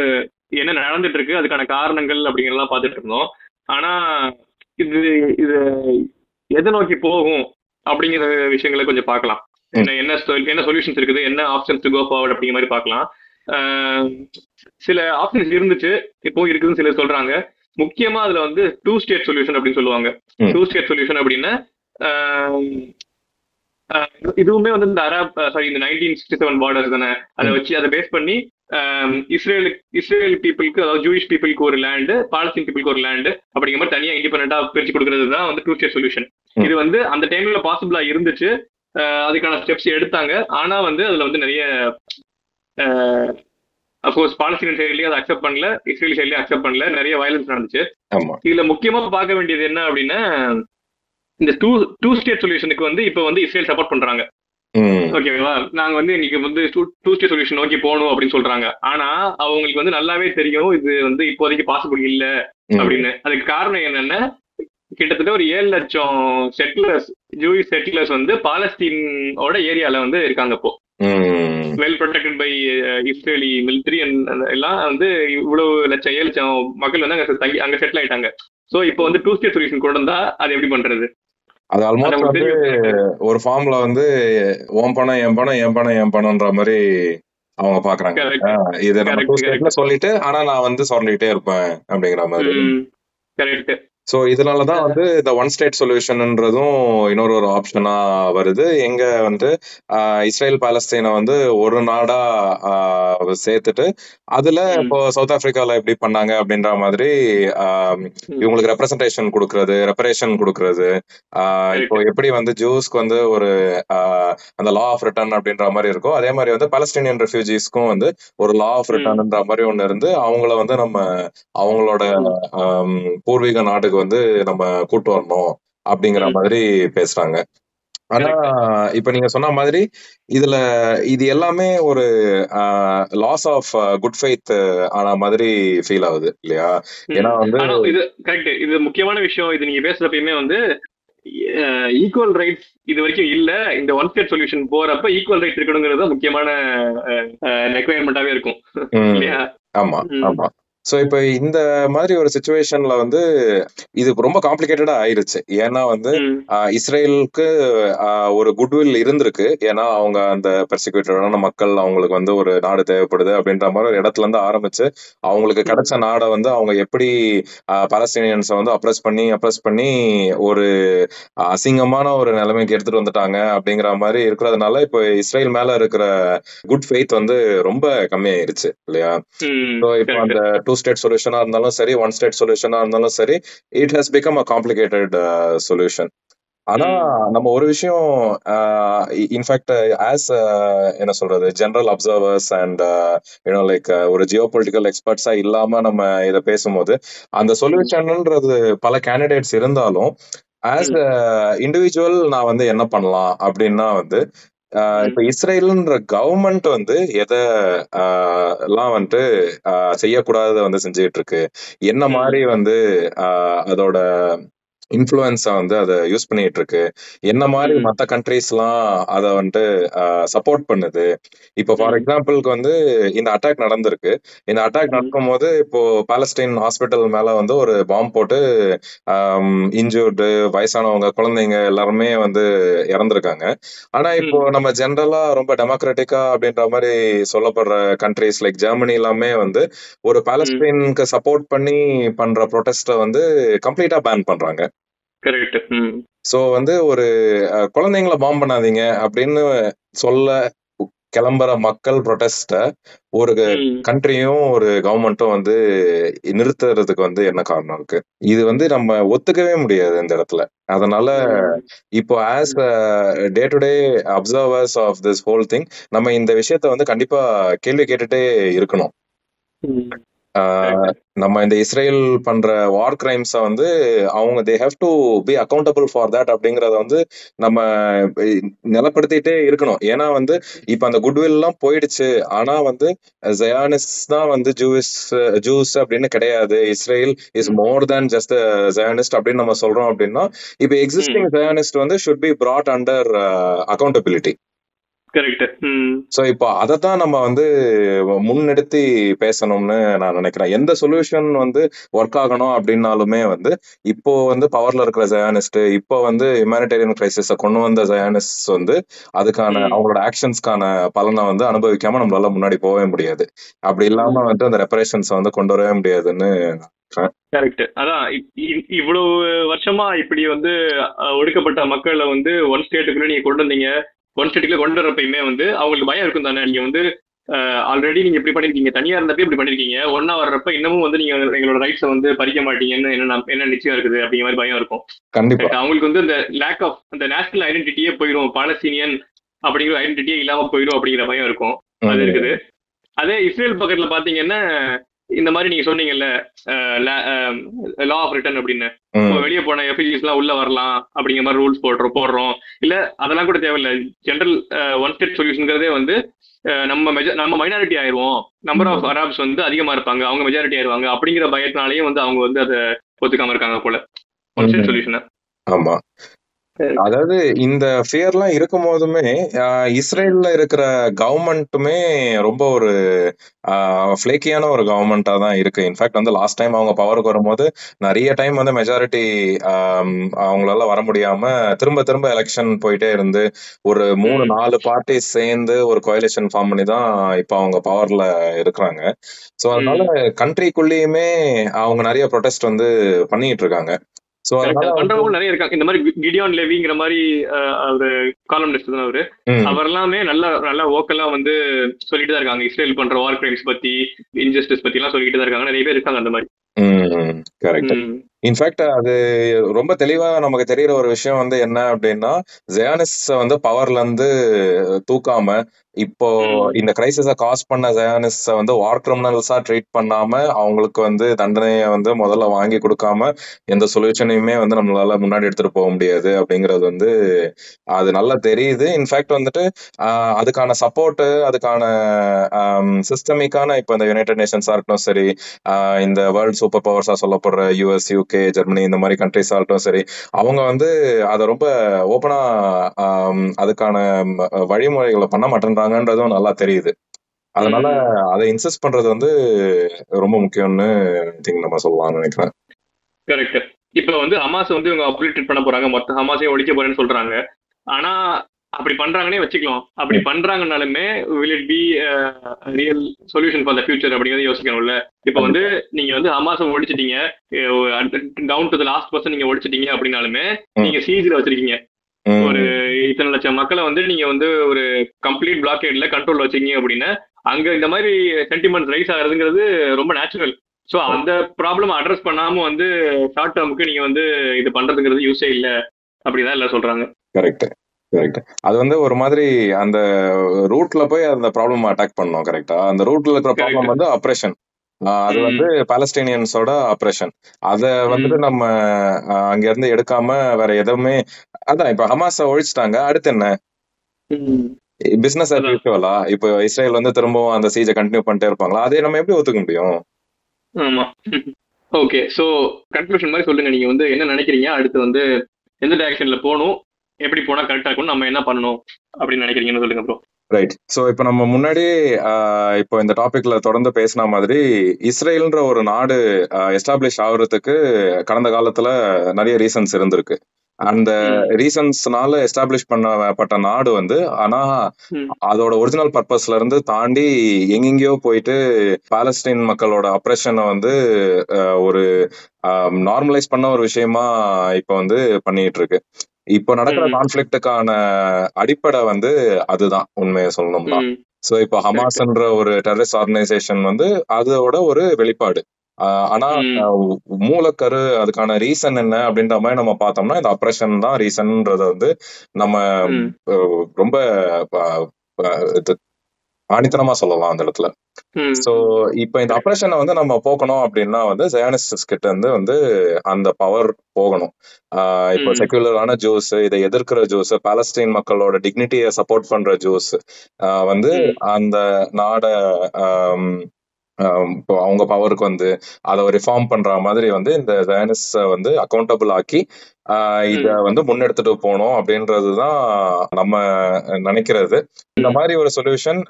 என்ன நடந்துட்டு இருக்கு அதுக்கான காரணங்கள் அப்படிங்கிறதெல்லாம் பார்த்துட்டு இருந்தோம். ஆனா இது இது எதை நோக்கி போகும் அப்படிங்கிற விஷயங்களை கொஞ்சம் பார்க்கலாம். என்ன என்ன சொல்- என்ன சொல்யூஷன்ஸ் இருக்குது என்ன ஆப்ஷன்ஸ் டு கோ ஃபார்வர்ட் அப்படிங்கிற மாதிரி பார்க்கலாம். சில ஆப்ஷன்ஸ் இருந்துச்சு இப்போ இருக்குதுன்னு சிலர் சொல்றாங்க. முக்கியமா அதுல வந்து டூ ஸ்டேட் சொல்யூஷன் அப்படின்னு சொல்லுவாங்க. டூ ஸ்டேட் சொல்யூஷன் அப்படின்னா இதுவுமே வந்து இந்த அரப் சாரி இந்த நைன்டீன் சிக்ஸ்டி செவன் பார்டர்ஸ் தானே? அதை. வச்சு அதை பேஸ் பண்ணி இஸ்ரேலு இஸ்ரேல் பீப்புளுக்கு அதாவது ஜூயிஷ் பீப்புளுக்கு ஒரு லேண்டு பாலஸ்தீன் பீப்புளுக்கு ஒரு லேண்டு அப்படிங்கிற மாதிரி தனியா இண்டிபெண்டா பிரிச்சு கொடுக்கறது தான் வந்து டூ ஸ்டேட் சொல்யூஷன். இது வந்து அந்த டைம்ல பாசிபிளா இருந்துச்சு. அதுக்கான ஸ்டெப்ஸ் எடுத்தாங்க. ஆனா வந்து அதுல வந்து நிறைய அஃப்கோர்ஸ் பாலஸ்தீன் சைட்லயும் அதை அக்செப்ட் பண்ணல இஸ்ரேல் சைட்லயும் அக்செப்ட் பண்ணல நிறைய வயலன்ஸ் நடந்துச்சு. இதுல முக்கியமா பார்க்க வேண்டியது என்ன அப்படின்னா இந்த டூ டூ ஸ்டேட் சொல்யூஷனுக்கு வந்து இப்போ வந்து இஸ்ரேல் சப்போர்ட் பண்றாங்க. ஓகேவா நாங்க வந்து இன்னைக்கு வந்து டூ ஸ்டேட் சொல்யூஷன் நோக்கி போகணும் அப்படின்னு சொல்றாங்க. ஆனா அவங்களுக்கு வந்து நல்லாவே தெரியும் இது வந்து இப்போதைக்கு பாசிபிள் இல்ல. அப்படின்னு. அதுக்கு காரணம் என்னன்னா கிட்டத்தட்ட ஒரு ஏழு லட்சம் செட்டிலர்ஸ் ஜூயிஷ் செட்டிலர்ஸ் வந்து பாலஸ்தீனோட ஏரியால வந்து இருக்காங்க இப்போ. Well protected by Israeli military எல்லாம் வந்து இவ்வளவு லட்சம் ஏழு லட்சம் மக்கள் வந்து அங்க தங்கி அங்க செட்டில் ஆயிட்டாங்க. சோ இப்போ வந்து டூ ஸ்டேட் சொல்யூஷன் கொண்டு வந்தா அது எப்படி பண்றது? அது ஆல்மோஸ்ட் வந்து ஒரு ஃபார்ம்ல வந்து ஓம் பணம் என் பணம் என் பணம் என் பணம்ன்ற மாதிரி அவங்க பாக்குறாங்க இதை சொல்லிட்டு ஆனா நான் வந்து சொல்லிட்டே இருப்பேன் அப்படிங்கிற மாதிரி. கரெக்ட் சோ இதனாலதான் வந்து இந்த ஒன் ஸ்டேட் சொல்யூஷன்ன்றதும் இன்னொரு ஒரு ஆப்ஷனா வருது. எங்க வந்து இஸ்ரேல் பாலஸ்தீனை வந்து ஒரு நாடா ஆஹ் சேர்த்துட்டு அதுல. இப்போ சவுத் ஆப்பிரிக்கால எப்படி பண்ணாங்க அப்படின்ற மாதிரி. இவங்களுக்கு ரெப்ரசன்டேஷன் கொடுக்கறது ரெப்பரேஷன் கொடுக்கறது. இப்போ எப்படி வந்து ஜூஸ்க்கு வந்து ஒரு அந்த லா ஆஃப் ரிட்டர்ன் அப்படின்ற மாதிரி இருக்கோ அதே மாதிரி வந்து பாலஸ்டீனியன் ரெஃப்யூஜிஸ்க்கும் வந்து ஒரு லா ஆஃப் ரிட்டர்ன்ன்ற மாதிரி ஒண்ணு இருந்து அவங்கள வந்து நம்ம அவங்களோட பூர்வீக நாட்டுக்கு வந்து நம்ம கூட்டு வரணும் அப்படிங்கிற மாதிரி பேசுறாங்க. ஆனா இப்ப நீங்க சொன்ன மாதிரி இதுல இது எல்லாமே ஒரு லாஸ் ஆஃப் குட் ஃபெய்த் ஆன மாதிரி ஃபீல் ஆகுது இல்லையா? ஏன்னா வந்து இது கரெக்ட் இது முக்கியமான விஷயம். இது நீங்க பேசுறப்பயுமே வந்து ஈக்குவல் ரைட்ஸ் இது வரைக்கும் இல்ல. இந்த ஒன் ஸ்டேட் சொல்யூஷன் போறப்ப ஈக்குவல் ரைட்ஸ் இருக்கணுங்கிறது முக்கியமான ரெக்குவயர்மெண்டாவே இருக்கும். இல்லையா? ஆமா ஆமா. சோ இப்ப இந்த மாதிரி ஒரு சுச்சுவேஷன்ல வந்து இது ரொம்ப காம்ப்ளிகேட்டடா ஆயிருச்சு. ஏன்னா வந்து இஸ்ரேலுக்கு ஒரு குட்வில் இருந்திருக்கு. ஏன்னா அவங்க அந்த பெர்சிக்யூட்டடான மக்கள் அவங்களுக்கு வந்து ஒரு நாடு தேவைப்படுது அப்படின்ற மாதிரி ஒரு இடத்துல இருந்து ஆரம்பிச்சு அவங்களுக்கு கிடைச்ச நாடை வந்து அவங்க எப்படி பாலஸ்தீனியன்ஸை வந்து அப்ரஸ் பண்ணி அப்ரஸ் பண்ணி ஒரு அசிங்கமான ஒரு நிலைமைக்கு எடுத்துட்டு வந்துட்டாங்க அப்படிங்கிற மாதிரி இருக்கிறதுனால இப்போ இஸ்ரேல் மேல இருக்கிற குட் ஃபெய்த் வந்து ரொம்ப கம்மியாயிருச்சு இல்லையா? ஸோ இப்போ அந்த டூ ஸ்டேட் சொல்யூஷனா இருந்தாலும் சரி ஒன் ஸ்டேட் சொல்யூஷனா இருந்தாலும் சரி it has become a complicated solution ஆனா நம்ம ஒரு விஷயம் இன்ஃபேக்ட் ஆஸ் என்ன சொல்றது general observers and you know like ஒரு ஜியோ பொலிட்டிக்கல் எக்ஸ்பர்ட்ஸா இல்லாம நம்ம இதை பேசும்போது அந்த சொல்யூஷன்ன்றது பல கேண்டிடேட்ஸ் இருந்தாலும் ஆஸ் இண்டிவிஜுவல் நான் வந்து என்ன பண்ணலாம் அப்படின்னா வந்து இப்ப இஸ்ரேலுன்ற கவர்மெண்ட் வந்து எதை ஆஹ் எல்லாம் வந்துட்டு செய்யக்கூடாததை வந்து செஞ்சுட்டு இருக்கு என்ன மாதிரி வந்து அதோட இன்ஃப்ளூயன்ஸை வந்து அதை யூஸ் பண்ணிட்டு இருக்கு என்ன மாதிரி மற்ற கண்ட்ரீஸ்லாம் அதை வந்துட்டு சப்போர்ட் பண்ணுது. இப்போ ஃபார் எக்ஸாம்பிளுக்கு வந்து இந்த அட்டாக் நடந்திருக்கு. இந்த அட்டாக் ம். நடக்கும்போது இப்போ பாலஸ்டைன் ஹாஸ்பிட்டல் மேல வந்து ஒரு பாம்பு போட்டு இன்ஜூர்டு வயசானவங்க குழந்தைங்க எல்லாருமே வந்து இறந்திருக்காங்க. ஆனா இப்போ நம்ம ஜென்ரலா ரொம்ப டெமோக்ராட்டிக்கா அப்படின்ற மாதிரி சொல்லப்படுற கண்ட்ரீஸ் லைக் ஜெர்மனி எல்லாமே வந்து ஒரு ம். பாலஸ்தீனுக்கு சப்போர்ட் பண்ணி பண்ற ப்ரொடெஸ்ட வந்து கம்ப்ளீட்டா பேன் பண்றாங்க. சோ வந்து ஒரு குழந்தைங்கள பாம்பு பண்ணாதீங்க அப்படின்னு சொல்ல கிளம்புற மக்கள் ப்ரொடெஸ்ட ஒரு கண்ட்ரியும் ஒரு கவர்மெண்ட்டும் வந்து நிறுத்துறதுக்கு வந்து என்ன காரணம் இருக்கு? இது வந்து நம்ம ஒத்துக்கவே முடியாது இந்த இடத்துல. அதனால இப்போ as day to day observers of this whole thing நம்ம இந்த விஷயத்த வந்து கண்டிப்பா கேள்வி கேட்டுட்டே இருக்கணும். நம்ம இந்த இஸ்ரேல் பண்ற வார் கிரைம்ஸ வந்து அவங்க they have to be accountable for that அப்படிங்கறத வந்து நம்ம நிலப்படுத்திட்டே இருக்கணும். ஏன்னா வந்து இப்ப அந்த குட்வில் எல்லாம் போயிடுச்சு. ஆனா வந்து ஜயானிஸ் தான் வந்து ஜூஸ் ஜூஸ் அப்படின்னு கிடையாது. Israel is more than just Zionist அப்படின்னு நம்ம சொல்றோம் அப்படின்னா இப்ப எக்ஸிஸ்டிங் ஜயானிஸ்ட் வந்து should be brought under accountability so இப்போ அதை தான் நம்ம வந்து முன்னெடுத்து பேசணும்னு நான் நினைக்கிறேன். எந்த சொல்யூஷன் வந்து ஒர்க் ஆகணும் அப்படின்னாலுமே வந்து இப்போ வந்து பவர்ல இருக்கிற ஜயானிஸ்ட் இப்போ வந்து ஹியூமானிடேரியன் கிரைசிஸ கொண்டு வந்த ஜயானிஸ்ட் வந்து அதுக்கான அவங்களோட ஆக்ஷன்ஸ்க்கான பலனை வந்து அனுபவிக்காம நம்மளால முன்னாடி போகவே முடியாது. அப்படி இல்லாம வந்து அந்த ரெப்பரேஷன்ஸ் வந்து கொண்டு வரவே முடியாதுன்னு. கரெக்ட் அதான் இவ்வளவு வருஷமா இப்படி வந்து ஒடுக்கப்பட்ட மக்களை வந்து ஒன் ஸ்டேட்டுக்குள்ள நீங்க கொண்டு வந்தீங்க. ஒன் ஸ்டேட்டுக்குள்ள கொண்டு வரப்பயுமே வந்து அவங்களுக்கு பயம் இருக்கும் தானே. நீங்க வந்து ஆல்ரெடி நீங்க இப்படி பண்ணிருக்கீங்க. தனியா இருந்தப்ப இப்படி பண்ணிருக்கீங்க. ஒன்னா வர்றப்ப இன்னமும் வந்து நீங்க எங்களோட ரைட்ஸை வந்து பறிக்க மாட்டீங்கன்னு என்ன என்ன நிச்சயம் இருக்குது அப்படிங்கிற மாதிரி பயம் இருக்கும். கண்டிப்பா. அவங்களுக்கு வந்து இந்த லேக் ஆஃப் அந்த நேஷனல் ஐடென்டிட்டியே போயிடும் பாலஸ்தீனியன் அப்படிங்கிற ஐடென்டிட்டியே இல்லாம போயிடும் அப்படிங்கிற பயம் இருக்கும். அது இருக்குது. அதே இஸ்ரேல் பக்கத்துல பாத்தீங்கன்னா இந்த மாதிரி நீங்க சொன்னீங்கல்ல லா ஆஃப் ரிட்டர்ன் அப்படின்னு. வெளியே போன எஃபிஜிஸ் எல்லாம் உள்ள வரலாம் அப்படிங்கிற மாதிரி ரூல்ஸ் போடுறோம் போடுறோம். இல்ல அதெல்லாம் கூட தேவையில்ல. ஜென்ரல் ஒன் ஸ்டேட் சொல்யூஷன்ங்கிறதே வந்து நம்ம மெஜ நம்ம மைனாரிட்டி ஆயிருவோம். Number of. அராப்ஸ் வந்து அதிகமா இருப்பாங்க அவங்க மெஜாரிட்டி ஆயிருவாங்க அப்படிங்கிற பயத்தினாலேயும் வந்து அவங்க வந்து அதை ஒத்துக்காம இருக்காங்க போல. One state. சொல்யூஷன் ஆமா. அதாவது இந்த ஃபியர்லாம் இருக்கும் போதுமே இஸ்ரேல்ல இருக்கிற கவர்மெண்ட்டுமே ரொம்ப ஒரு ஃபிளேக்கியான ஒரு கவர்மெண்டா தான் இருக்கு. இன்ஃபேக்ட் வந்து லாஸ்ட் டைம் அவங்க பவருக்கு வரும்போது நிறைய டைம் வந்து மெஜாரிட்டி அவங்களால வர முடியாம திரும்ப திரும்ப எலெக்ஷன் போயிட்டே இருந்து ஒரு மூணு நாலு பார்ட்டி சேர்ந்து ஒரு கோயலேஷன் ஃபார்ம் பண்ணி தான் இப்போ அவங்க பவர்ல இருக்கிறாங்க. ஸோ அதனால கண்ட்ரிக்குள்ளேயுமே அவங்க நிறைய ப்ரொடெஸ்ட் வந்து பண்ணிட்டு இருக்காங்க. சோ பண்றவங்க நிறைய இருக்காங்க. இந்த மாதிரி கிடியான் லெவிங்கிற மாதிரி அவரு காலம்னிஸ்ட் தான் அவரு. அவர் எல்லாமே நல்லா நல்லா ஓக்கலா வந்து சொல்லிட்டு தான் இருக்காங்க. இஸ்ரேல் பண்ற வார் கிரைம்ஸ் பத்தி இன்ஜஸ்டிஸ் பத்தி எல்லாம் சொல்லிட்டு தான் இருக்காங்க. நிறைய பேர் இருக்காங்க அந்த மாதிரி. கரெக்ட். இன்ஃபேக்ட் அது ரொம்ப தெளிவா நமக்கு தெரியற ஒரு விஷயம் வந்து என்ன அப்படின்னா ஜயானிஸ் வந்து பவர்ல இருந்து தூக்காம இப்போ. இந்த கிரைசிஸ காஸ் பண்ண ஜயானிஸ் வந்து வார் கிரிமினல்ஸா ட்ரீட் பண்ணாம அவங்களுக்கு வந்து தண்டனையை வந்து முதல்ல வாங்கி கொடுக்காம எந்த சொல்யூஷனையுமே வந்து நம்மளால முன்னாடி எடுத்துட்டு போக முடியாது அப்படிங்கிறது வந்து அது நல்லா தெரியுது இன்ஃபேக்ட் வந்துட்டு அதுக்கான சப்போர்ட் அதுக்கான சிஸ்டமிக்கான இப்போ இந்த யுனைடெட் நேஷன்ஸா இருக்கட்டும் சரி இந்த வேர்ல்ட் சூப்பர் பவர்ஸா சொல்லப்படுற யூஎஸ் யூகே ஜெர்மனி இந்த மாதிரி கண்ட்ரிஸ் ஆகட்டும் சரி அவங்க வந்து அதை ரொம்ப ஓப்பனா அதுக்கான வழிமுறைகளை பண்ண மாட்டேன்றாங்கன்றதும் நல்லா தெரியுது. அதனால. அதை இன்சிஸ்ட் பண்றது வந்து ரொம்ப முக்கியம்னு திங்க் நம்ம சொல்லலாம்னு நினைக்கிறேன். கரெக்ட் இப்ப வந்து ஹமாஸ் வந்து இவங்க அப்ளிகேட் பண்ண போறாங்க. மொத்த ஹமாஸையும் ஒழிக்க போறேன்னு சொல்றாங்க. ஆனா அப்படி பண்றாங்கன்னே வச்சுக்கலாம். அப்படி பண்றாங்கனாலுமே will it be real solution for the future அப்படிங்கறத யோசிக்கணும்ல. இப்ப வந்து நீங்க வந்து ஹமாஸை ஒழிச்சிட்டீங்க. Down to the last person நீங்க ஒழிச்சிட்டீங்க அப்படின்னாலுமே. நீங்க சீஸ்ல வச்சிருக்கீங்க. ஒரு இத்தனை லட்சம் மக்களை வந்து நீங்க வந்து ஒரு கம்ப்ளீட் பிளாக்கேட்ல கண்ட்ரோல் வச்சீங்க அப்படின்னா அங்க இந்த மாதிரி சென்டிமெண்ட் ரைஸ் ஆகுறதுங்கிறது ரொம்ப நேச்சுரல் ஸோ அந்த ப்ராப்ளம் அட்ரஸ் பண்ணாம வந்து ஷார்ட் டேர்முக்கு நீங்க வந்து இது பண்றதுங்கிறது யூஸே இல்ல அப்படிதான் எல்லாம் சொல்றாங்க. கரெக்ட் கரெக்ட் அது வந்து ஒரு மாதிரி அந்த ரூட்ல போய் அந்த ப்ராப்ளம் அட்டாக் பண்ணோம் கரெக்டா அந்த ரூட்ல இருக்கிற ப்ராப்ளம். வந்து அப்ரேஷன் அது. வந்து பாலஸ்டீனியன்ஸோட ஆப்ரேஷன் அத வந்துட்டு. நம்ம அங்க இருந்து எடுக்காம வேற எதுவுமே அதான் இப்ப ஹமாஸ ஒழிச்சிட்டாங்க. அடுத்து என்ன. பிசினஸ் அதான். யூஸ்வலா இப்போ இஸ்ரேல் வந்து திரும்பவும் அந்த சீஜை கண்டினியூ பண்ணிட்டே இருப்பாங்களா? அதை நம்ம எப்படி ஒத்துக்க முடியும்? ஆமா. ஓகே ஸோ கன்க்ளூஷன் மாதிரி சொல்லுங்க. நீங்க வந்து என்ன நினைக்கிறீங்க? அடுத்து வந்து எந்த டைரக்ஷன்ல போகணும்? எப்படி போனா கரெக்டா இருக்கும் நம்ம என்ன பண்ணணும்? அப்படின்னு நினைக்கிறீங்கன்னு சொல்லுங்க ப்ரோ ரைட் ஸோ இப்போ நம்ம முன்னாடி இப்போ இந்த டாபிக்ல தொடர்ந்து பேசின மாதிரி இஸ்ரேல்ன்ற ஒரு நாடு எஸ்டாப்ளிஷ் ஆகுறதுக்கு கடந்த காலத்துல நிறைய ரீசன்ஸ் இருந்திருக்கு. அந்த. ரீசன்ஸ்னால எஸ்டாப்ளிஷ் பண்ணப்பட்ட நாடு வந்து ஆனா. அதோட ஒரிஜினல் பர்பஸ்ல இருந்து தாண்டி எங்கெங்கயோ போயிட்டு பாலஸ்தீன் மக்களோட அப்ரேஷனை வந்து ஒரு நார்மலைஸ் பண்ண ஒரு விஷயமா இப்ப வந்து பண்ணிட்டு இருக்கு இப்போ நடக்கிற. கான்ஃபிளிக்டுக்கான அடிப்படை வந்து அதுதான் உண்மையை சொல்லணும்னா. சோ இப்போ ஹமாஸ்ன்ற ஒரு டெரரிஸ்ட் ஆர்கனைசேஷன் வந்து அதோட ஒரு வெளிப்பாடு ஆனா மூலக்கரு அதுக்கான ரீசன் என்ன அப்படின்ற மாதிரி நம்ம பார்த்தோம்னா இந்த அப்ரேஷன் தான் ரீசன்ன்றத வந்து நம்ம ரொம்ப ஆணித்தனமா சொல்லலாம் அந்த இடத்துல. சோ இப்போ இந்த அப்ரேஷனை வந்து நம்ம போக்கணும் அப்படின்னா வந்து ஜயானிஸ்டிஸ் கிட்ட இருந்து வந்து அந்த பவர் போகணும் இப்போ. செக்யூலரான ஜூஸ் இதை எதிர்க்கிற ஜூஸ் பாலஸ்தீன் மக்களோட டிக்னிட்டியை சப்போர்ட் பண்ற ஜூஸ் வந்து. அந்த நாட இப்போ அவங்க பவருக்கு வந்து அதை ரிஃபார்ம் பண்ற மாதிரி வந்து இந்த ஜயனிஸ் வந்து அக்கௌண்டபிள் ஆக்கி இத. வந்து முன்னெடுத்துட்டு போகணும் அப்படின்றதுதான் நம்ம நினைக்கிறது இந்த. மாதிரி ஒரு சொல்யூஷன்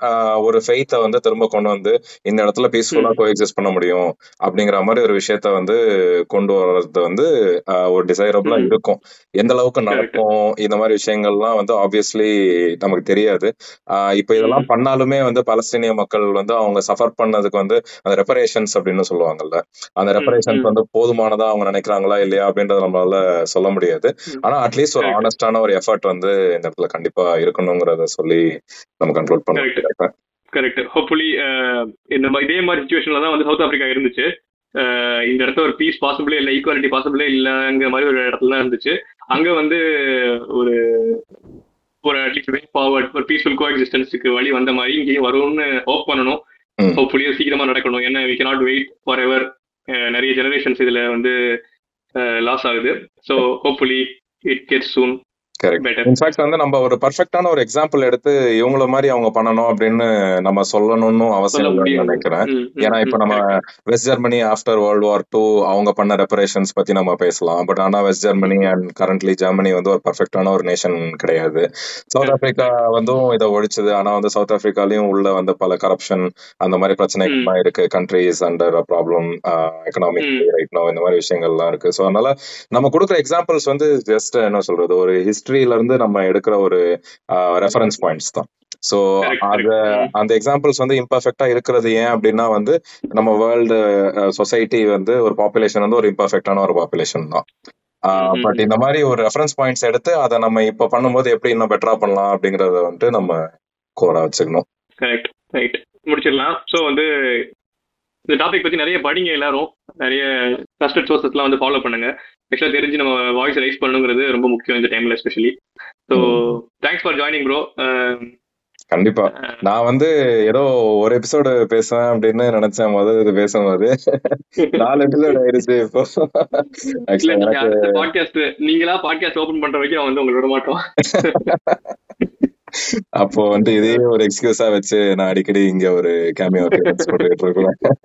ஒரு ஃபெய்த்தை வந்து திரும்ப கொண்டு வந்து இந்த இடத்துல பீஸ்ஃபுல்லா. கோஎக்ஸிஸ்ட் பண்ண முடியும் அப்படிங்கிற மாதிரி ஒரு விஷயத்த வந்து கொண்டு வர்றது வந்து ஒரு டிசைரபிளா. இருக்கும் எந்த அளவுக்கு நடக்கும் இந்த மாதிரி விஷயங்கள்லாம் வந்து ஆப்வியஸ்லி நமக்கு தெரியாது ஆஹ் இப்போ இதெல்லாம். பண்ணாலுமே வந்து பலஸ்தீனிய மக்கள் வந்து அவங்க சஃபர் பண்ணதுக்கு வந்து அந்த ரெப்பரேஷன்ஸ் அப்படின்னு சொல்லுவாங்கல்ல அந்த. ரெப்பரேஷன்ஸ். வந்து போதுமானதா அவங்க நினைக்கிறாங்களா இல்லையா அப்படின்றத நம்மளால சொல்ல முடியாது. ம். ஆனா அட்லீஸ்ட் ஒரு ஆனஸ்டான ஒரு எஃபர்ட் வந்து இந்த இடத்துல கண்டிப்பா இருக்கணுங்கிறத சொல்லி நம்ம கண்ட்ரோல் பண்ணணும் கரெக்ட் ஹோப்ஃபுல்லி இந்த இதே மாதிரி சுச்சுவேஷன்ல தான் வந்து சவுத் ஆப்பிரிக்கா இருந்துச்சு. இந்த இடத்துல ஒரு பீஸ் பாசிபிளே இல்லை ஈக்குவாலிட்டி பாசிபிளே இல்லைங்கிற மாதிரி ஒரு இடத்துல இருந்துச்சு. அங்க வந்து ஒரு ஒரு அட்லீஸ்ட் வே ஃபார்வர்ட் ஒரு பீஸ்ஃபுல் கோ எக்ஸிஸ்டன்ஸுக்கு வழி வந்த மாதிரி இங்கேயும் வரும்னு ஹோப் பண்ணணும். ம். ஹோப்ஃபுல்லி சீக்கிரமா நடக்கணும். ஏன்னா we cannot wait for ever நிறைய ஜெனரேஷன்ஸ் இதுல வந்து லாஸ் ஆகுது. So hopefully it get soon correct in fact வந்து நம்ம ஒரு பர்ஃபெக்டான ஒரு எக்ஸாம்பிள் எடுத்து இவங்கள மாதிரி அவங்க பண்ணணும் அப்படின்னு நம்ம சொல்லணும்னு சொல்ல அவசியம் நினைக்கிறேன். ஏன்னா இப்ப நம்ம. West Germany after world war two அவங்க பண்ண ரெப்பரேஷன்ஸ் பத்தி நம்ம பேசலாம். பட் ஆனா West Germany and currently Germany வந்து ஒரு பர்ஃபெக்டான ஒரு நேஷன் கிடையாது. South Africa. வந்தும் இதை ஒழிச்சது. ஆனா வந்து சவுத் ஆப்பிரிக்காலயும் உள்ள வந்து பல கரப்ஷன் அந்த மாதிரி பிரச்சனைகள்லாம் இருக்கு. Countries under problem economic right இந்த மாதிரி விஷயங்கள்லாம் இருக்கு. ஸோ அதனால நம்ம கொடுக்குற எக்ஸாம்பிள்ஸ் வந்து ஜஸ்ட் என்ன சொல்றது? ஒரு ஹிஸ்டரியில இருந்து நம்ம எடுக்கிற ஒரு ரெஃபரன்ஸ் பாயிண்ட்ஸ் தான். ஸோ அத அந்த எக்ஸாம்பிள்ஸ் வந்து இம்பர்ஃபெக்டா இருக்கிறது ஏன் அப்படின்னா வந்து நம்ம வேர்ல்டு சொசைட்டி வந்து ஒரு பாப்புலேஷன் வந்து ஒரு இம்பர்ஃபெக்டான ஒரு பாப்புலேஷன் தான். பட். இந்த மாதிரி ஒரு ரெஃபரன்ஸ் பாயிண்ட்ஸ் எடுத்து அதை நம்ம இப்ப பண்ணும்போது எப்படி இன்னும் பெட்டரா பண்ணலாம் அப்படிங்கறத வந்துட்டு நம்ம கோரா வச்சுக்கணும். கரெக்ட் ரைட் முடிச்சிடலாம். ஸோ வந்து இந்த டாபிக் பத்தி நிறைய படிங்க எல்லாரும். நிறைய ட்ரஸ்டட் சோர்சஸ்லாம் வந்து ஃபாலோ பண்ணுங்க. ஆக்சுவலாக தெரிஞ்சு நம்ம வாய்ஸ் ரைஸ் பண்ணுங்கிறது ரொம்ப முக்கியம் இந்த டைம்ல especially so thanks for joining bro கண்டிப்பா. நான் வந்து ஏதோ ஒரு எபிசோடு பேசுவேன் அப்படின்னு நினைச்சேன். முதல் இது பேசும்போது. நாலு எபிசோடு ஆயிருச்சு இப்போ. பாட்காஸ்ட் நீங்களா பாட்காஸ்ட் ஓபன் பண்ற வரைக்கும் வந்து உங்களை விட மாட்டோம். அப்போ வந்து இதே ஒரு எக்ஸ்கியூஸா வச்சு நான் அடிக்கடி இங்க ஒரு கேமியோ போட்டுக்கிட்டு இருக்கேன்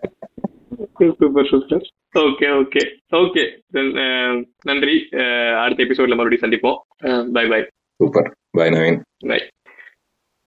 super super okay okay okay நன்றி. அஹ் அடுத்த எபிசோட்ல மறுபடியும் சந்திப்போம். Bye bye super bye Naveen bye